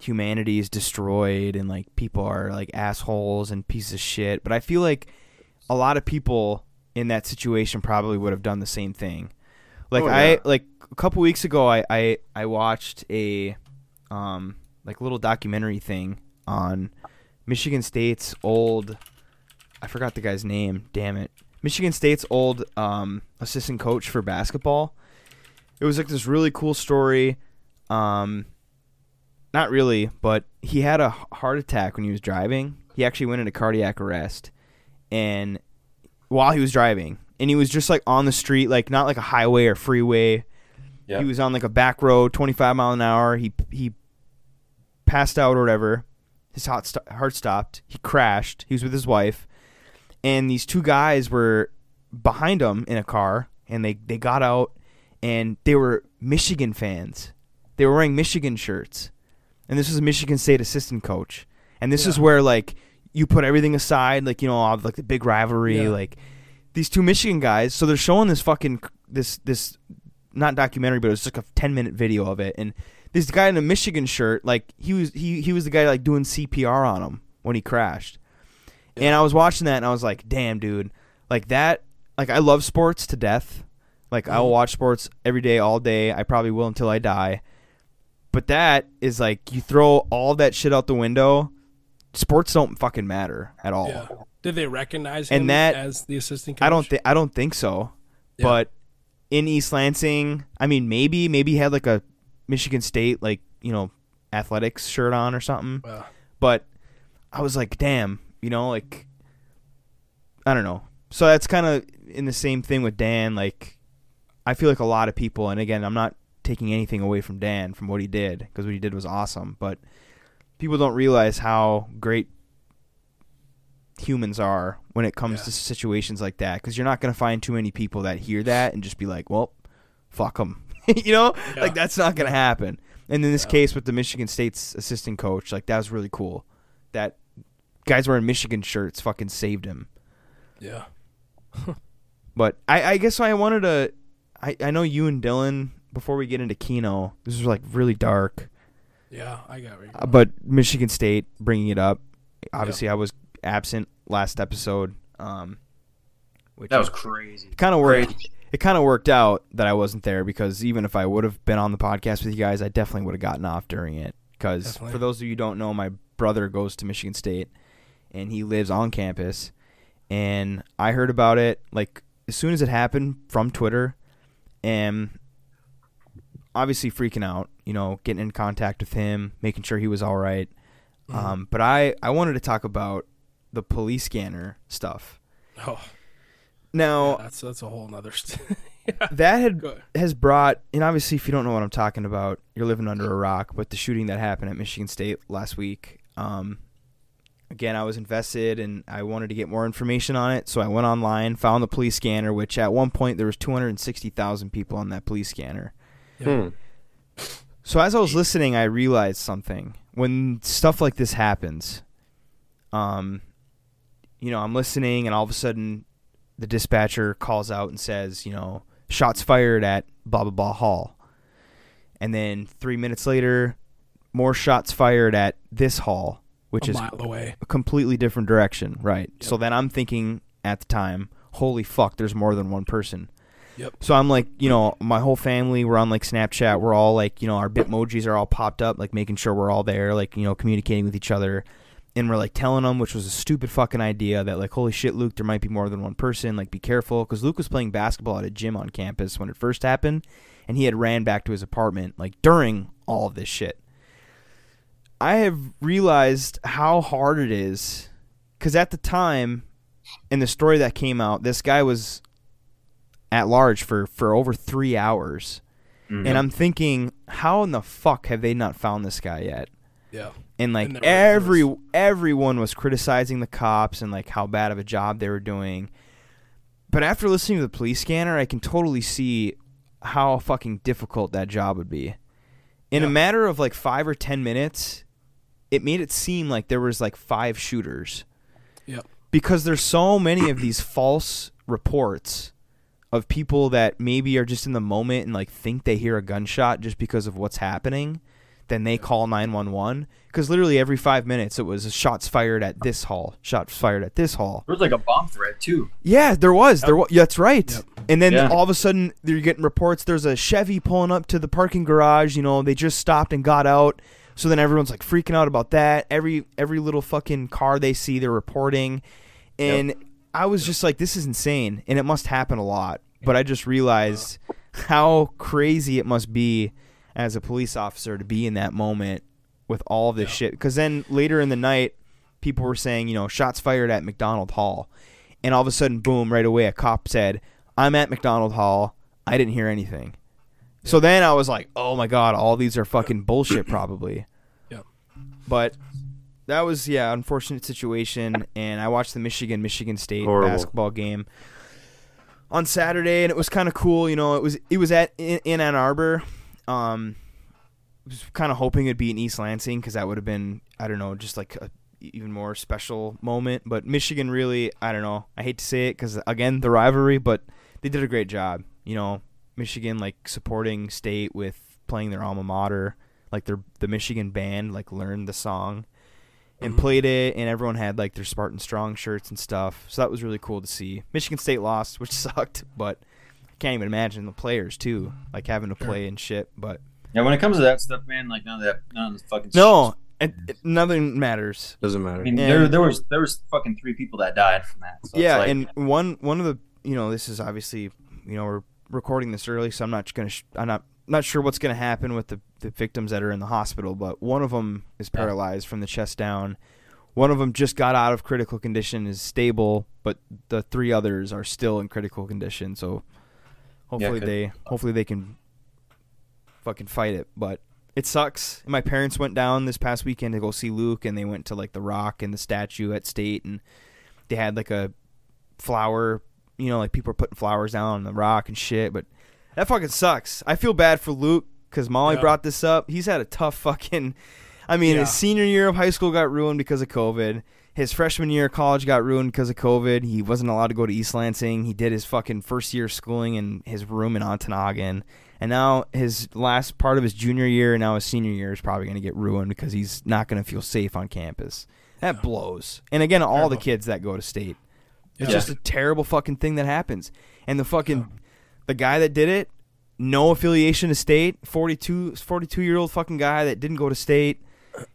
Speaker 1: humanity is destroyed and like people are like assholes and pieces of shit, but I feel like a lot of people in that situation probably would have done the same thing. Like
Speaker 4: Oh,
Speaker 1: I like a couple weeks ago I, I I watched a um like little documentary thing on Michigan State's old I forgot the guy's name, damn it. Michigan State's old um assistant coach for basketball. It was like this really cool story. Um not really, but he had a heart attack when he was driving. He actually went into cardiac arrest and while he was driving and he was just like on the street like not like a highway or freeway.
Speaker 2: Yeah.
Speaker 1: he was on like a back road 25 mile an hour. He he passed out or whatever. His heart, st- heart stopped. He crashed. He was with his wife. And these two guys were behind him in a car and they they got out and they were michigan fans. They were wearing michigan shirts. And this was a michigan state assistant coach. And this is where like you put everything aside like you know all the, like the big rivalry
Speaker 3: Yeah.
Speaker 1: like these two michigan guys so they're showing this fucking this this not documentary but it was like a 10 minute video of it and this guy in a michigan shirt like he was he he was the guy like doing cpr on him when he crashed. And i was watching that and i was like damn dude. Like that like i love sports to death. Like i'll
Speaker 3: Mhm.
Speaker 1: watch sports every day all day. I probably will until i die. But that is like you throw all that shit out the window sports don't fucking matter at all
Speaker 3: Yeah. Did they recognize
Speaker 1: And
Speaker 3: him
Speaker 1: that-
Speaker 3: as the assistant coach?
Speaker 1: I don't think I don't think so.
Speaker 3: Yeah.
Speaker 1: But in East Lansing, I mean, maybe maybe he had like a Michigan State like you know athletics shirt on or something.
Speaker 3: Well,
Speaker 1: But I was like, damn, you know, like I don't know. So that's kind of in the same thing with Dan. Like I feel like a lot of people, and again, I'm not taking anything away from Dan from what he did because what he did was awesome, but people don't realize how great humans are when it comes
Speaker 3: Yeah.
Speaker 1: to situations like that because you're not going to find too many people that hear that and just be like, well, fuck them. you know,
Speaker 3: Yeah.
Speaker 1: like that's not going to happen. And in this
Speaker 3: Yeah.
Speaker 1: case with the Michigan State's assistant coach, like that was really cool. That guys wearing Michigan shirts fucking saved him.
Speaker 3: yeah.
Speaker 1: But I, I guess I wanted to. I, I know you and Dylan before we get into Keno, This is like really dark,
Speaker 3: Yeah, I got where you're
Speaker 1: uh, but Michigan State bringing it up. Obviously, I was absent last episode. Um, which
Speaker 2: That was crazy.
Speaker 1: kind of worked. It kind of worked out that I wasn't there because even if I would have been on the podcast with you guys, I definitely would have gotten off during it. Because for those of you who don't know, my brother goes to Michigan State, and he lives on campus. And I heard about it like as soon as it happened from Twitter, and obviously freaking out. You know, getting in contact with him, making sure he was all right.
Speaker 3: Mhm.
Speaker 1: Um, but I I wanted to talk about the police scanner stuff.
Speaker 3: oh,
Speaker 1: Now
Speaker 3: yeah, that's that's a whole nother. St-
Speaker 1: that had has brought and obviously if you don't know what I'm talking about, you're living under a rock, but the shooting that happened at Michigan State last week, um again, I was invested and I wanted to get more information on it, so I went online, found the police scanner, which at one point there was 260,000 people on that police scanner.
Speaker 4: Hmm.
Speaker 1: So as I was listening, I realized something. When stuff like this happens, um, you know, I'm listening, and all of a sudden, the dispatcher calls out and says, you know, shots fired at blah blah blah hall, and then three minutes later, more shots fired at this hall, which
Speaker 3: a
Speaker 1: is
Speaker 3: mile away.
Speaker 1: a completely different direction, right? So then I'm thinking at the time, holy fuck, there's more than one person.
Speaker 3: Yep.
Speaker 1: So I'm like, you know, my whole family, we're on like Snapchat. We're all like, you know, our Bitmojis are all popped up, like making sure we're all there, like, you know, communicating with each other. And we're like telling them, which was a stupid fucking idea, that like, holy shit, Luke, there might be more than one person. Like, be careful. Because Luke was playing basketball at a gym on campus when it first happened. And he had ran back to his apartment, like, during all of this shit. I have realized how hard it is. Because at the time, in the story that came out, this guy was at large for, for over three hours.
Speaker 2: Mhm.
Speaker 1: And I'm thinking, how in the fuck have they not found this guy yet?
Speaker 3: Yeah.
Speaker 1: And like
Speaker 3: And there were-
Speaker 1: every everyone was criticizing the cops and like how bad of a job they were doing. But after listening to the police scanner, I can totally see how fucking difficult that job would be. In a matter of like 5 or 10 minutes, it made it seem like there was like five shooters
Speaker 3: Yep.
Speaker 1: because there's so many of these false reports of people that maybe are just in the moment and like think they hear a gunshot just because of what's happening then they call 911 because literally every five minutes it was shots fired at this hall shots fired at this hall.
Speaker 2: There was like a bomb threat too.
Speaker 1: yeah there was. There was that's right.
Speaker 3: Yep.
Speaker 1: and then
Speaker 2: Yeah.
Speaker 1: all of a sudden you're getting reports there's a chevy pulling up to the parking garage you know they just stopped and got out. So then everyone's like freaking out about that. Every every little fucking car they see they're reporting. And i was just like this is insane and it must happen a lot but i just realized how crazy it must be as a police officer to be in that moment with all of this shit. Because then later in the night people were saying you know shots fired at mcdonald hall. And all of a sudden boom right away a cop said i'm at mcdonald hall. I didn't hear anything. So then i was like oh my god all these are fucking bullshit probably.
Speaker 3: Yep.
Speaker 1: but that was yeah unfortunate situation and i watched the michigan michigan state
Speaker 4: Horrible.
Speaker 1: basketball game on saturday and it was kind of cool you know it was it was at in, in ann arbor. Um was kind of hoping it'd be in east lansing because that would have been i don't know just like a even more special moment but michigan really i don't know i hate to say it because again the rivalry but they did a great job you know. Michigan like supporting state with playing their alma mater like their the michigan band like learned the song and
Speaker 3: Mhm.
Speaker 1: played it and everyone had like their spartan strong shirts and stuff so that was really cool to see michigan state lost which sucked but i can't even imagine the players too like having to
Speaker 3: Sure.
Speaker 1: play and shit but
Speaker 2: Yeah, when it comes to that stuff, man, like none of that, none of the fucking.
Speaker 1: no it, it- nothing matters
Speaker 4: Doesn't matter.
Speaker 2: I mean,
Speaker 1: And-
Speaker 2: there there was there was fucking three people that died from that. So it's
Speaker 1: yeah
Speaker 2: like,
Speaker 1: and one one of the you know this is obviously you know we're recording this early so i'm not gonna sh- i'm not not sure what's gonna happen with the, the victims that are in the hospital but one of them is
Speaker 2: Yeah.
Speaker 1: paralyzed from the chest down one of them just got out of critical condition is stable but the three others are still in critical condition so hopefully
Speaker 2: good.
Speaker 1: they hopefully they can fucking fight it but it sucks my parents went down this past weekend to go see luke and they went to like the rock and the statue at state and they had like a flower you know like people are putting flowers down on the rock and shit but that fucking sucks. I feel bad for luke because molly
Speaker 3: Yeah.
Speaker 1: brought this up. He's had a tough fucking i mean
Speaker 3: Yeah.
Speaker 1: his senior year of high school got ruined because of covid. His freshman year of college got ruined because of covid. He wasn't allowed to go to east lansing. He did his fucking first year of schooling in his room in ontonagon. And now his last part of his junior year and now his senior year is probably going to get ruined because he's not going to feel safe on campus. That blows. And again all the kids that go to state. It's
Speaker 3: Yeah.
Speaker 1: just a terrible fucking thing that happens. And the fucking the guy that did it, no affiliation to state, 42 42 year old fucking guy that didn't go to state.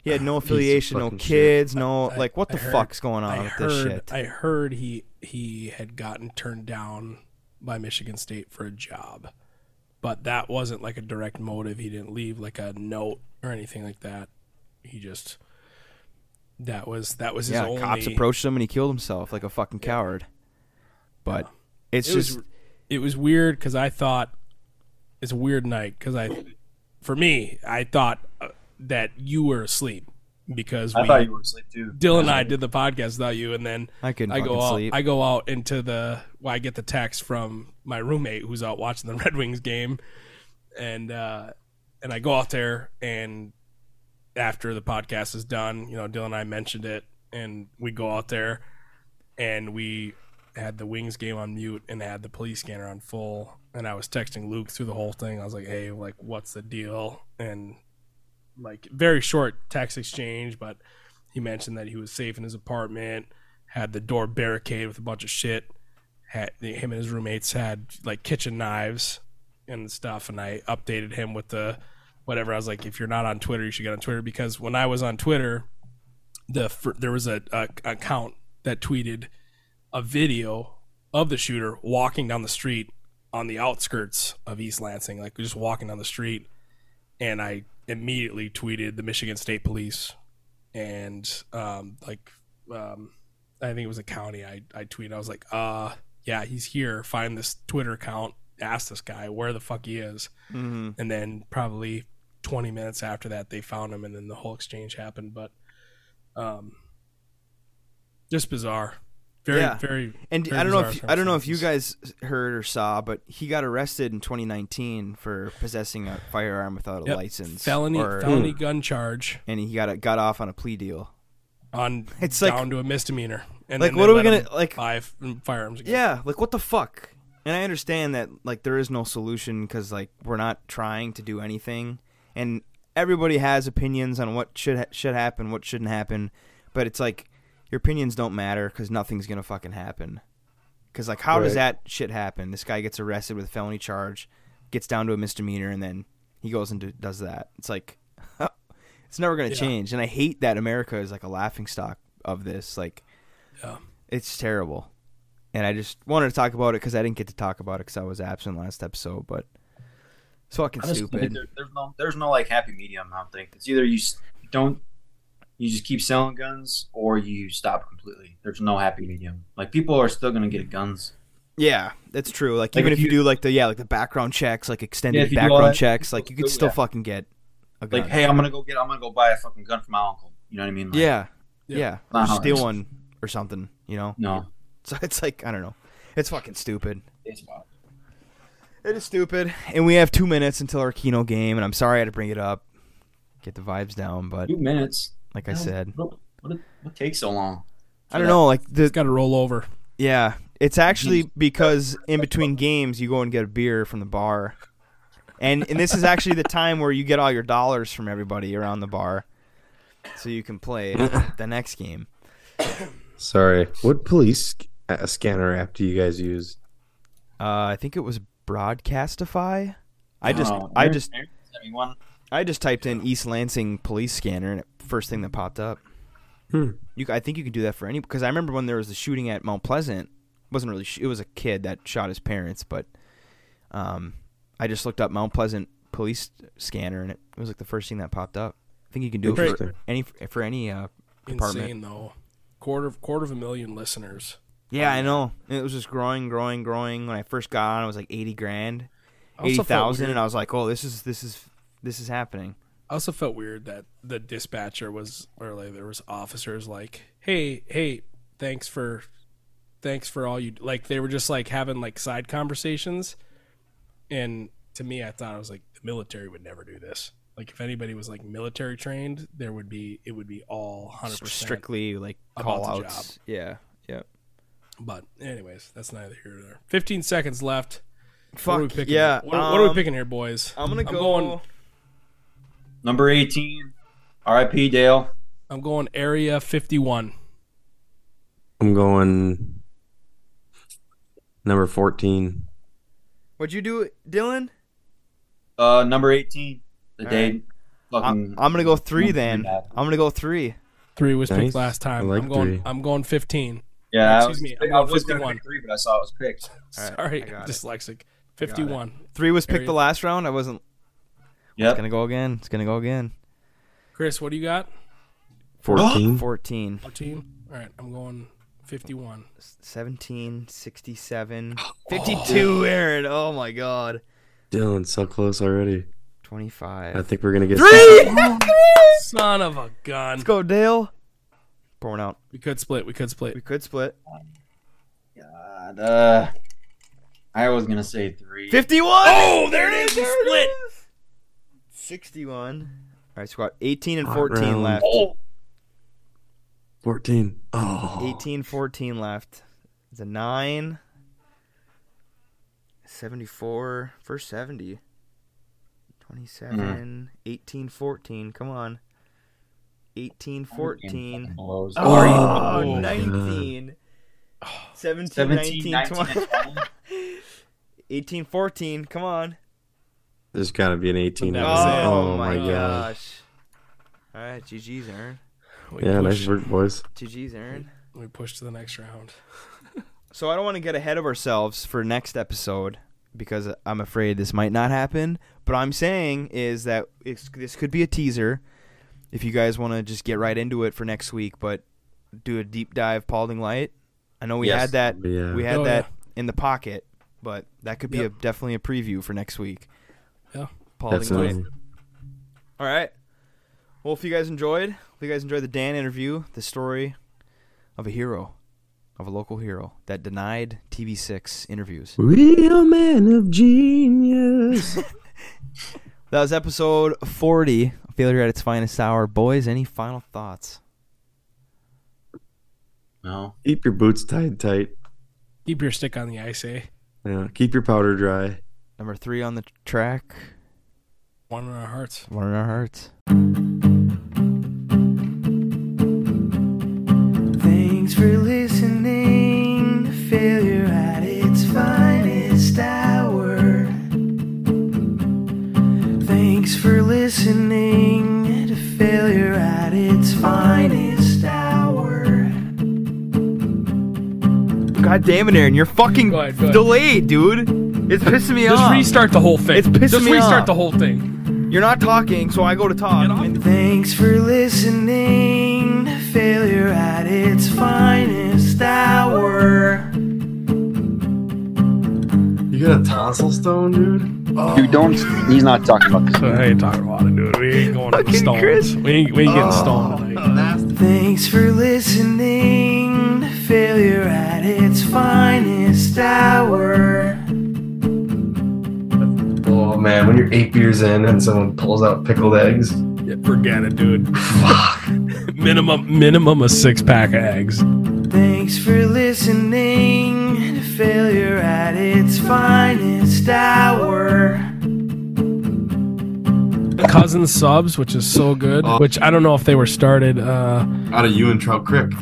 Speaker 1: He had no affiliation, no
Speaker 4: fucking shit.
Speaker 1: kids, no
Speaker 3: I-
Speaker 1: like what
Speaker 3: I
Speaker 1: the
Speaker 3: heard-
Speaker 1: fuck's going on
Speaker 3: I
Speaker 1: with
Speaker 3: heard,
Speaker 1: this shit?
Speaker 3: I heard he he had gotten turned down by Michigan State for a job, but that wasn't like a direct motive. He didn't leave like a note or anything like that. He just that was that was his
Speaker 1: yeah,
Speaker 3: only.
Speaker 1: cops approached him and he killed himself like a fucking coward. But it's
Speaker 3: It
Speaker 1: just
Speaker 3: was it was weird because I thought it's a weird night because I, for me, I thought uh, that you were asleep because
Speaker 2: I
Speaker 3: we,
Speaker 2: thought you were asleep too.
Speaker 3: Dylan and I did the podcast without you, and then
Speaker 1: I couldn't
Speaker 3: I go out.
Speaker 1: sleep.
Speaker 3: I go out into the. Well, I get the text from my roommate who's out watching the Red Wings game, and uh, and I go out there, and after the podcast is done, you know, Dylan and I mentioned it, and we go out there, and we had the Wings game on mute and had the police scanner on full, and I was texting Luke through the whole thing. I was like, "Hey, like, what's the deal?" And like, very short text exchange, but he mentioned that he was safe in his apartment, had the door barricaded with a bunch of shit. Had him and his roommates had like kitchen knives and stuff, and I updated him with the whatever. I was like, if you're not on Twitter, you should get on Twitter because when I was on Twitter, the there was a, a account that tweeted a video of the shooter walking down the street on the outskirts of East Lansing, like just walking down the street, and I immediately tweeted the Michigan State Police and um, like um, I think it was a county. I I tweeted. I was like, uh, yeah, he's here. Find this Twitter account. Ask this guy where the fuck he is.
Speaker 1: Mm-hmm.
Speaker 3: And then probably 20 minutes after that, they found him, and then the whole exchange happened. But um, just bizarre. Very,
Speaker 1: Yeah.
Speaker 3: very.
Speaker 1: And
Speaker 3: very
Speaker 1: I don't know if I don't know if you guys heard or saw, but he got arrested in 2019 for possessing a firearm without a
Speaker 3: Yep.
Speaker 1: license,
Speaker 3: felony
Speaker 1: or-
Speaker 3: felony gun charge
Speaker 1: and he got a, got off on a plea deal.
Speaker 3: on
Speaker 1: It's like-
Speaker 3: down to a misdemeanor. And
Speaker 1: Like,
Speaker 3: then
Speaker 1: what are we gonna like?
Speaker 3: buy f- mm, firearms again?
Speaker 1: Yeah, like what the fuck? And I understand that like there is no solution because like we're not trying to do anything, and everybody has opinions on what should ha- should happen, what shouldn't happen, but it's like your opinions don't matter because nothing's gonna fucking happen. Because like, how does that shit happen? This guy gets arrested with a felony charge, gets down to a misdemeanor, and then he goes and do, does that. It's like it's never gonna
Speaker 3: Yeah.
Speaker 1: change, and I hate that America is like a laughing stock of this. Like,
Speaker 3: Yeah.
Speaker 1: it's terrible. And I just wanted to talk about it because I didn't get to talk about it because I was absent last episode. But it's fucking
Speaker 2: I just think
Speaker 1: stupid.
Speaker 2: there, there's no there's no like happy medium. I don't think it's either you s- don't you just keep selling guns or you stop completely. There's no happy medium. Like people are still gonna get guns.
Speaker 1: Yeah, that's true. Like,
Speaker 2: Like,
Speaker 1: even
Speaker 2: if
Speaker 1: if you,
Speaker 2: you-
Speaker 1: do like the yeah like the background checks, like extended
Speaker 2: Yeah, if you do all
Speaker 1: background
Speaker 2: that,
Speaker 1: checks, like you could
Speaker 2: yeah.
Speaker 1: still fucking get a gun.
Speaker 2: Like, hey, I'm gonna go get I'm gonna go buy a fucking gun for my uncle. You know what I mean? Like,
Speaker 1: yeah,
Speaker 3: Yeah.
Speaker 1: yeah, Or steal one or something. You know,
Speaker 2: No.
Speaker 1: so it's like I don't know. It's fucking stupid.
Speaker 2: It's wild.
Speaker 1: It is stupid, and we have two minutes until our Keno game, and I'm sorry I had to bring it up, get the vibes down, but
Speaker 2: Two minutes.
Speaker 1: Like I said,
Speaker 2: What, what, what takes so long?
Speaker 1: I don't know. Like the
Speaker 3: It's got to roll over.
Speaker 1: Yeah, it's actually because in between games you go and get a beer from the bar, and and this is actually the time where you get all your dollars from everybody around the bar, so you can play the next game.
Speaker 4: Sorry. What police sc- uh, scanner app do you guys use?
Speaker 1: Uh, I think it was Broadcastify. I just
Speaker 2: Oh,
Speaker 1: I just
Speaker 2: Aaron sent me one.
Speaker 1: I just typed in East Lansing police scanner, and it, first thing that popped up.
Speaker 4: Hmm.
Speaker 1: You, c- I think you can do that for any because I remember when there was a shooting at Mount Pleasant. It wasn't really it was a kid that shot his parents, but um, I just looked up Mount Pleasant police scanner, and it, it was like the first thing that popped up. I think you can do it for any for any uh, department.
Speaker 3: Insane though. Quarter of quarter of a million listeners.
Speaker 1: Yeah, I know. It was just growing, growing, growing. When I first got on, it was like eighty grand,
Speaker 3: I also
Speaker 1: eighty
Speaker 3: felt
Speaker 1: thousand,
Speaker 3: weird-
Speaker 1: and I was like, "Oh, this is this is this is happening."
Speaker 3: I also felt weird that the dispatcher was, or like there was officers like, "Hey, hey, thanks for, thanks for all you." Like they were just like having like side conversations, and to me, I thought I was like, the military would never do this. Like if anybody was like military trained, there would be it would be all hundred percent.
Speaker 1: Strictly like call outs. Yeah, yeah.
Speaker 3: But anyways, that's neither here nor there. Fifteen seconds left. What are we
Speaker 1: Fuck
Speaker 3: picking?
Speaker 1: yeah.
Speaker 3: What, what are we
Speaker 1: um,
Speaker 3: picking here, boys?
Speaker 1: I'm gonna
Speaker 3: I'm
Speaker 1: go.
Speaker 3: going-
Speaker 2: Number 18. R.I.P. Dale.
Speaker 3: I'm going area fifty-one.
Speaker 4: I'm going number 14.
Speaker 1: What'd you do, Dylan?
Speaker 2: Uh, number 18. The
Speaker 1: All
Speaker 2: day.
Speaker 1: right.
Speaker 2: Fucking.
Speaker 1: I'm, I'm gonna go three then.
Speaker 2: three,
Speaker 1: I'm gonna go three.
Speaker 3: Three was
Speaker 4: Nice.
Speaker 3: picked last time.
Speaker 4: I like
Speaker 3: I'm going.
Speaker 4: three.
Speaker 3: I'm going fifteen.
Speaker 2: Yeah,
Speaker 3: Excuse
Speaker 2: was,
Speaker 3: me, I'm
Speaker 2: I
Speaker 3: going
Speaker 2: was gonna
Speaker 3: 51.
Speaker 2: pick three, but I saw it was picked.
Speaker 1: All right,
Speaker 3: Sorry,
Speaker 1: I
Speaker 3: dyslexic. Fifty-one.
Speaker 1: Three was picked
Speaker 3: Area-
Speaker 1: the last round. I wasn't. It's gonna go again. It's gonna go again.
Speaker 3: Chris, what do you got?
Speaker 4: 14.
Speaker 1: Fourteen.
Speaker 3: Fourteen. All right, I'm going fifty-one.
Speaker 1: 17, 67, 52, Aaron. Oh my god.
Speaker 4: Dylan, so close already.
Speaker 1: 25.
Speaker 4: I think we're going to get
Speaker 1: Three!
Speaker 3: Son of a gun.
Speaker 1: Let's go, Dale. Pour one out.
Speaker 3: We could split. We could split.
Speaker 1: We could split.
Speaker 2: God, uh, I was gonna say three.
Speaker 1: 51!
Speaker 3: Oh, there it is. We split.
Speaker 1: 61. All right, squad. 18 and
Speaker 4: Hot
Speaker 1: 14
Speaker 4: round.
Speaker 1: left.
Speaker 5: Oh,
Speaker 4: 14. Oh.
Speaker 1: 18 14 left. It's a 9. 74. First 70. 27. Hmm. 18 14. Come on. 18 14.
Speaker 2: Lows.
Speaker 1: Oh,
Speaker 4: Oh,
Speaker 1: 19. 17,
Speaker 2: 17,
Speaker 1: 19,
Speaker 2: 19,
Speaker 1: 20. 18 14. Come on.
Speaker 4: There's got to be an 18.
Speaker 3: That
Speaker 1: Oh,
Speaker 3: was
Speaker 4: oh
Speaker 1: my
Speaker 4: my god.
Speaker 1: gosh. All right, GG's, Aaron.
Speaker 3: We
Speaker 4: Yeah,
Speaker 3: push,
Speaker 4: nice work, boys.
Speaker 1: GG's, Aaron.
Speaker 3: We push to the next round.
Speaker 1: So I don't want to get ahead of ourselves for next episode because I'm afraid this might not happen. But I'm saying is that it's, this could be a teaser if you guys want to just get right into it for next week. But do a deep dive Paulding Light. I know we
Speaker 2: Yes.
Speaker 1: had that
Speaker 4: Yeah.
Speaker 1: we had
Speaker 3: Oh,
Speaker 1: that in the pocket, but that could be
Speaker 3: Yep.
Speaker 1: a, definitely a preview for next week.
Speaker 3: Yeah.
Speaker 1: Paulding Light.
Speaker 4: Definitely.
Speaker 1: All right. Well, if you guys enjoyed, if you guys enjoyed the Dan interview, the story of a hero, of a local hero that denied TV6 interviews.
Speaker 4: Real man of genius.
Speaker 1: That was episode 40, Failure at its Finest Hour. Boys, any final thoughts?
Speaker 2: No.
Speaker 4: Keep your boots tied tight.
Speaker 3: Keep your stick on the ice, eh?
Speaker 4: Yeah. Keep your powder dry.
Speaker 1: Number three on the track,
Speaker 3: One in our hearts.
Speaker 1: one in our hearts. Thanks for listening to Failure at its Finest Hour. Thanks for listening to Failure at its Finest Hour. God damn it, Aaron, you're fucking
Speaker 3: Go ahead, go ahead.
Speaker 1: delayed, dude. It's pissing me off.
Speaker 3: Just restart the whole thing.
Speaker 1: It's pissing
Speaker 3: Just
Speaker 1: me
Speaker 3: restart the whole thing.
Speaker 1: You're not talking, so I go to talk. And thanks for listening Failure at its Finest Hour.
Speaker 4: You got a tonsil stone, dude?
Speaker 5: dude, don't. He's not talking about this.
Speaker 3: So I ain't talking about it, dude. We ain't going to the
Speaker 1: Fucking
Speaker 3: stones.
Speaker 1: Chris.
Speaker 3: We ain't, we ain't getting
Speaker 1: Oh.
Speaker 3: stoned tonight.
Speaker 1: Thanks for listening Failure at its Finest Hour.
Speaker 4: Oh man, when you're eight beers in and someone pulls out pickled eggs.
Speaker 3: Yeah, forget it, dude. Fuck. minimum, minimum a six pack of eggs.
Speaker 1: Thanks for listening to Failure at its Finest Hour.
Speaker 3: Cousin subs, which is so good.
Speaker 4: Oh.
Speaker 3: Which I don't know if they were started. Uh,
Speaker 4: Out of you and Trout Creek.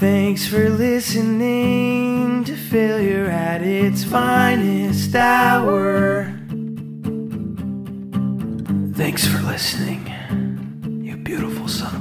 Speaker 1: Thanks for listening to Failure at its Finest Hour. Thanks for listening, you beautiful son